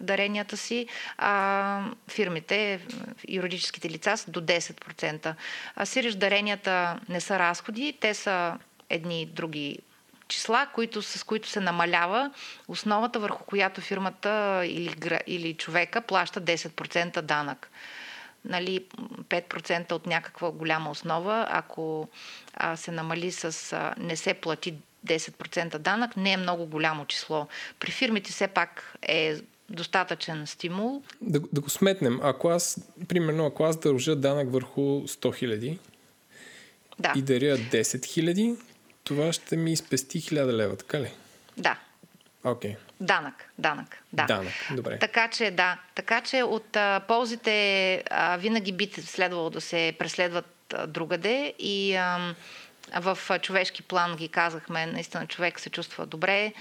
даренията си, а фирмите, юридическите лица са до 10%. А сириш даренията не са разходи, те са едни други числа, които, с които се намалява основата, върху която фирмата или, или човека плаща 10% данък. Нали, 5% от някаква голяма основа, ако а, се намали с... А, не се плати 10% данък, не е много голямо число. При фирмите все пак е достатъчен стимул. Да, да го сметнем. Ако аз, примерно, ако аз дължа данък върху 100 хиляди да. и даря 10 хиляди, това ще ми спести 1000 лева, така ли? Да. Окей. Okay. Данък, данък, да. Данък, добре. Така че, да. Така че от а, ползите а, винаги би следвало да се преследват а, другаде и а, в човешки план ги казахме, наистина човек се чувства добре,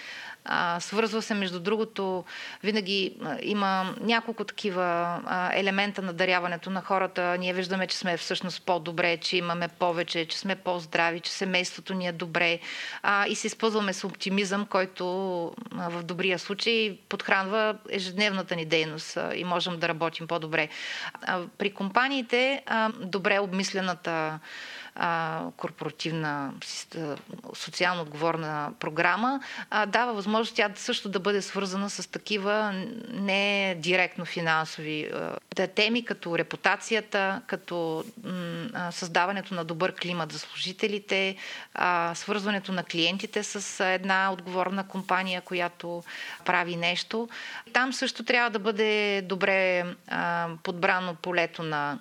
свързва се, между другото, винаги има няколко такива елемента на даряването на хората. Ние виждаме, че сме всъщност по-добре, че имаме повече, че сме по-здрави, че семейството ни е добре и се изпълзваме с оптимизъм, който в добрия случай подхранва ежедневната ни дейност и можем да работим по-добре. При компаниите добре обмислената а, корпоративна социално отговорна програма, а, дава възможност тя също да бъде свързана с такива не директно финансови а, теми, като репутацията, като м, създаването на добър климат за служителите, а, свързването на клиентите с една отговорна компания, която прави нещо. Там също трябва да бъде добре а, подбрано полето на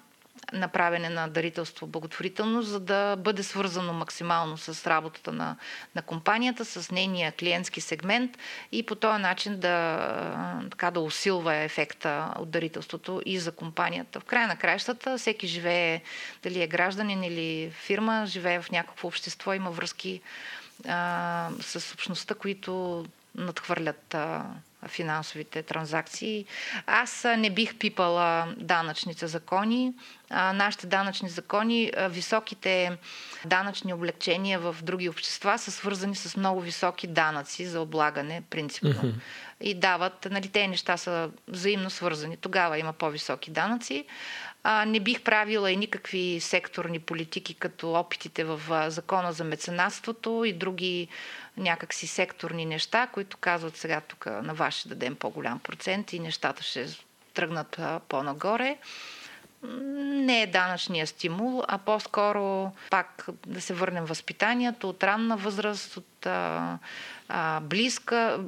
направене на дарителство благотворително, за да бъде свързано максимално с работата на, на компанията, с нейния клиентски сегмент и по този начин да, така, да усилва ефекта от дарителството и за компанията. В края на краищата всеки живее, дали е гражданин или фирма, живее в някакво общество, има връзки а, с общността, които надхвърлят а, финансовите транзакции. Аз не бих пипала данъчните закони. Нашите данъчни закони, високите данъчни облегчения в други общества са свързани с много високи данъци за облагане, принципно. Mm-hmm. И дават, нали, те неща са взаимно свързани. Тогава има по-високи данъци. А, не бих правила и никакви секторни политики, като опитите в закона за меценатството и други някакси секторни неща, които казват сега тук на вас ще дадем по-голям процент и нещата ще тръгнат по-нагоре. Не е данъчния стимул, а по-скоро пак да се върнем възпитанието от ранна възраст, от а, а, близка,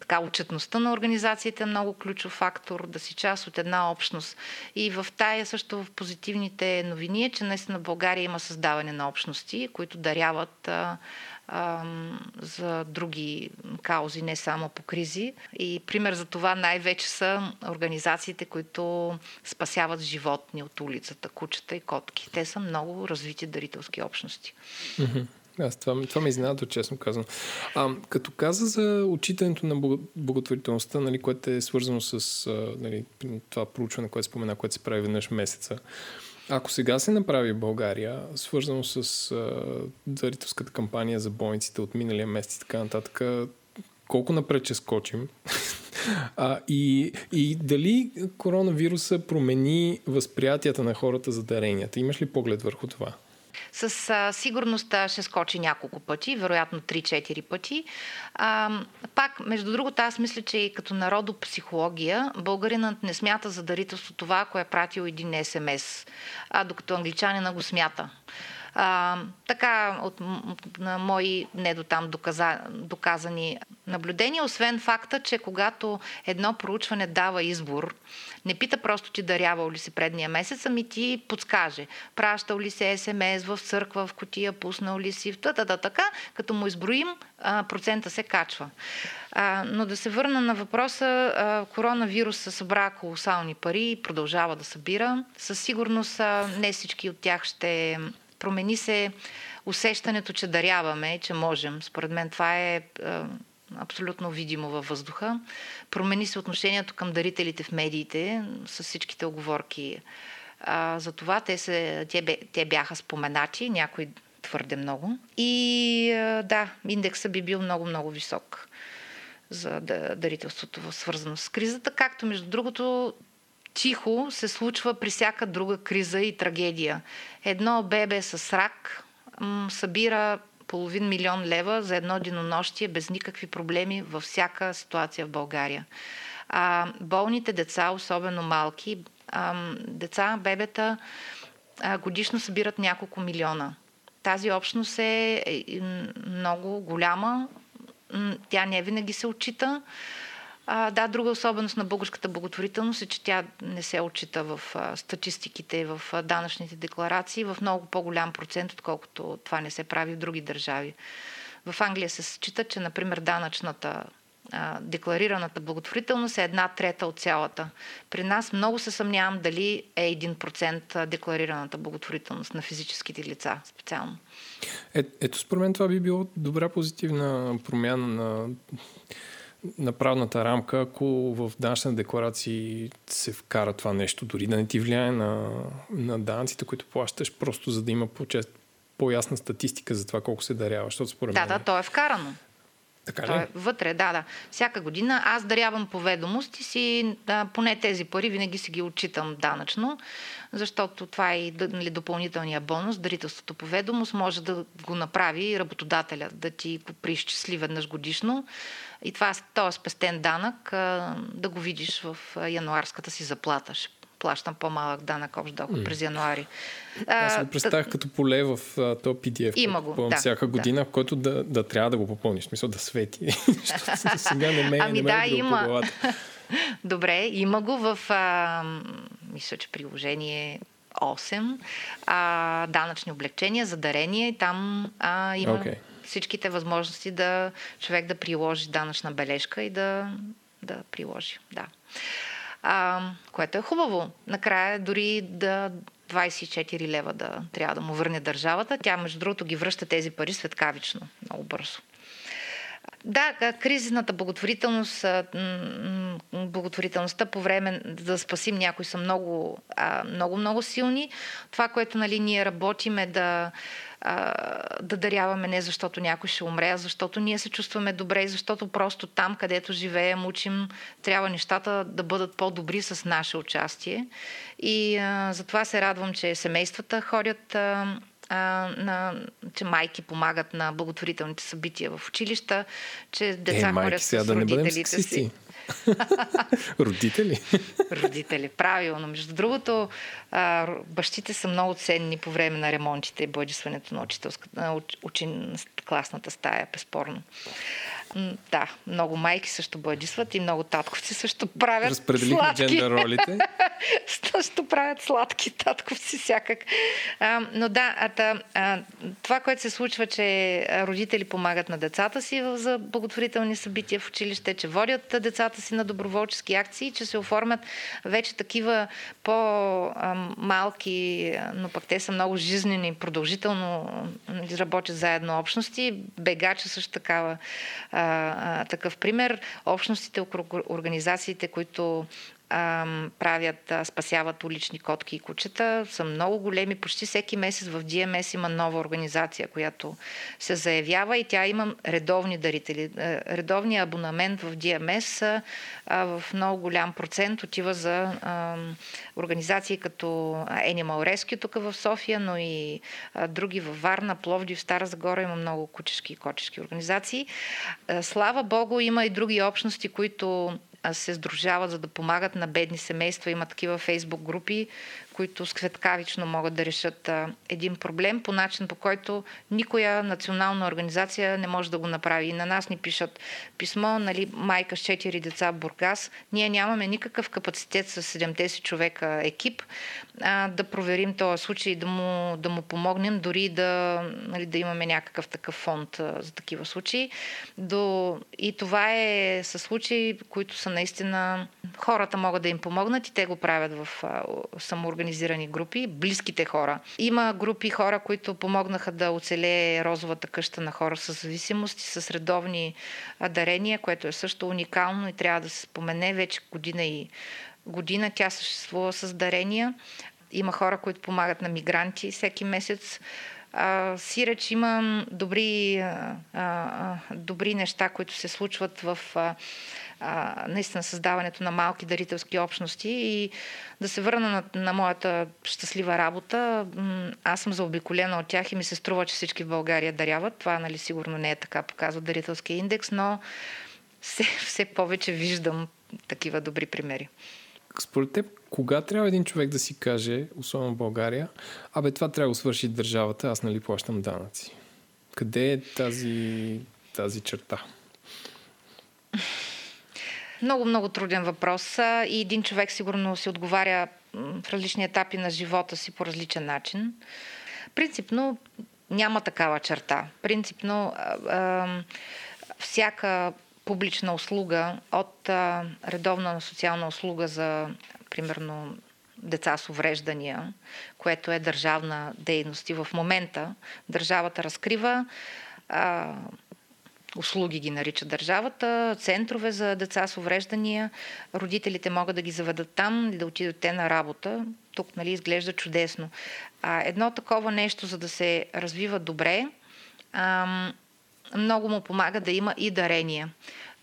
така, отчетността на организациите е много ключов фактор, да си част от една общност. И в тая също в позитивните новини е, че наистина България има създаване на общности, които даряват а, за други каузи, не само по кризи. И пример за това най-вече са организациите, които спасяват животни от улицата, кучета и котки. Те са много развити дарителски общности. Аз това, това ме изненада, честно казвам. А, като каза за отчитането на благотворителността, нали, което е свързано с нали, това проучване, което спомена, което се прави веднъж месеца, ако сега се направи България, свързано с а, дарителската кампания за болниците от миналия месец и така нататък, колко напред ще скочим? а, и, и дали коронавируса промени възприятията на хората за даренията? Имаш ли поглед върху това? С а, сигурност ще скочи няколко пъти, вероятно 3-4 пъти. А, пак, между другото, аз мисля, че и като народопсихология, българинът не смята за дарителство това, ако е пратил един СМС, а докато англичанина го смята. А, така, от, от на мои не до там доказа, доказани наблюдения, освен факта, че когато едно проучване дава избор, не пита просто ти дарявал ли си предния месец, ами ти подскаже. Пращал ли се СМС в църква, в котия, пуснал ли си, в тата, така, като му изброим, процента се качва. А, но да се върна на въпроса, а, коронавируса събра колосални пари и продължава да събира. Със сигурност а, не всички от тях ще промени се усещането, че даряваме, че можем. Според мен това е абсолютно видимо във въздуха. Промени се отношението към дарителите в медиите с всичките оговорки. А, за това те, се, те, те бяха споменати, някои твърде много. И а, да, индекса би бил много-много висок за дарителството, свързано с кризата, както между другото тихо се случва при всяка друга криза и трагедия. Едно бебе с рак м- събира половин милион лева за едно денонощие без никакви проблеми във всяка ситуация в България. А, болните деца, особено малки, а, деца, бебета, а, годишно събират няколко милиона. Тази общност е, е много голяма. Тя не винаги се отчита. А, да, друга особеност на българската благотворителност е, че тя не се отчита в а, статистиките, в а, данъчните декларации в много по-голям процент, отколкото това не се прави в други държави. В Англия се счита, че, например, данъчната декларираната благотворителност е една трета от цялата. При нас много се съмнявам дали е 1% декларираната благотворителност на физическите лица специално. Е, ето според мен това би било добра позитивна промяна на на правната рамка, ако в данъчна декларации се вкара това нещо, дори да не ти влияе на, на данъците, които плащаш, просто за да има по-чест, по-ясна статистика за това колко се дарява. Защото според да, мен... да, то е вкарано. Така ли? е вътре, да, да. Всяка година аз дарявам по ведомост и си, да, поне тези пари винаги си ги отчитам данъчно, защото това е нали, допълнителния бонус. Дарителството по ведомост може да го направи работодателя, да ти го преизчисли веднъж годишно. И това, този е спестен данък да го видиш в януарската си заплата. Ще плащам по-малък данък общ доход през януари. Аз го представях като поле в а, PDF, Има го, да, всяка да. година, в който да, да трябва да го попълниш. Смисъл да свети. Сега не ме, Ами не ме да, е има. Добре, има го в, а, мисля, че приложение 8, а, данъчни облегчения за дарение и там а, има Окей. всичките възможности да човек да приложи данъчна бележка и да, да приложи. Да. А, което е хубаво. Накрая дори да 24 лева да трябва да му върне държавата. Тя, между другото, ги връща тези пари светкавично, много бързо. Да, кризисната благотворителност, благотворителността по време да спасим някой са много, много, много силни. Това, което нали, ние работим е да, да даряваме не защото някой ще умре, а защото ние се чувстваме добре и защото просто там, където живеем, учим, трябва нещата да бъдат по-добри с наше участие. И а, затова се радвам, че семействата ходят а, а, на, че майки помагат на благотворителните събития в училища, че деца е, сега с да родителите си. сексисти. Родители? Родители, правилно. Между другото, бащите са много ценни по време на ремонтите и бъдисването на учителската, на уч, учин, класната стая, безспорно. Да, много майки също бъдисват и много татковци също правят Разпределихме сладки. джендър ролите. Също правят сладки татковци всякак. А, но да, а, та, а, това, което се случва, че родители помагат на децата си за благотворителни събития в училище, че водят децата си на доброволчески акции, че се оформят вече такива по-малки, но пък те са много жизнени, продължително а, работят заедно общности. Бегача също такава, а, такъв пример. Общностите организациите, които правят, спасяват улични котки и кучета, са много големи. Почти всеки месец в DMS има нова организация, която се заявява и тя има редовни дарители. Е, Редовният абонамент в DMS в много голям процент отива за организации като Animal Rescue тук в София, но и други във Варна, Пловдив, Стара Загора има много кучешки и котешки организации. А, Слава Богу, има и други общности, които се сдружават, за да помагат на бедни семейства. Има такива фейсбук групи, които скветкавично могат да решат един проблем по начин, по който никоя национална организация не може да го направи. И на нас ни пишат писмо, нали, майка с 4 деца в Бургас. Ние нямаме никакъв капацитет с 7 си човека екип а, да проверим този случай, да му, да му помогнем, дори да, нали, да имаме някакъв такъв фонд а, за такива случаи. До... И това е със случаи, които са наистина... Хората могат да им помогнат и те го правят в а, самоорганизирани групи, близките хора. Има групи хора, които помогнаха да оцелее розовата къща на хора с зависимости, с редовни дарения, което е също уникално и трябва да се спомене вече година и година. Тя съществува с дарения. Има хора, които помагат на мигранти всеки месец. Сиреч има добри, добри неща, които се случват в а, наистина създаването на малки дарителски общности и да се върна на, на моята щастлива работа. Аз съм заобиколена от тях и ми се струва, че всички в България даряват. Това нали, сигурно не е така, показва дарителския индекс, но все, все повече виждам такива добри примери. Според теб, кога трябва един човек да си каже, особено в България, абе това трябва да свърши държавата, аз нали плащам данъци? Къде е тази, тази черта? Много, много труден въпрос и един човек сигурно си отговаря в различни етапи на живота си по различен начин. Принципно няма такава черта. Принципно всяка публична услуга от редовна социална услуга за, примерно, деца с увреждания, което е държавна дейност и в момента държавата разкрива услуги ги нарича държавата, центрове за деца с увреждания. Родителите могат да ги заведат там и да отидат те на работа. Тук нали, изглежда чудесно. А, едно такова нещо, за да се развива добре, ам, много му помага да има и дарения.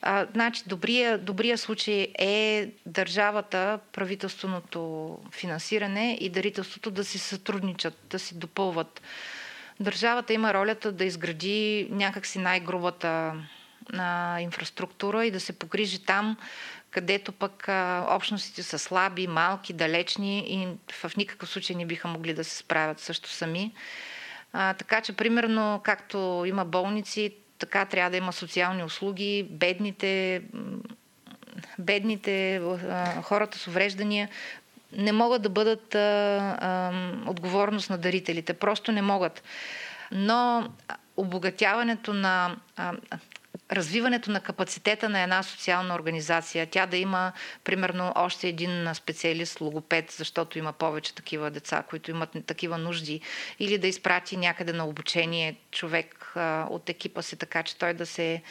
А, значи, добрия, добрия случай е държавата, правителственото финансиране и дарителството да си сътрудничат, да си допълват. Държавата има ролята да изгради някакси най-грубата на инфраструктура и да се погрижи там, където пък а, общностите са слаби, малки, далечни и в никакъв случай не биха могли да се справят също сами. А, така че, примерно, както има болници, така трябва да има социални услуги, бедните, бедните а, хората с увреждания не могат да бъдат а, а, отговорност на дарителите. Просто не могат. Но обогатяването на а, развиването на капацитета на една социална организация, тя да има примерно още един специалист, логопед, защото има повече такива деца, които имат такива нужди, или да изпрати някъде на обучение човек а, от екипа си, така че той да се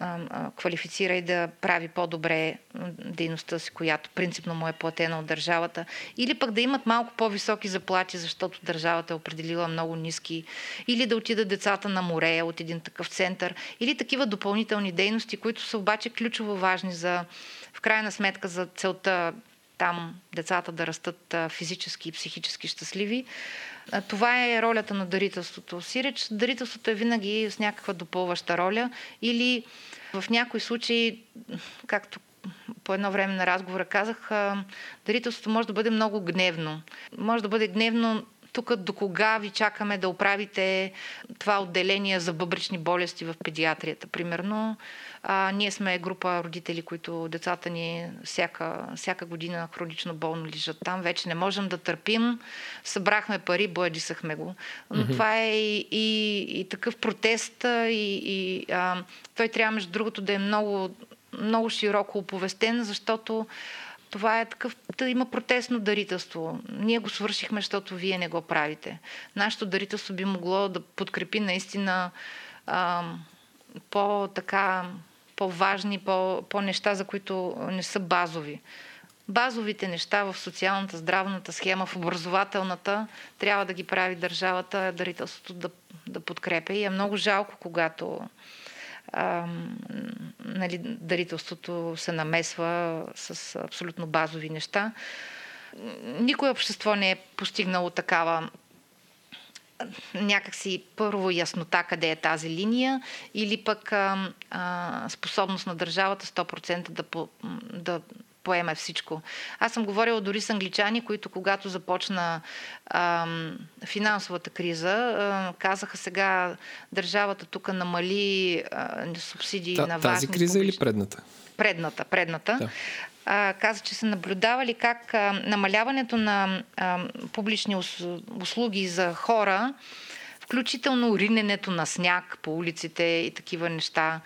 а, а, квалифицира и да прави по-добре дейността си, която принципно му е платена от държавата, или пък да имат малко по-високи заплати, защото държавата е определила много ниски, или да отидат децата на море от един такъв център, или такива допълнителни допълнителни дейности, които са обаче ключово важни за, в крайна сметка за целта там децата да растат физически и психически щастливи. Това е ролята на дарителството. Сиреч, дарителството е винаги с някаква допълваща роля или в някои случаи, както по едно време на разговора казах, дарителството може да бъде много гневно. Може да бъде гневно тук до кога ви чакаме да оправите това отделение за бъбрични болести в педиатрията, примерно. А, ние сме група родители, които децата ни всяка, всяка година хронично болно лежат там. Вече не можем да търпим. Събрахме пари, боядисахме го. Но mm-hmm. това е и, и, и такъв протест и, и а, той трябва, между другото, да е много, много широко оповестен, защото това е такъв, да има протестно дарителство. Ние го свършихме, защото вие не го правите. Нашето дарителство би могло да подкрепи наистина а, по-така, по-важни, по, по-неща, за които не са базови. Базовите неща в социалната, здравната схема, в образователната, трябва да ги прави държавата, дарителството да, да подкрепя. И е много жалко, когато а, нали, дарителството се намесва с абсолютно базови неща. Никое общество не е постигнало такава някакси първо яснота къде е тази линия или пък а, а, способност на държавата 100% да, да поеме всичко. Аз съм говорила дори с англичани, които когато започна ам, финансовата криза, а, казаха сега държавата тук намали а, субсидии Та, на важни... Тази криза публич... или предната? Предната, предната. Да. А, каза, че са наблюдавали как а, намаляването на а, публични услуги за хора включително уриненето на сняг по улиците и такива неща,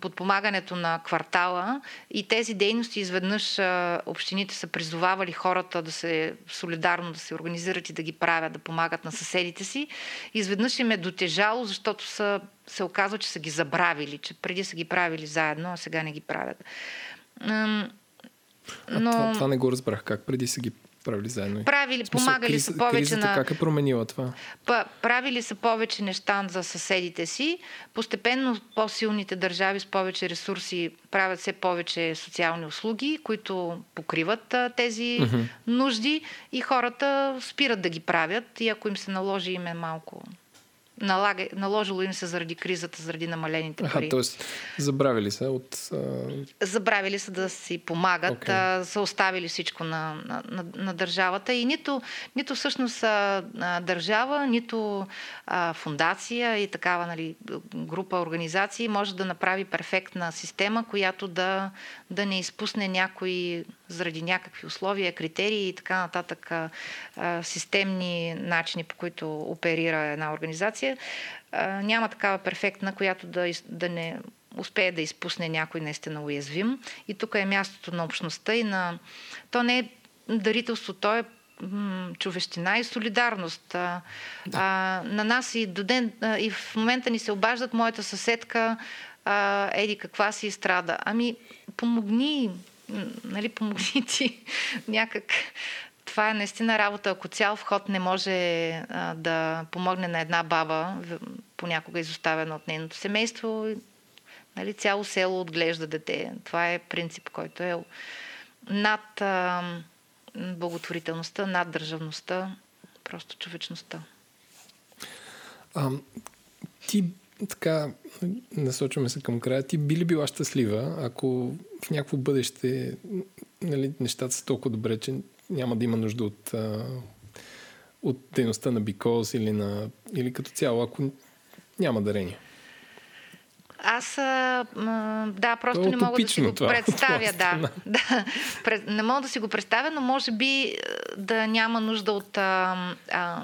подпомагането на квартала и тези дейности изведнъж общините са призовавали хората да се солидарно да се организират и да ги правят, да помагат на съседите си. Изведнъж им е дотежало, защото са, се оказва, че са ги забравили, че преди са ги правили заедно, а сега не ги правят. Но... А това, това не го разбрах. Как преди са ги правили заедно? Правили, смисъл, помагали криз, са повече на... Как е променила това? Правили са повече неща за съседите си. Постепенно по-силните държави с повече ресурси правят все повече социални услуги, които покриват а, тези mm-hmm. нужди и хората спират да ги правят и ако им се наложи им е малко налага, наложило им се заради кризата, заради намалените пари. Аха, тоест, забравили се от... А... Забравили се да си помагат, okay. а, са оставили всичко на, на, на, на държавата и нито, нито всъщност а, държава, нито а, фундация и такава нали, група организации може да направи перфектна система, която да, да не изпусне някои заради някакви условия, критерии и така нататък системни начини, по които оперира една организация. Няма такава перфектна, която да, да не успее да изпусне някой наистина уязвим. И тук е мястото на общността и на... То не е дарителство, то е човещина и солидарност. Да. а, на нас и до ден, а, и в момента ни се обаждат моята съседка, а, еди каква си страда. Ами, помогни, нали, помогни ти някак това е наистина работа. Ако цял вход не може а, да помогне на една баба, понякога изоставена от нейното семейство, нали, цяло село отглежда дете. Това е принцип, който е над а, благотворителността, над държавността, просто човечността. А, ти така, насочваме се към края. Ти би ли била щастлива, ако в някакво бъдеще нали, нещата са толкова добре, че няма да има нужда от, а, от дейността на Бикоз или, на, или като цяло, ако няма дарение? Аз, а, да, просто не мога да си го това, представя. Да, да, не мога да си го представя, но може би да няма нужда от а, а,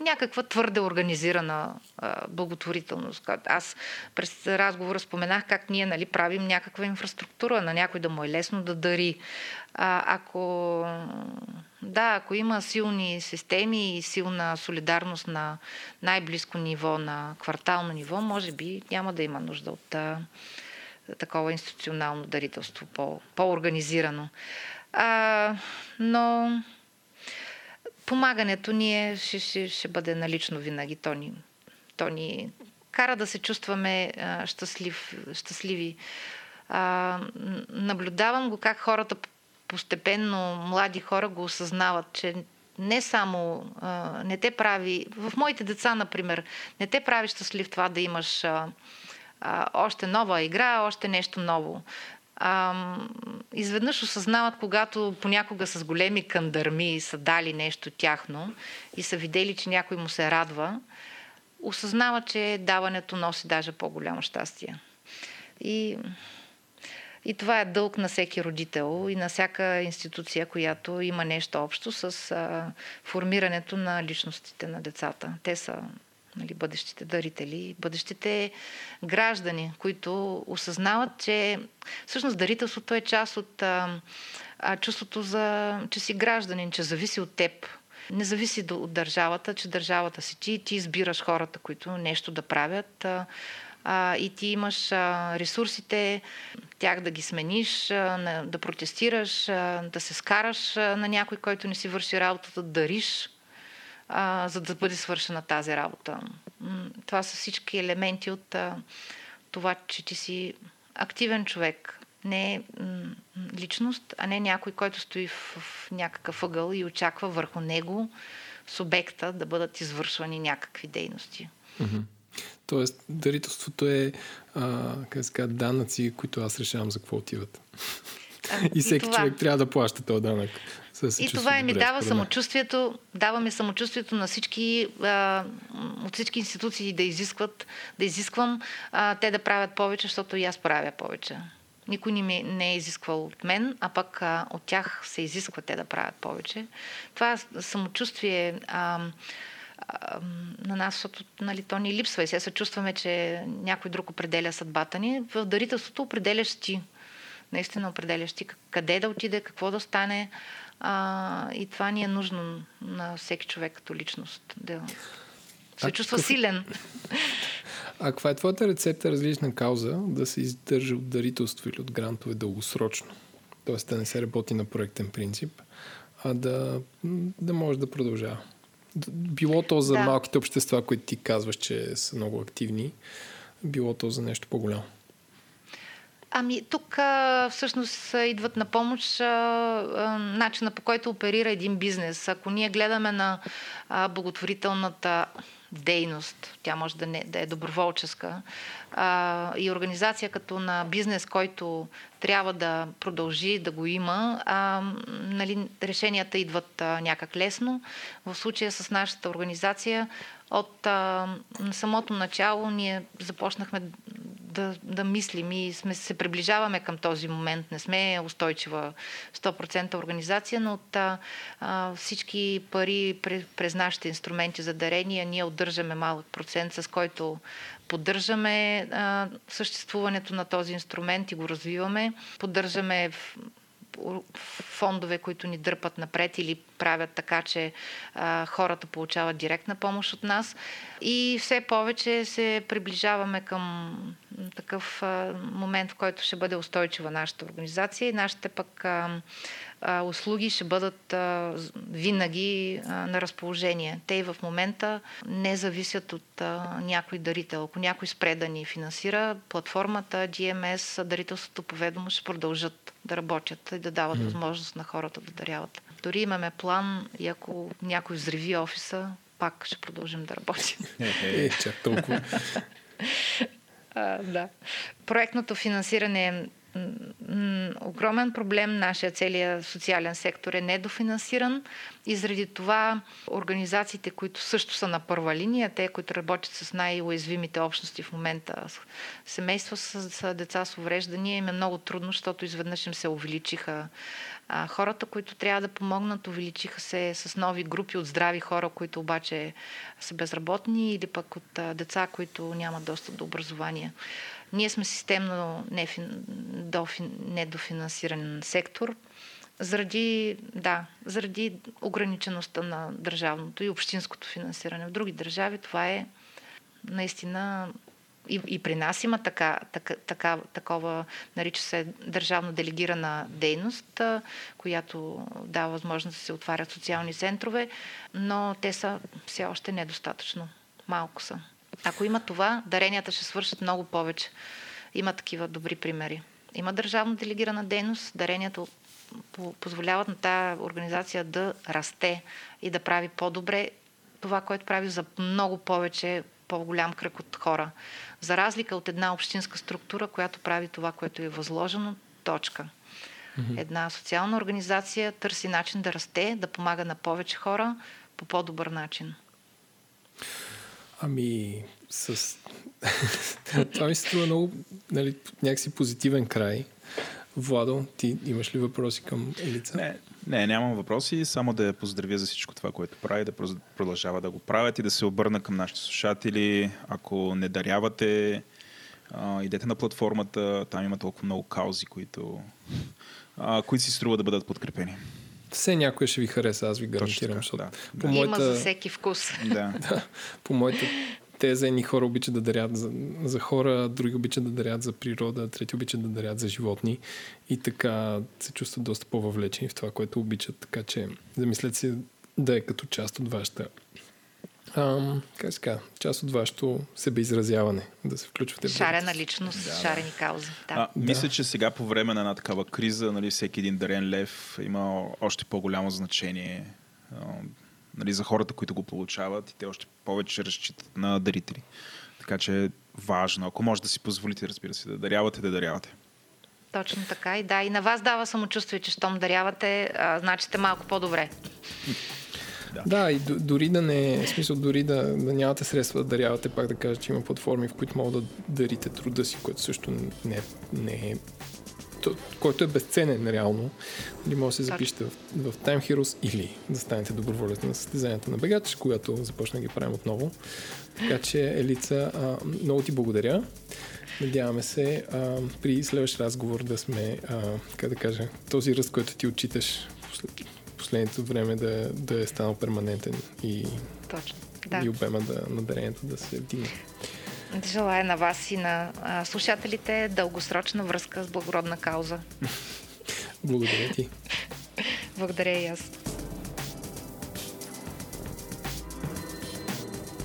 някаква твърде организирана а, благотворителност. Аз през разговора споменах как ние нали, правим някаква инфраструктура, на някой да му е лесно да дари. А, ако, да, ако има силни системи и силна солидарност на най-близко ниво, на квартално ниво, може би няма да има нужда от а, такова институционално дарителство, по, по-организирано. А, но помагането ни е, ще, ще, ще бъде налично винаги. То ни, то ни кара да се чувстваме а, щастлив, щастливи. А, наблюдавам го как хората постепенно, млади хора го осъзнават, че не само а, не те прави, в моите деца, например, не те прави щастлив това да имаш а, а, още нова игра, още нещо ново а, изведнъж осъзнават, когато понякога с големи кандърми са дали нещо тяхно и са видели, че някой му се радва, осъзнават, че даването носи даже по-голямо щастие. И, и това е дълг на всеки родител и на всяка институция, която има нещо общо с а, формирането на личностите на децата. Те са нали, бъдещите дарители, бъдещите граждани, които осъзнават, че всъщност дарителството е част от а, а, чувството за, че си гражданин, че зависи от теб. Не зависи от държавата, че държавата си ти, ти избираш хората, които нещо да правят. А, а, и ти имаш а, ресурсите, тях да ги смениш, а, да протестираш, а, да се скараш а, на някой, който не си върши работата, да дариш а, за да бъде свършена тази работа. Това са всички елементи от а, това, че ти си активен човек. Не личност, а не някой, който стои в, в някакъв ъгъл и очаква върху него субекта да бъдат извършвани някакви дейности. Mm-hmm. Тоест, дарителството е а, как ска, данъци, които аз решавам за какво отиват. А, и всеки и това... човек трябва да плаща този данък. И това ми дава самочувствието, дава ми самочувствието на всички, а, от всички институции да изискват, да изисквам а, те да правят повече, защото и аз правя повече. Никой не, ми, не е изисквал от мен, а пък а, от тях се изисква те да правят повече. Това самочувствие а, а, на нас, защото нали, то ни липсва и сега се чувстваме, че някой друг определя съдбата ни. В дарителството определяш ти. Наистина определяш ти къде да отиде, какво да стане. А, и това ни е нужно на всеки човек като личност. Да се а, чувства силен. А каква е твоята рецепта различна кауза да се издържа от дарителство или от грантове дългосрочно? Тоест да не се работи на проектен принцип, а да, да може да продължава. Било то за да. малките общества, които ти казваш, че са много активни, било то за нещо по-голямо. Ами, тук а, всъщност идват на помощ а, а, начина по който оперира един бизнес. Ако ние гледаме на а, благотворителната дейност, тя може да, не, да е доброволческа, а, и организация като на бизнес, който трябва да продължи да го има, а, нали, решенията идват а, някак лесно. В случая с нашата организация от а, самото начало ние започнахме да, да мислим и сме, се приближаваме към този момент. Не сме устойчива 100% организация, но от а, всички пари през нашите инструменти за дарения ние отдържаме малък процент, с който поддържаме а, съществуването на този инструмент и го развиваме. Поддържаме в, фондове, които ни дърпат напред или правят така, че а, хората получават директна помощ от нас. И все повече се приближаваме към такъв а, момент, в който ще бъде устойчива нашата организация и нашите пък а, а, услуги ще бъдат а, винаги а, на разположение. Те и в момента не зависят от а, някой дарител. Ако някой спре да ни финансира, платформата GMS, дарителството по ведомо ще продължат да работят и да дават mm. възможност на хората да даряват. Дори имаме план и ако някой взриви офиса, пак ще продължим да работим. Е, чак толкова. а, да. Проектното финансиране е огромен проблем. Нашия целият социален сектор е недофинансиран и заради това организациите, които също са на първа линия, те, които работят с най-уязвимите общности в момента, семейства с, с деца с увреждания, им е много трудно, защото изведнъж им се увеличиха а, хората, които трябва да помогнат, увеличиха се с нови групи от здрави хора, които обаче са безработни или пък от а, деца, които нямат достъп до образование. Ние сме системно недофинансиран сектор, заради, да, заради ограничеността на държавното и общинското финансиране. В други държави това е наистина и, и при нас има така, така, така, такова, нарича се държавно делегирана дейност, която дава възможност да се отварят социални центрове, но те са все още недостатъчно. Малко са. Ако има това, даренията ще свършат много повече. Има такива добри примери. Има държавно делегирана дейност, даренията позволяват на тази организация да расте и да прави по-добре това, което прави за много повече, по-голям кръг от хора. За разлика от една общинска структура, която прави това, което е възложено, точка. Една социална организация търси начин да расте, да помага на повече хора по по-добър начин. Ами, с... това ми се струва много нали, някакси позитивен край. Владо, ти имаш ли въпроси към Елица? Не, не, нямам въпроси. Само да я поздравя за всичко това, което прави, да продължава да го правят и да се обърна към нашите слушатели. Ако не дарявате, идете на платформата. Там има толкова много каузи, които, които си струва да бъдат подкрепени все някой ще ви хареса, аз ви гарантирам. Така, да, по да. Моята... Има за всеки вкус. Да. да по моята теза едни хора обичат да дарят за, за хора, други обичат да дарят за природа, трети обичат да дарят за животни и така се чувстват доста по-въвлечени в това, което обичат. Така че замислете си да е като част от вашата Ам, как ска, част от вашето себеизразяване, да се включвате в Шарена личност, да, шарени каузи. Да. А, мисля, че сега по време на една такава криза, нали, всеки един дарен лев има още по-голямо значение а, нали, за хората, които го получават и те още повече разчитат на дарители. Така че е важно, ако може да си позволите, разбира се, да дарявате, да дарявате. Точно така и да, и на вас дава самочувствие, че щом дарявате, а, значи сте малко по-добре. Да, да и дори да не, в смисъл, дори да, да нямате средства да дарявате, пак да кажа, че има платформи, в които могат да дарите труда си, което също не, не е който е безценен реално. Нали, може да се запишете в, в Time Heroes или да станете доброволец на състезанията на бегач, когато започна да ги правим отново. Така че, Елица, а, много ти благодаря. Надяваме се а, при следващ разговор да сме, а, как да кажа, този ръст, който ти отчиташ последното време да, да е станал перманентен и, Точно. Да. и обема да, на дарението да се вдигне. Желая на вас и на а, слушателите дългосрочна връзка с благородна кауза. Благодаря ти. Благодаря и аз.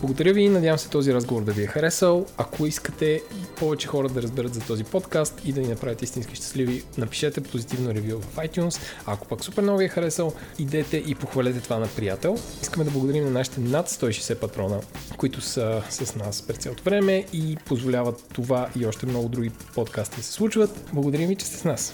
Благодаря ви и надявам се този разговор да ви е харесал. Ако искате повече хора да разберат за този подкаст и да ни направите истински щастливи, напишете позитивно ревю в iTunes. А ако пък супер много ви е харесал, идете и похвалете това на приятел. Искаме да благодарим на нашите над 160 патрона, които са с нас през цялото време и позволяват това и още много други подкасти се случват. Благодарим ви, че сте с нас.